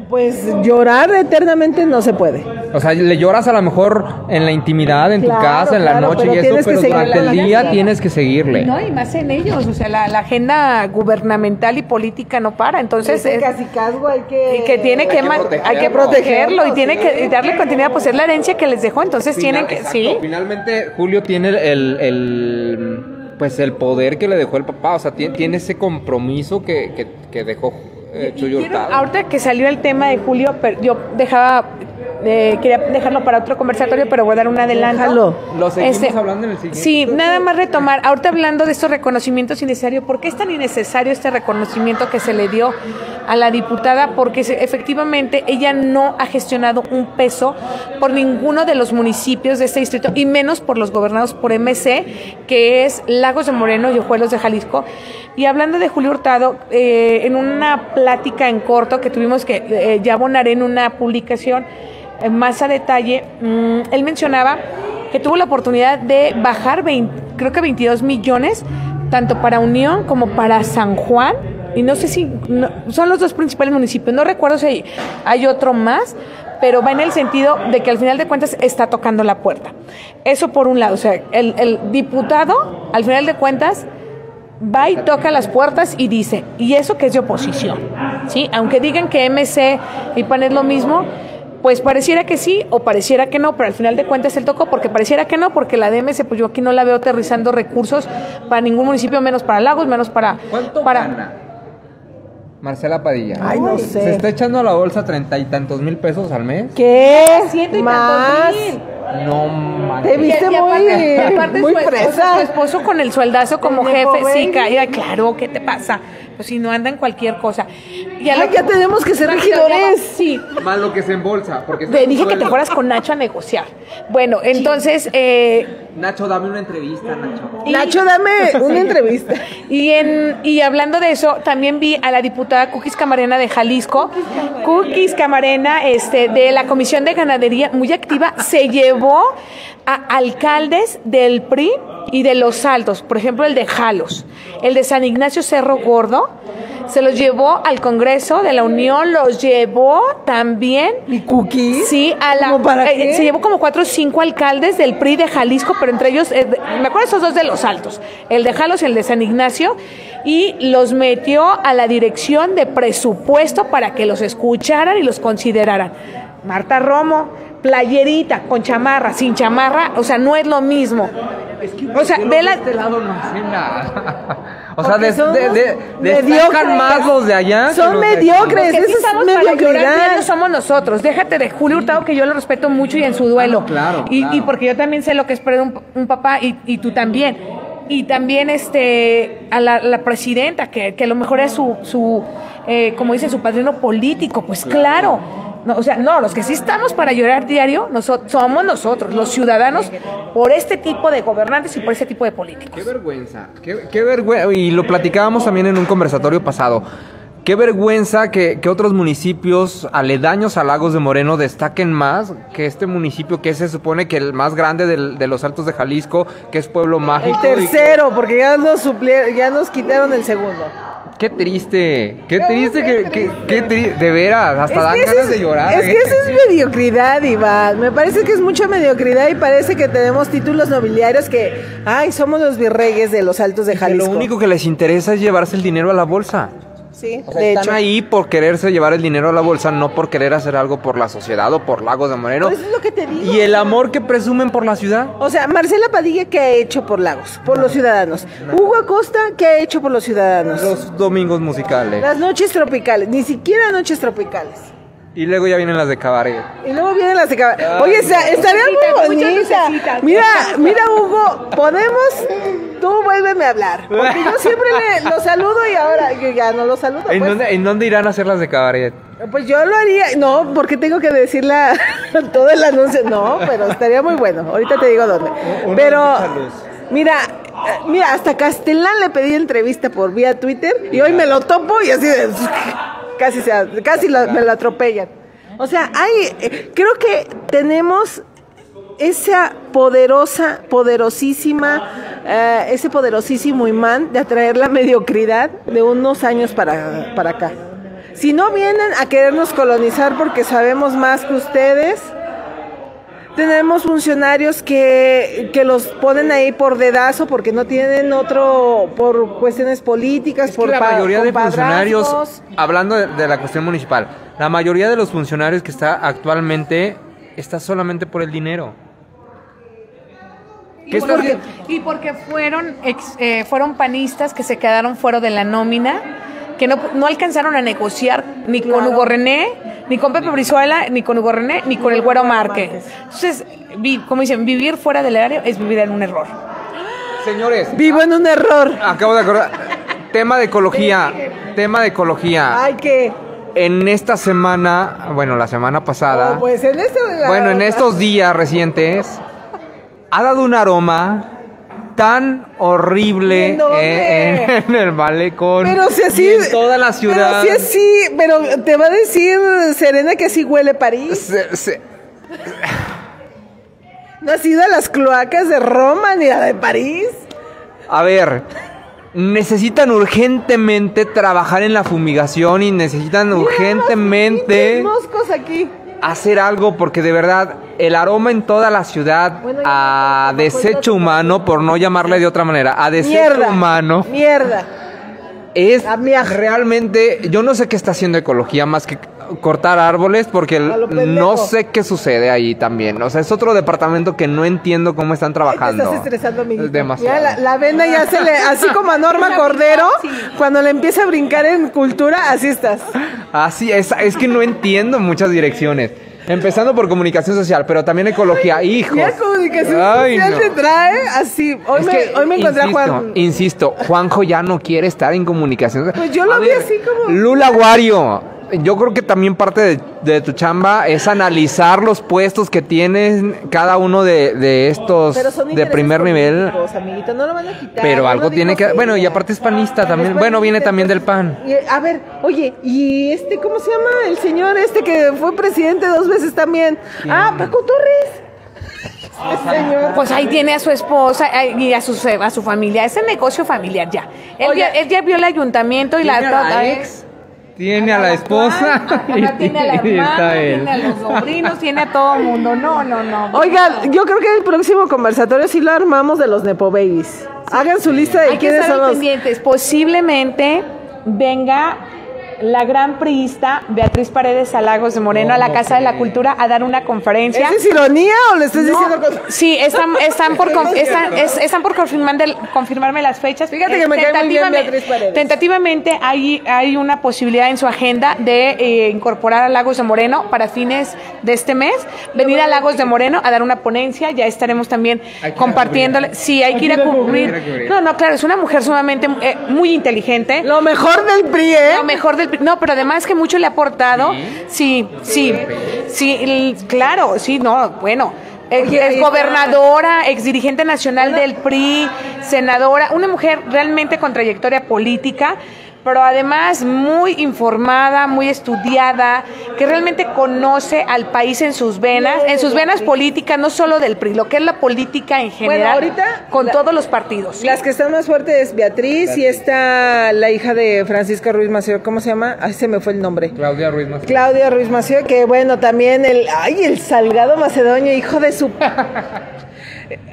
Pues llorar eternamente no se puede. O sea, le lloras a lo mejor en la intimidad, en Claro, tu casa, en la claro, noche y eso, pero durante el día tienes que seguirle. No, y más en ellos, o sea, la, la agenda gubernamental y política no para, entonces... Es- casicazgo hay que... y que tiene que, protegerlo. hay que protegerlo y tiene sí. que darle continuidad, pues es la herencia que les dejó, entonces tienen que, Exacto. sí, Finalmente, Julio tiene el, el- pues el poder que le dejó el papá. O sea, tiene, tiene ese compromiso que, que, que dejó eh, Chuy Quiero- Hurtado. ahorita que salió el tema de Julio, yo dejaba, eh, quería dejarlo para otro conversatorio, pero voy a dar un adelanto. Déjalo. Lo seguimos hablando en el siguiente. Sí, nada más retomar. Ahorita hablando de estos reconocimientos innecesarios, ¿por qué es tan innecesario este reconocimiento que se le dio a la diputada? Porque se- efectivamente ella no ha gestionado un peso por ninguno de los municipios de este distrito y menos por los gobernados por MC, que es Lagos de Moreno y Ojuelos de Jalisco. Y hablando de Julio Hurtado, eh, en una plática en corto que tuvimos que eh, ya abonaré en una publicación más a detalle, mm, él mencionaba que tuvo la oportunidad de bajar 20 creo que 22 millones, tanto para Unión como para San Juan. Y no sé si son los dos principales municipios, no recuerdo si hay, hay otro más, pero va en el sentido de que al final de cuentas está tocando la puerta. Eso por un lado, o sea, el, el diputado, al final de cuentas, va y toca las puertas y dice, y eso que es de oposición, ¿sí? Aunque digan que MC y PAN es lo mismo, pues pareciera que sí o pareciera que no, pero al final de cuentas él tocó porque pareciera que no, porque la DMS, pues yo aquí no la veo aterrizando recursos para ningún municipio, menos para Lagos, menos para... ¿Cuánto para, gana? Marcela Padilla. Ay, no sé. Se está echando a la bolsa treinta y tantos mil pesos al mes. ¿Qué? Ciento y Más. tantos mil. No Te manches. viste Y- y aparte- muy, aparte muy su, esposo, fresa. su esposo con el sueldazo como El jefe, sí, caía, claro, ¿qué te pasa? Pues si no anda en cualquier cosa. Y a Ay, ya tenemos que ser regidores. Sí. Más lo que se embolsa. Porque Te dije que te fueras con Nacho a negociar. Bueno, entonces, eh, Nacho, dame una entrevista, Nacho. Nacho, dame una entrevista. y, en, y hablando de eso, también vi a la diputada Cookies Camarena de Jalisco. Cookies Camarena, este, de la Comisión de Ganadería, muy activa, se llevó a alcaldes del PRI y de los Altos, por ejemplo, el de Jalos, el de San Ignacio Cerro Gordo, se los llevó al Congreso de la Unión, los llevó también. ¿Y cookies? Sí, a la, ¿Cómo para eh, qué? se llevó como cuatro o cinco alcaldes del PRI de Jalisco, pero entre ellos, eh, me acuerdo esos dos de los altos, el de Jalos y el de San Ignacio, y los metió a la dirección de presupuesto para que los escucharan y los consideraran. Marta Romo, playerita, con chamarra, sin chamarra, o sea, no es lo mismo. O sea, ve la, este lado no hace nada. O sea, de, de, de- destacan más los de allá. Son de mediocres. sí es mediocridad. somos nosotros. Déjate de Julio Hurtado, que yo lo respeto mucho y en su duelo. Ah, claro, y, claro. y porque yo también sé lo que es perder un, un papá y, y tú también. Y también este a la, la presidenta, que, que a lo mejor es su, su eh, como dice, su padrino político. Pues claro. No, o sea, no, los que sí estamos para llorar diario noso- somos nosotros, los ciudadanos, por este tipo de gobernantes y por este tipo de políticos. Qué vergüenza, qué, qué vergüenza. Y lo platicábamos también en un conversatorio pasado. Qué vergüenza que, que otros municipios aledaños a Lagos de Moreno destaquen más que este municipio que se supone que el más grande del- de los Altos de Jalisco, que es Pueblo Mágico. El y que- tercero, porque ya nos, suplie- ya nos quitaron el segundo. Qué triste, qué triste, que, que- qué tri- de veras, hasta dan ese ganas es- de llorar. Es ¿eh? que esa es mediocridad, Iván. Me parece que es mucha mediocridad y parece que tenemos títulos nobiliarios que, ay, somos los virreyes de los altos de Que Jalisco. lo único que les interesa es llevarse el dinero a la bolsa. Sí, O sea, de están hecho. ahí por quererse llevar el dinero a la bolsa, no por querer hacer algo por la sociedad o por Lagos de Moreno. Pues es lo que te digo. Y el amor que presumen por la ciudad. O sea, Marcela Padilla, ¿qué ha hecho por Lagos? Por los ciudadanos. Hugo Acosta, ¿qué ha hecho por los ciudadanos? Los domingos musicales. Las noches tropicales, ni siquiera noches tropicales. Y luego ya vienen las de cabaret. Y luego vienen las de cab- Oye, esta- estaría muy bonita. Mira, mira, Hugo, podemos. Tú vuélveme a hablar. Porque yo siempre le, lo saludo y ahora yo ya no lo saludo. ¿En, pues. dónde, ¿En dónde irán a hacer las de cabaret? Pues yo lo haría. No, porque tengo que decirla todo el anuncio. No, pero estaría muy bueno. Ahorita te digo dónde. Pero, mira, eh, mira, hasta Castellán le pedí entrevista por vía Twitter y hoy me lo topo y así de. Casi, se, casi la- me lo atropellan. O sea, hay. eh, Creo que tenemos esa poderosa, poderosísima, eh, ese poderosísimo imán de atraer la mediocridad de unos años para, para acá. Si no vienen a querernos colonizar porque sabemos más que ustedes, tenemos funcionarios que, que los ponen ahí por dedazo porque no tienen otro, por cuestiones políticas, por la mayoría de funcionarios, hablando de, de la cuestión municipal, la mayoría de los funcionarios que está actualmente está solamente por el dinero. ¿Qué Y porque, y porque fueron, ex- eh, fueron panistas que se quedaron fuera de la nómina, que no, no alcanzaron a negociar ni con Hugo René, ni con Pepe Brizuela, ni con Hugo René, ni con el Güero Márquez. Entonces, vi- como dicen, vivir fuera del erario es vivir en un error. Señores, Vivo en un error. acabo de acordar. tema de ecología. Tema de ecología. Ay, que. En esta semana, bueno, la semana pasada. Oh, pues en este. Bueno, en estos días recientes ha dado un aroma tan horrible ¿En dónde? eh, en, el malecón. Pero si así. en toda la ciudad. Pero si así. Pero te va a decir Serena que así huele París. Se- se- No has ido a las cloacas de Roma ni a la de París. a ver, necesitan urgentemente trabajar en la fumigación y necesitan urgentemente Pinches moscos aquí. hacer algo porque de verdad el aroma en toda la ciudad Bueno, a desecho humano, por no llamarle de otra manera, a desecho Mierda. humano. Mierda. es realmente, yo no sé qué está haciendo ecología más que cortar árboles porque no sé qué sucede ahí también. O sea, es otro departamento que no entiendo cómo están Te trabajando. estás estresando, mi Demasiado. la, la vena ya se le. Así como a Norma Cordero, cuando le empieza a brincar en cultura, así estás. Así es, es que no entiendo muchas direcciones. Empezando por comunicación social, pero también ecología. Hijos. Ya comunicación Ay, social no. te trae así. Hoy, Es me, que, hoy me encontré a insisto, Juan. Insisto, Juanjo ya no quiere estar en comunicación. Pues yo lo A vi así como- Lula Guario, yo creo que también parte de, de tu chamba es analizar los puestos que tienen cada uno de, de estos Pero son de primer nivel. amiguito, no lo van a quitar. Pero algo tiene que... Bueno, y aparte es panista también. Es Bueno, viene también del PAN. Y, a ver, oye, y este, ¿cómo se llama? El señor este que fue presidente dos veces también. Ah, Paco Torres. Este señor. Pues ahí tiene a su esposa eh, y a su, a su familia. Ese negocio familiar ya. Él, Oye. ya, él ya vio el ayuntamiento y la... Tiene a la a esposa y, tiene a la hermana, tiene a los sobrinos, tiene a todo el mundo. No, no, no. Oigan, yo creo que el próximo conversatorio sí lo armamos de los Nepo Babies. Hagan su lista de Hay que quiénes estar son los. pendientes. Posiblemente venga la gran priista Beatriz Paredes Salagos de Moreno a la Casa de la Cultura a dar una conferencia. ¿Esa es ironía o le estás No, diciendo cosas? sí, están, están por, con- están, es- están por confirmarme las fechas. Fíjate que me cae muy bien Beatriz Paredes. Tentativamente hay, hay una posibilidad en su agenda de eh, incorporar a Lagos de Moreno para fines de este mes, venir a Lagos de Moreno a dar una ponencia, ya estaremos también a compartiéndole. Sí, hay que ir a cubrir. No, no, claro, es una mujer sumamente eh, muy inteligente. Lo mejor del PRI, ¿eh? Lo mejor del no, pero además que mucho le ha aportado. Sí, sí, sí, el- claro, sí, no, bueno. Es está. gobernadora, ex dirigente nacional del PRI, senadora, una mujer realmente con trayectoria política, pero además muy informada, muy estudiada, que realmente conoce al país en sus venas, en sus venas políticas, no solo del PRI, lo que es la política en general, ahorita con la- todos los partidos. Las que están más fuertes es Beatriz y está la hija de Francisca Ruiz Mació. ¿Cómo se llama? Ay, se me fue el nombre. Claudia Ruiz Massieu. Claudia Ruiz Mació, que bueno, también el. Ay, el Salgado Macedonio, hijo de su.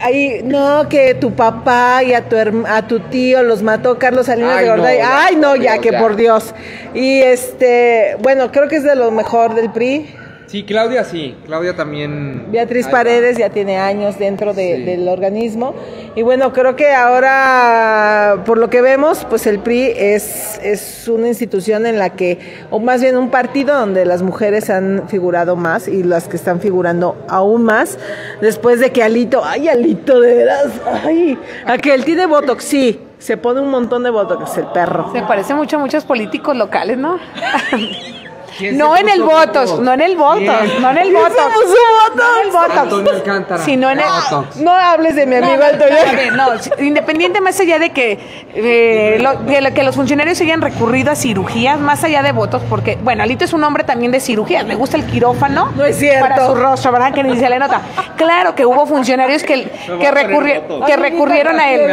Ahí, no, que tu papá y a tu, a tu tío los mató Carlos Salinas Ay, de no, Gortari. ya, Ay, no, ya, Dios, que ya. por Dios. Y este, bueno, creo que es de lo mejor del PRI. Sí, Claudia sí. Claudia también. Beatriz. Paredes ya tiene años dentro de- Sí. del organismo y bueno, creo que ahora, por lo que vemos, pues el PRI es, es una institución en la que, o más bien un partido donde las mujeres han figurado más y las que están figurando aún más, después de que Alito, ay Alito, de veras, ay, aquel tiene Botox, sí, se pone un montón de Botox, el perro. Se parece mucho a muchos políticos locales, ¿no? ¿Quién No en el Botox? no en el ¿Quién? no en el ¿Quién se Botox. puso No en el. Sino en. Botox. No hables de mi amigo Antonio. no, independiente más allá de que, eh, lo- que, lo- que los funcionarios hayan recurrido a cirugías, más allá de votos, porque, bueno, Alito es un hombre también de cirugías, le gusta el quirófano. No es cierto. Para su rostro, ¿verdad? Que ni se le nota. Claro que hubo funcionarios que, que, recurri- que recurrieron a él.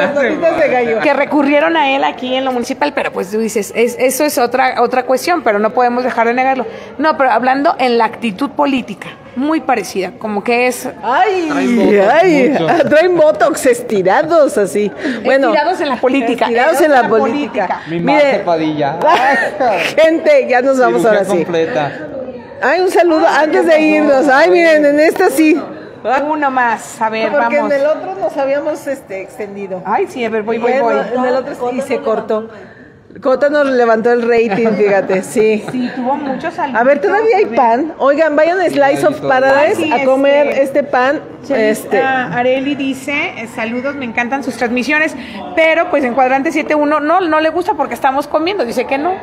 Que recurrieron a él aquí en lo municipal, pero pues tú dices, es- eso es otra, otra cuestión, pero no podemos dejar de No, pero hablando en la actitud política, muy parecida, como que es Ay, Traen botox, ay, traen botox estirados así. Bueno, Estirados en la política. Estirados en la Estirados en la política. Mi Mire, Marce Padilla. gente, ya nos vamos ahora sí. Ay, un saludo antes de irnos. Ay, miren, en esta sí. uno más. A ver, Porque vamos. en el otro nos habíamos este, extendido. Ay, sí, a ver, voy, voy, voy. En el otro sí, y se cortó. Cota nos levantó el rating, fíjate, sí. Sí, tuvo muchos saludos. A ver, todavía hay pan. Oigan, vayan a Slice of Paradise sí, a comer este- este pan. Este, Areli dice, eh, saludos, me encantan sus transmisiones, pero pues en cuadrante 7.1 no, no le gusta porque estamos comiendo, dice que no.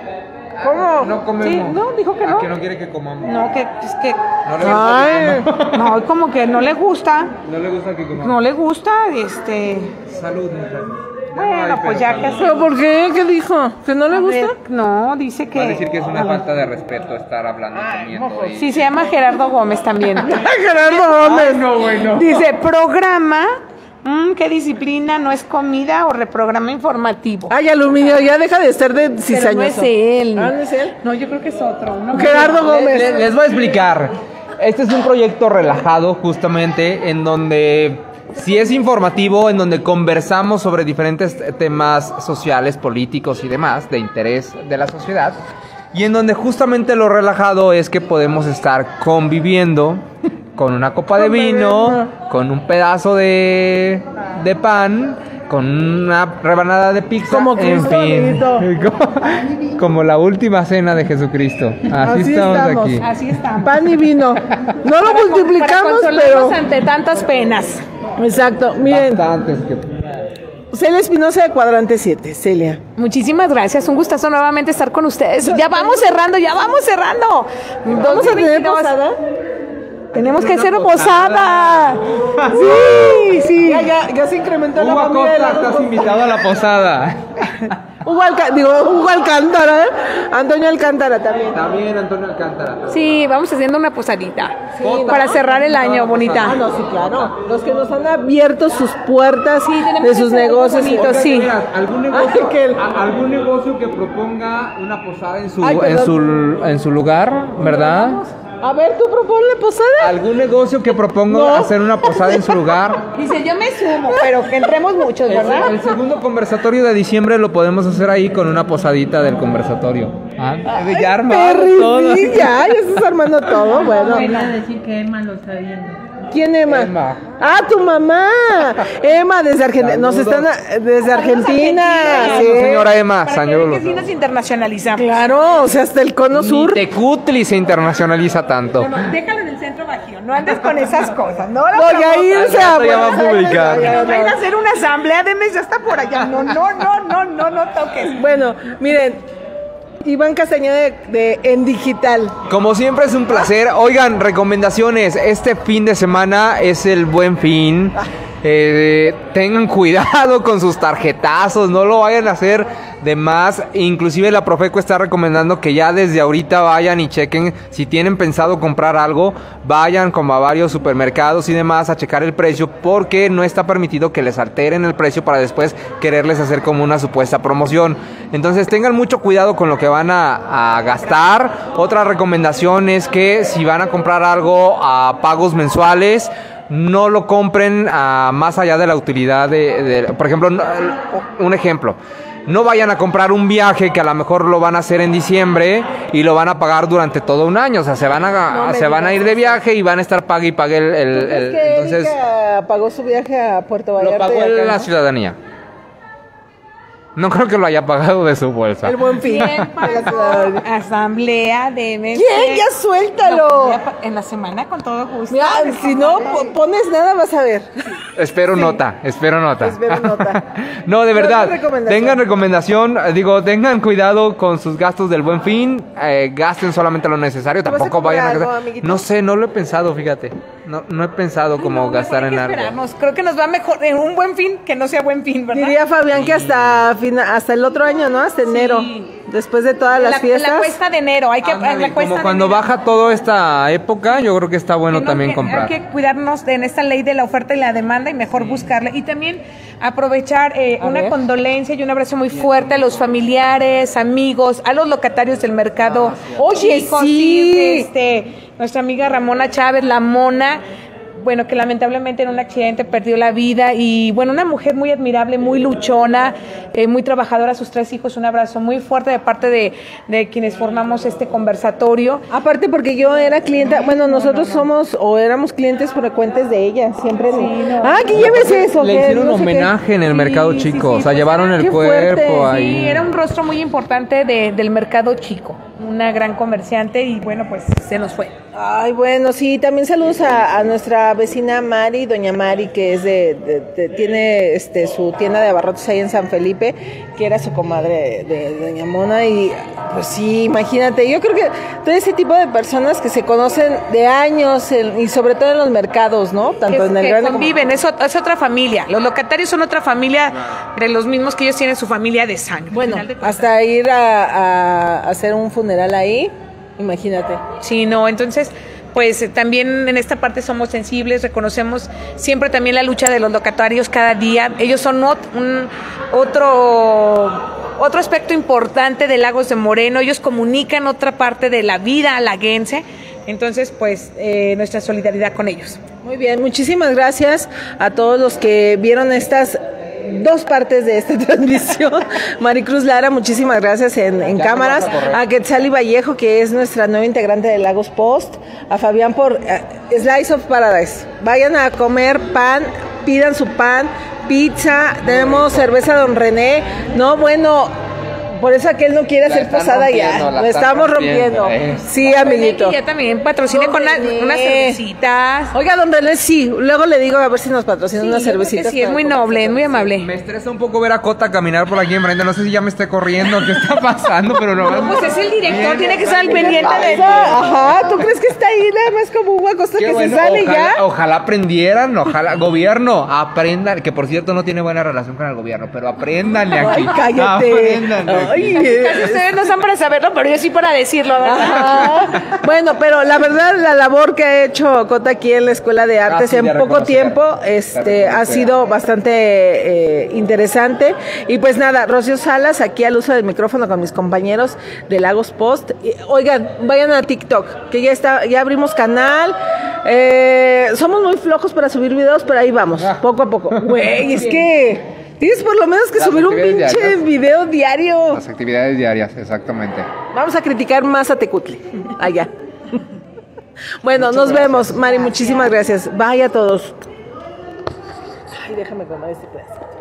¿Cómo? No comemos. Sí, no, dijo que Ah, no. que no quiere que comamos. No, que es que No le gusta Ay, que comamos. no, como que no le gusta, No le gusta que comamos. no le gusta, este, Salud, mujer. Bueno, pues ya que ¿Pero por qué? ¿Qué dijo? ¿Que no le gusta? no, dice que Va a decir que es una falta de respeto estar hablando comiendo. Sí, se llama Gerardo Gómez también. Gerardo Gómez. no, bueno. Dice, programa, mm, ¿qué disciplina? ¿No es comida o reprograma informativo? Ay, aluminio, ya deja de estar de Pero cizañoso. no es él. Ah, ¿no es él? No, yo creo que es otro. ¿no? Gerardo Gómez. le- les voy a explicar. Este es un proyecto relajado justamente en donde sí es informativo, en donde conversamos sobre diferentes temas sociales, políticos y demás de interés de la sociedad. Y en donde justamente lo relajado es que podemos estar conviviendo con una copa de vino, con un pedazo de, de pan, con una rebanada de pizza, Como en fin, como, como la última cena de Jesucristo. Así, Así estamos, estamos. aquí. Así estamos. Pan y vino. No lo Para multiplicamos, pero. ante tantas penas. Exacto, miren. Bastantes que- Celia Espinosa de Cuadrante 7, Celia. Muchísimas gracias, un gustazo nuevamente estar con ustedes. Ya vamos cerrando, ya vamos cerrando. ¿Vamos a tener 2022. posada? Tenemos que hacer posada. Sí, sí. Ya, ya, ya se incrementó la Hugo familia de Lagos estás Post. invitado a la posada. Hugo, Alca- digo, Hugo Alcántara, ¿eh? Antonio Alcántara también. También Antonio Alcántara. Sí, vamos haciendo una posadita. Sí. Para cerrar el año, bonita. Ah, no, sí, claro. Los que nos han abierto sus puertas tenemos de sus negocios. sí. ¿Algún negocio- que el- algún negocio que proponga una posada en su, Ay, en su, en su lugar, ¿verdad? A ver, tú proponle posada. ¿Algún negocio que proponga No. hacer una posada en su lugar? Dice, yo me sumo, pero que entremos muchos, ¿verdad? El segundo conversatorio de diciembre lo podemos hacer ahí con una posadita del conversatorio. Ah, ya armado todo. sí, ya, ya estás armando todo. Bueno, decir que Emma lo está viendo. ¿Quién Emma? Emma. Ah, tu mamá. Emma, desde Argentina. Nos están desde Argentina. sí. Señora Emma, Para que vean saludos. que sí nos internacionalizamos. Claro, o sea, hasta el cono Ni sur. Tecutli se internacionaliza tanto. Déjalo en el centro bajío, no andes con esas cosas, no lo No, ya promotas. irse a rato ya va a Buenos Aires, publicar. ya, ya, van a ya. hacer una asamblea de mes, ya está por allá. No, no, no, no, no, no toques. Bueno, miren, Iván Castañeda de, de- en digital. Como siempre es un placer. Oigan, recomendaciones. Este fin de semana es el buen fin. Eh, tengan cuidado con sus tarjetazos, no lo vayan a hacer de más. Inclusive la Profeco está recomendando que ya desde ahorita vayan y chequen si tienen pensado comprar algo, vayan como a varios supermercados y demás a checar el precio porque no está permitido que les alteren el precio para después quererles hacer como una supuesta promoción. Entonces tengan mucho cuidado con lo que van a, a gastar. Otra recomendación es que si van a comprar algo a pagos mensuales, no lo compren a más allá de la utilidad de, de- por ejemplo, un ejemplo. No vayan a comprar un viaje que a lo mejor lo van a hacer en diciembre y lo van a pagar durante todo un año. O sea, se van a, No se van a ir de viaje y van a estar pague y pague el, el- ¿Tú crees el- que entonces pagó su viaje a Puerto lo Vallarta? pagó y acá, la no? ciudadanía. No creo que lo haya pagado de su bolsa. El buen fin. ¿Quién pagó asamblea de mes? ¿Quién? Ya suéltalo. En la semana con todo gusto. Mira, si no po- pones nada, vas a ver. Espero nota, espero nota. Espero nota. no, de ¿Cuál es verdad. recomendación? Tengan recomendación, digo, tengan cuidado con sus gastos del buen fin. eh, gasten solamente lo necesario. ¿Te vas a Tampoco vayan a algo? No sé, no lo he pensado, fíjate. No, no he pensado como gastar Hay en que algo. esperarnos. Creo que nos va mejor en un buen fin que no sea buen fin, ¿verdad? Diría Fabián que hasta fina- hasta el otro año, ¿no? Hasta enero. Después de todas las la, fiestas. la cuesta de enero, hay que Ándale, la cuesta como de cuando enero. baja toda esta época, yo creo que está bueno Que no, también que comprar. Hay que cuidarnos de, en esta ley de la oferta y la demanda y mejor buscarla. Y también aprovechar eh, una ver. condolencia y un abrazo muy fuerte a los familiares, amigos, a los locatarios del mercado. Oye, Chico, sí. este, nuestra amiga Ramona Chávez, la mona. Bueno, que lamentablemente en un accidente perdió la vida y bueno, una mujer muy admirable, muy luchona, eh, muy trabajadora, sus tres hijos, un abrazo muy fuerte de parte de, de quienes formamos este conversatorio. Aparte porque yo era clienta, bueno, nosotros somos o éramos clientes frecuentes de ella, siempre. ah, que lleves eso. Le que hicieron qué. homenaje en el mercado Sí, sí, chico, sí, o sea, pues llevaron el fuerte. cuerpo Sí, ahí. Sí, era un rostro muy importante de- del mercado chico, una gran comerciante y bueno, pues se nos fue. Ay, bueno, sí, también saludos a, a nuestra vecina Mari, doña Mari, que es de, de- de- tiene este su tienda de abarrotes ahí en San Felipe, que era su comadre de, doña Mona y pues sí, imagínate, yo creo que todo ese tipo de personas que se conocen de años en- y sobre todo en los mercados, ¿no? Tanto que, en el que grande como- conviven, es, ot- es otra familia. Los locatarios son otra familia de los mismos que ellos tienen su familia de sangre. Bueno, hasta ir a, a hacer un funeral ahí, imagínate. Sí, no, entonces, pues eh, también en esta parte somos sensibles, reconocemos siempre también la lucha de los locatarios cada día. Ellos son ot- un, otro, otro aspecto importante de Lagos de Moreno, ellos comunican otra parte de la vida laguense. Entonces, pues, eh, nuestra solidaridad con ellos. Muy bien, muchísimas gracias a todos los que vieron estas dos partes de esta transmisión. Maricruz Lara, muchísimas gracias en, en cámaras. A Quetzali Vallejo, que es nuestra nueva integrante de Lagos Post. A Fabián por eh, Slice of Paradise. Vayan a comer pan, pidan su pan, pizza, tenemos cerveza Don René. No, bueno, Por eso aquel no quiere La hacer posada ya. la Lo estamos rompiendo, rompiendo. eh. Sí, amiguito. Ya también patrocine con una- René. unas cervecitas. Oiga, don René, sí. Luego le digo a ver si nos patrocina Sí, unas cervecitas. sí, es muy noble, es muy amable. Me estresa un poco ver a Cota caminar por aquí enfrente. No sé si ya me esté corriendo, qué está pasando, pero no. Pues es el director, tiene que estar al pendiente de... Ajá, ¿tú crees que está ahí nada más como un guacosta que bueno, se sale ojalá, ya? ojalá aprendieran, ojalá, gobierno, aprendan, que por cierto no tiene buena relación con el gobierno, pero aprendan de aquí. Ay, cállate. Aprendan. Ay, Casi ustedes no están para saberlo, pero yo sí para decirlo, ¿verdad? Ajá. Bueno, pero la verdad, la labor que ha hecho Cota aquí en la Escuela de Artes Ah, sí, en de poco tiempo este, ha sido bastante eh, interesante. Y pues nada, Rocío Salas, aquí al uso del micrófono con mis compañeros de Lagos Post. Y, oigan, vayan a TikTok, que ya está, ya abrimos canal. Eh, somos muy flojos para subir videos, pero ahí vamos, poco a poco. Güey, es que tienes por lo menos que Las subir un pinche diarias. video diario. Las actividades diarias, exactamente. Vamos a criticar más a Tecutli. Allá. bueno, nos vemos. Mari, muchísimas gracias. Vaya a todos. Ay, déjame comer este pedazo.